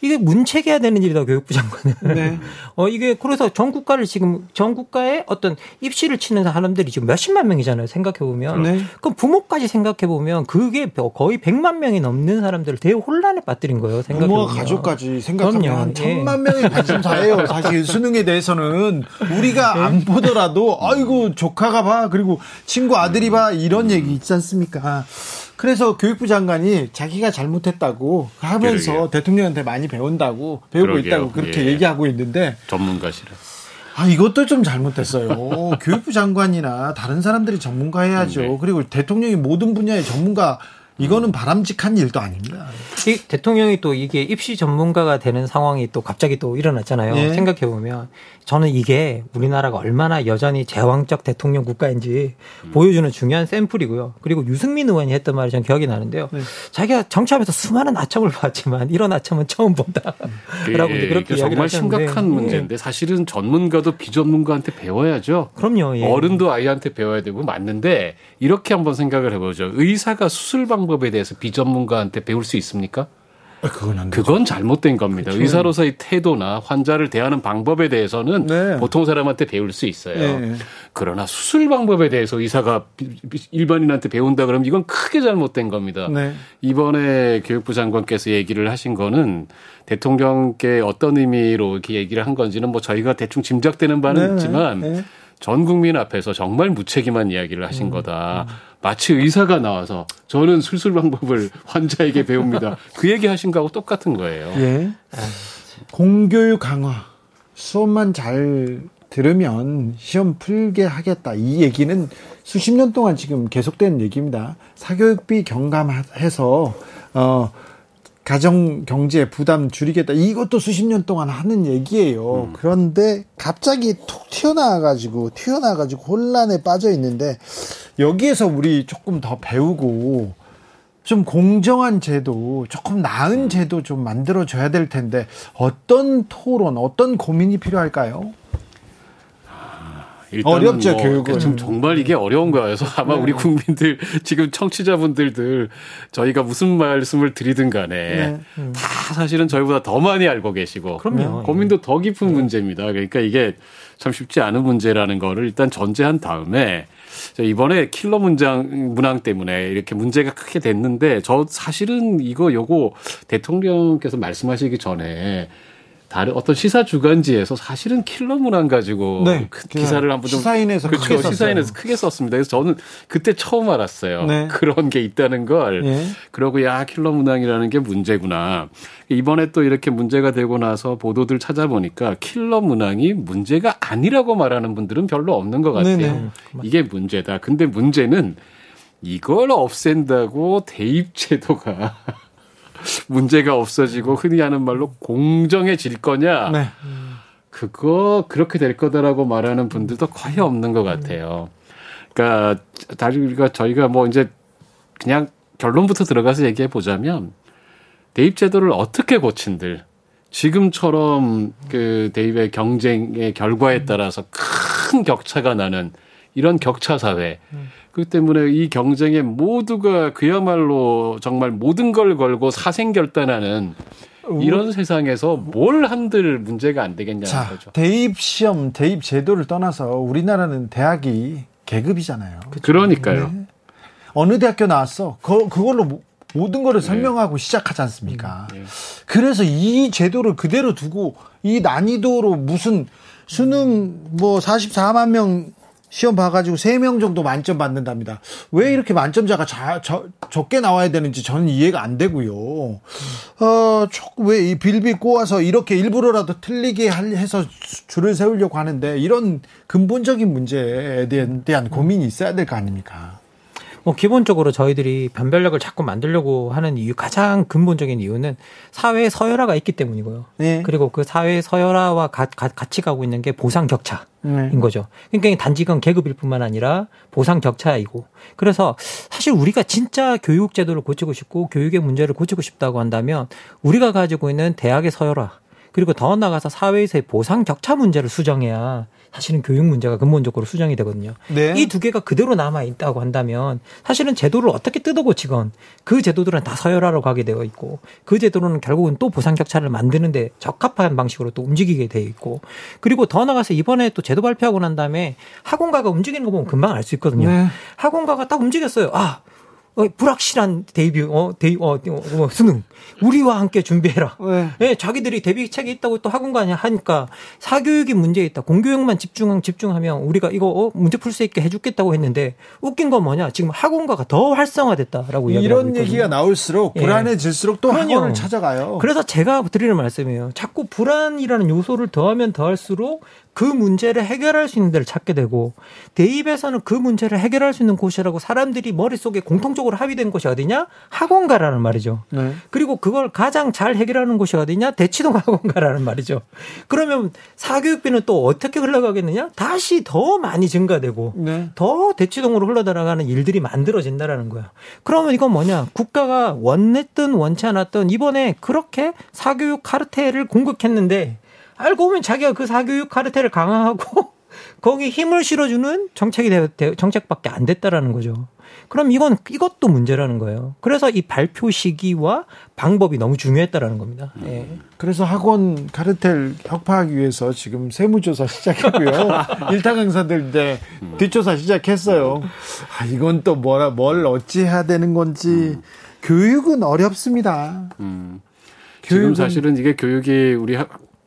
이게 문책해야 되는 일이다 교육부 장관은. 네. 어 이게 그래서 전 국가를 지금 전 국가의 어떤 입시를 치는 사람들이 지금 몇십만 명이잖아요. 생각해 보면. 네. 그럼 부모까지 생각해 보면 그게 거의 백만 명이 넘는 사람들을 대혼란에 빠뜨린 거예요. 생각해 보면. 부모와 가족까지 생각하면 예. 천만 명의 관심사예요. 사실 수능에 대해서는 우리가 네. 안 보더라도 아이고 조카가 봐 그리고 친구 아들이 봐 이런 얘기 있지 않습니까? 그래서 교육부 장관이 자기가 잘못했다고 하면서 그러게요. 대통령한테 많이 배운다고 배우고 그러게요. 있다고 그렇게 예. 얘기하고 있는데 전문가시라. 아 이것도 좀 잘못됐어요. 교육부 장관이나 다른 사람들이 전문가 해야죠. 네. 그리고 대통령이 모든 분야의 전문가 이거는 바람직한 일도 아닙니다. 이 대통령이 또 이게 입시 전문가가 되는 상황이 또 갑자기 또 일어났잖아요. 네. 생각해 보면 저는 이게 우리나라가 얼마나 여전히 제왕적 대통령 국가인지 음. 보여주는 중요한 샘플이고요. 그리고 유승민 의원이 했던 말이 전 기억이 나는데요. 네. 자기가 정치하면서 수많은 아첨을 봤지만 이런 아첨은 처음 본다. 라고 예, 그렇게 정말 심각한 네. 문제인데 사실은 전문가도 비전문가한테 배워야죠. 그럼요. 예. 어른도 아이한테 배워야 되고 맞는데 이렇게 한번 생각을 해보죠. 의사가 수술 방법 에 대해서 비전문가한테 배울 수 있습니까? 아, 그건 안 그건 잘못된 겁니다. 그렇죠. 의사로서의 태도나 환자를 대하는 방법에 대해서는 네. 보통 사람한테 배울 수 있어요. 네. 그러나 수술 방법에 대해서 의사가 일반인한테 배운다 그러면 이건 크게 잘못된 겁니다. 네. 이번에 교육부 장관께서 얘기를 하신 거는 대통령께 어떤 의미로 이렇게 얘기를 한 건지는 뭐 저희가 대충 짐작되는 바는 네. 있지만 네. 전 국민 앞에서 정말 무책임한 이야기를 하신 음. 거다. 음. 마치 의사가 나와서 저는 수술 방법을 환자에게 배웁니다. 그 얘기 하신 거하고 똑같은 거예요. 예. 공교육 강화. 수업만 잘 들으면 시험 풀게 하겠다. 이 얘기는 수십 년 동안 지금 계속된 얘기입니다. 사교육비 경감해서 어 가정 경제 부담 줄이겠다. 이것도 수십 년 동안 하는 얘기예요. 음. 그런데 갑자기 툭 튀어나와가지고 튀어나와가지고 혼란에 빠져 있는데 여기에서 우리 조금 더 배우고 좀 공정한 제도, 조금 나은 제도 좀 만들어줘야 될 텐데 어떤 토론, 어떤 고민이 필요할까요? 어렵죠 뭐 교육은 지금 정말 이게 어려운 거예요. 그래서 아마 네. 우리 국민들 지금 청취자분들들 저희가 무슨 말씀을 드리든 간에 네. 음. 다 사실은 저희보다 더 많이 알고 계시고 그럼요. 고민도 더 깊은 네. 문제입니다. 그러니까 이게 참 쉽지 않은 문제라는 거를 일단 전제한 다음에 이번에 킬러 문장 문항 때문에 이렇게 문제가 크게 됐는데 저 사실은 이거 요거 대통령께서 말씀하시기 전에 다른 어떤 시사 주간지에서 사실은 킬러 문항 가지고 네, 그 기사를 한번 좀 시사인에서 그렇죠, 크게 시사인에서 크게 썼습니다. 그래서 저는 그때 처음 알았어요. 네. 그런 게 있다는 걸. 예. 그러고 야 킬러 문항이라는 게 문제구나. 이번에 또 이렇게 문제가 되고 나서 보도들 찾아보니까 킬러 문항이 문제가 아니라고 말하는 분들은 별로 없는 것 같아요. 네네. 이게 문제다. 근데 문제는 이걸 없앤다고 대입 제도가 문제가 없어지고 흔히 하는 말로 공정해질 거냐? 네. 그거 그렇게 될 거다라고 말하는 분들도 거의 없는 것 같아요. 그러니까 다리가 저희가 뭐 이제 그냥 결론부터 들어가서 얘기해 보자면 대입 제도를 어떻게 고친들 지금처럼 그 대입의 경쟁의 결과에 따라서 큰 격차가 나는 이런 격차 사회. 그 때문에 이 경쟁에 모두가 그야말로 정말 모든 걸 걸고 사생결단하는 이런 세상에서 뭘 한들 문제가 안 되겠냐는 자, 거죠. 대입 시험, 대입 제도를 떠나서 우리나라는 대학이 계급이잖아요. 그렇죠? 그러니까요. 네. 어느 대학교 나왔어? 그, 그걸로 모든 거를 네. 설명하고 네. 시작하지 않습니까? 음, 네. 그래서 이 제도를 그대로 두고 이 난이도로 무슨 수능 뭐 44만 명 시험 봐가지고 3명 정도 만점 받는답니다. 왜 이렇게 만점자가 자, 저, 적게 나와야 되는지 저는 이해가 안 되고요. 어, 왜 이 빌빌 꼬아서 이렇게 일부러라도 틀리게 해서 줄을 세우려고 하는데 이런 근본적인 문제에 대한, 대한 고민이 있어야 될 거 아닙니까? 뭐 기본적으로 저희들이 변별력을 자꾸 만들려고 하는 이유 가장 근본적인 이유는 사회에 서열화가 있기 때문이고요. 네. 그리고 그 사회의 서열화와 가, 가, 같이 가고 있는 게 보상 격차인 네. 거죠. 그러니까 단지 건 계급일 뿐만 아니라 보상 격차이고. 그래서 사실 우리가 진짜 교육 제도를 고치고 싶고 교육의 문제를 고치고 싶다고 한다면 우리가 가지고 있는 대학의 서열화 그리고 더 나아가서 사회에서의 보상 격차 문제를 수정해야 사실은 교육 문제가 근본적으로 수정이 되거든요. 네. 이두 개가 그대로 남아 있다고 한다면 사실은 제도를 어떻게 뜯어고치건 그 제도들은 다 서열화로 가게 되어 있고 그 제도로는 결국은 또 보상 격차를 만드는데 적합한 방식으로 또 움직이게 되어 있고 그리고 더 나가서 이번에 또 제도 발표하고 난 다음에 학원가가 움직이는 거 보면 금방 알 수 있거든요. 네. 학원가가 딱 움직였어요. 아 어, 불확실한 데뷔, 어, 데뷔, 어, 어, 어, 수능. 우리와 함께 준비해라. 네. 네. 자기들이 대비책이 있다고 또 학원가 하니까 사교육이 문제 있다. 공교육만 집중, 집중하면 우리가 이거 어, 문제 풀 수 있게 해주겠다고 했는데 웃긴 건 뭐냐. 지금 학원가가 더 활성화됐다라고 이런 얘기가 나올수록 예. 불안해질수록 또 그럼요. 학원을 찾아가요. 그래서 제가 드리는 말씀이에요. 자꾸 불안이라는 요소를 더하면 더할수록 그 문제를 해결할 수 있는 데를 찾게 되고 대입에서는 그 문제를 해결할 수 있는 곳이라고 사람들이 머릿속에 공통적으로 합의된 곳이 어디냐? 학원가라는 말이죠. 네. 그리고 그걸 가장 잘 해결하는 곳이 어디냐? 대치동 학원가라는 말이죠. 그러면 사교육비는 또 어떻게 흘러가겠느냐? 다시 더 많이 증가되고 네. 더 대치동으로 흘러들어가는 일들이 만들어진다라는 거야. 그러면 이건 뭐냐? 국가가 원했든 원치 않았든 이번에 그렇게 사교육 카르텔을 공격했는데 알고 보면 자기가 그 사교육 카르텔을 강화하고 거기 힘을 실어주는 정책이 되, 정책밖에 안 됐다라는 거죠. 그럼 이건 이것도 문제라는 거예요. 그래서 이 발표 시기와 방법이 너무 중요했다라는 겁니다. 네. 그래서 학원 카르텔 혁파하기 위해서 지금 세무조사 시작했고요. 일타 강사들 이제 뒷조사 시작했어요. 아, 이건 또 뭐라 뭘 어찌 해야 되는 건지 음. 교육은 어렵습니다. 음. 지금 사실은 이게 교육이 우리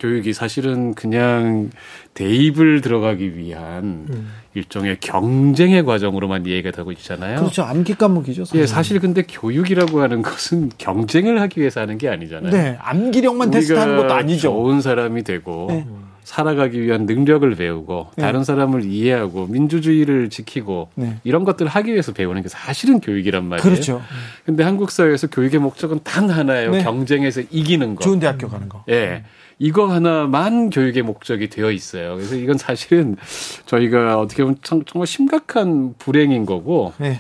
교육이 사실은 그냥 대입을 들어가기 위한 음. 일종의 경쟁의 과정으로만 이해가 되고 있잖아요. 그렇죠. 암기 과목이죠. 사실. 예, 사실 근데 교육이라고 하는 것은 경쟁을 하기 위해서 하는 게 아니잖아요. 네, 암기력만 테스트하는 것도 아니죠. 좋은 사람이 되고 네. 살아가기 위한 능력을 배우고 네. 다른 사람을 이해하고 민주주의를 지키고 네. 이런 것들을 하기 위해서 배우는 게 사실은 교육이란 말이에요. 그렇죠. 근데 한국 사회에서 교육의 목적은 단 하나예요. 네. 경쟁에서 이기는 거. 좋은 대학교 가는 거. 예. 이거 하나만 교육의 목적이 되어 있어요. 그래서 이건 사실은 저희가 어떻게 보면 정말 심각한 불행인 거고 네.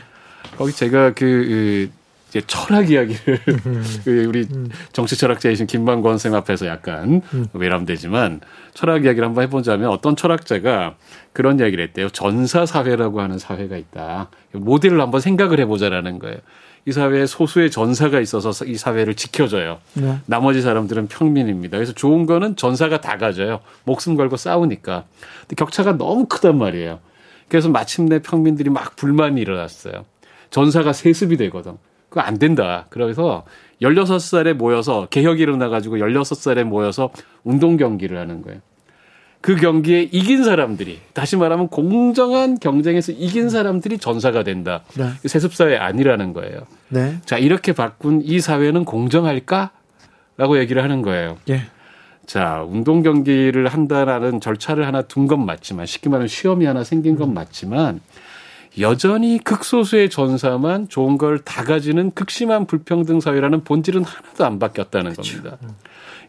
거기 제가 그, 그 이제 철학 이야기를 그 우리 정치 철학자이신 김만권 쌤 앞에서 약간 외람되지만 철학 이야기를 한번 해보자면 어떤 철학자가 그런 이야기를 했대요. 전사 사회라고 하는 사회가 있다. 모델을 한번 생각을 해보자라는 거예요. 이 사회에 소수의 전사가 있어서 이 사회를 지켜줘요. 네. 나머지 사람들은 평민입니다. 그래서 좋은 거는 전사가 다 가져요. 목숨 걸고 싸우니까. 근데 격차가 너무 크단 말이에요. 그래서 마침내 평민들이 막 불만이 일어났어요. 전사가 세습이 되거든. 그거 안 된다. 그래서 16살에 모여서 개혁이 일어나가지고 16살에 모여서 운동 경기를 하는 거예요. 그 경기에 이긴 사람들이 다시 말하면 공정한 경쟁에서 이긴 사람들이 전사가 된다. 네. 세습사회 아니라는 거예요. 네. 자 이렇게 바꾼 이 사회는 공정할까?라고 얘기를 하는 거예요. 예. 자 운동 경기를 한다라는 절차를 하나 둔 건 맞지만 쉽게 말하면 시험이 하나 생긴 건 맞지만 여전히 극소수의 전사만 좋은 걸 다 가지는 극심한 불평등 사회라는 본질은 하나도 안 바뀌었다는 그렇죠. 겁니다.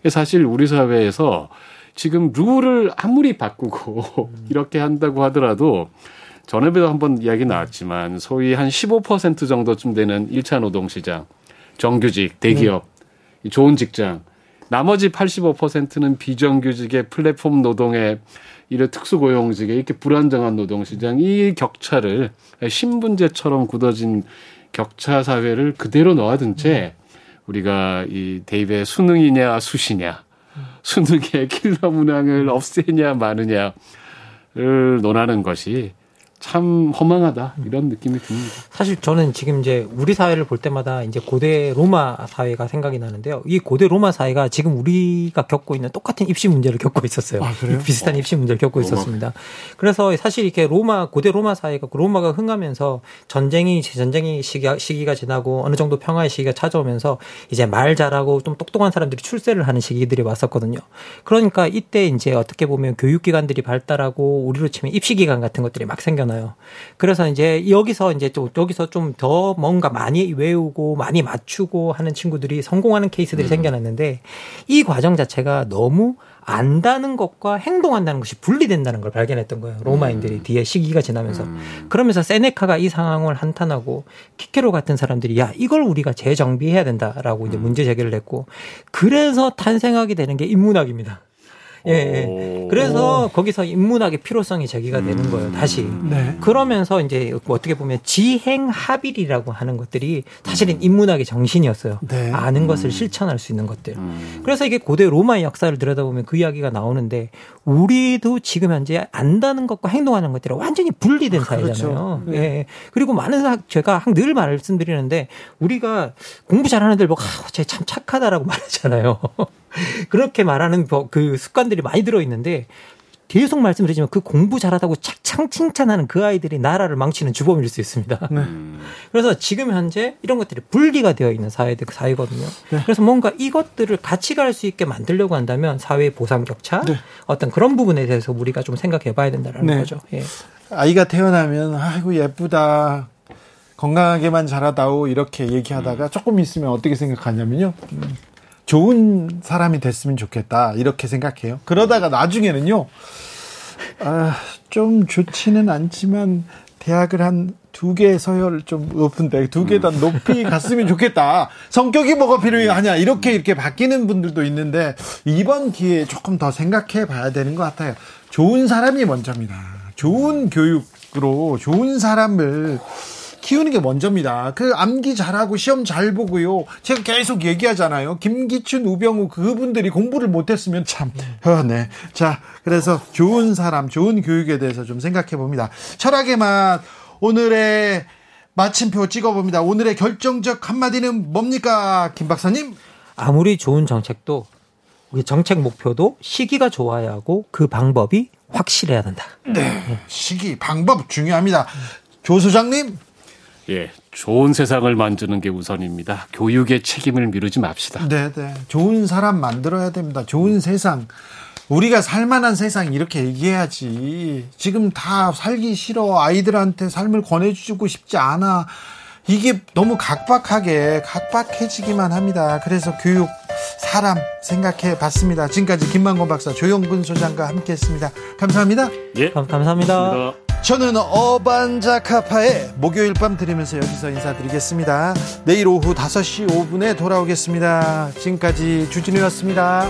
사실 우리 사회에서 지금 룰을 아무리 바꾸고 음. 이렇게 한다고 하더라도 전에도 한번 이야기 나왔지만 소위 한 15% 정도쯤 되는 1차 노동 시장, 정규직, 대기업, 네. 좋은 직장, 나머지 85%는 비정규직의 플랫폼 노동의 이런 특수고용직의 이렇게 불안정한 노동 시장 이 격차를 신분제처럼 굳어진 격차 사회를 그대로 놓아둔 채 우리가 이 대입의 수능이냐 수시냐 수능의 킬러 문항을 없애냐 마느냐를 논하는 것이 참 허망하다 이런 느낌이 듭니다. 사실 저는 지금 이제 우리 사회를 볼 때마다 이제 고대 로마 사회가 생각이 나는데요. 이 고대 로마 사회가 지금 우리가 겪고 있는 똑같은 입시 문제를 겪고 있었어요. 아, 비슷한 입시 문제를 겪고 로마. 있었습니다. 그래서 사실 이렇게 로마 고대 로마 사회가 로마가 흥하면서 전쟁이 전쟁이 시기가, 시기가 지나고 어느 정도 평화의 시기가 찾아오면서 이제 말 잘하고 좀 똑똑한 사람들이 출세를 하는 시기들이 왔었거든요. 그러니까 이때 이제 어떻게 보면 교육기관들이 발달하고 우리로 치면 입시기관 같은 것들이 막 생겨나. 있잖아요. 그래서 이제 여기서 이제 좀 여기서 좀 더 뭔가 많이 외우고 많이 맞추고 하는 친구들이 성공하는 케이스들이 음. 생겨났는데 이 과정 자체가 너무 안다는 것과 행동한다는 것이 분리된다는 걸 발견했던 거예요. 로마인들이 음. 뒤에 시기가 지나면서. 음. 그러면서 세네카가 이 상황을 한탄하고 키케로 같은 사람들이 야, 이걸 우리가 재정비해야 된다라고 이제 음. 문제 제기를 했고 그래서 탄생하게 되는 게 인문학입니다. 예, 예. 그래서 거기서 인문학의 필요성이 제기가 되는 거예요. 다시. 음. 네. 그러면서 이제 어떻게 보면 지행 합일이라고 하는 것들이 사실은 음. 인문학의 정신이었어요. 네. 아는 것을 음. 실천할 수 있는 것들. 그래서 이게 고대 로마의 역사를 들여다보면 그 이야기가 나오는데 우리도 지금 현재 안다는 것과 행동하는 것들이 완전히 분리된 아, 그렇죠. 사회잖아요. 네. 예. 그리고 많은 제가 늘 말씀드리는데 우리가 공부 잘하는 애들 보고 아, 쟤 참 착하다라고 말하잖아요. 그렇게 말하는 그 습관들이 많이 들어 있는데 계속 말씀드리지만 그 공부 잘하다고 착창 칭찬하는 그 아이들이 나라를 망치는 주범일 수 있습니다. 네. 그래서 지금 현재 이런 것들이 분리가 되어 있는 사회들 사회거든요. 네. 그래서 뭔가 이것들을 같이 갈 수 있게 만들려고 한다면 사회 보상 격차 네. 어떤 그런 부분에 대해서 우리가 좀 생각해 봐야 된다는 네. 거죠. 예. 아이가 태어나면 아이고 예쁘다. 건강하게만 자라다오 이렇게 얘기하다가 조금 있으면 어떻게 생각하냐면요. 음. 좋은 사람이 됐으면 좋겠다 이렇게 생각해요. 그러다가 나중에는요. 아, 좀 좋지는 않지만 대학을 한 두 개 서열 좀 높은데 두개다 높이 갔으면 좋겠다. 성격이 뭐가 필요하냐 이렇게 이렇게 바뀌는 분들도 있는데 이번 기회에 조금 더 생각해 봐야 되는 것 같아요. 좋은 사람이 먼저입니다. 좋은 교육으로 좋은 사람을 키우는 게 먼저입니다. 그 암기 잘하고 시험 잘 보고요. 제가 계속 얘기하잖아요. 김기춘, 우병우 그분들이 공부를 못했으면 참. 어, 네. 자, 그래서 좋은 사람, 좋은 교육에 대해서 좀 생각해 봅니다. 철학의 맛 오늘의 마침표 찍어봅니다. 오늘의 결정적 한마디는 뭡니까, 김 박사님? 아무리 좋은 정책도 우리 정책 목표도 시기가 좋아야 하고 그 방법이 확실해야 된다. 네, 시기, 방법 중요합니다. 조 소장님. 예, 좋은 세상을 만드는 게 우선입니다. 교육의 책임을 미루지 맙시다. 네, 네. 좋은 사람 만들어야 됩니다. 좋은 세상. 우리가 살만한 세상 이렇게 얘기해야지. 지금 다 살기 싫어. 아이들한테 삶을 권해주고 싶지 않아. 이게 너무 각박하게 각박해지기만 합니다. 그래서 교육 사람 생각해 봤습니다. 지금까지 김만권 박사 조영근 소장과 함께 했습니다. 감사합니다. 예. 감사합니다. 감사합니다. 저는 어반자카파의 목요일 밤 들으면서 여기서 인사드리겠습니다. 내일 오후 5시 5분에 돌아오겠습니다. 지금까지 주진우였습니다.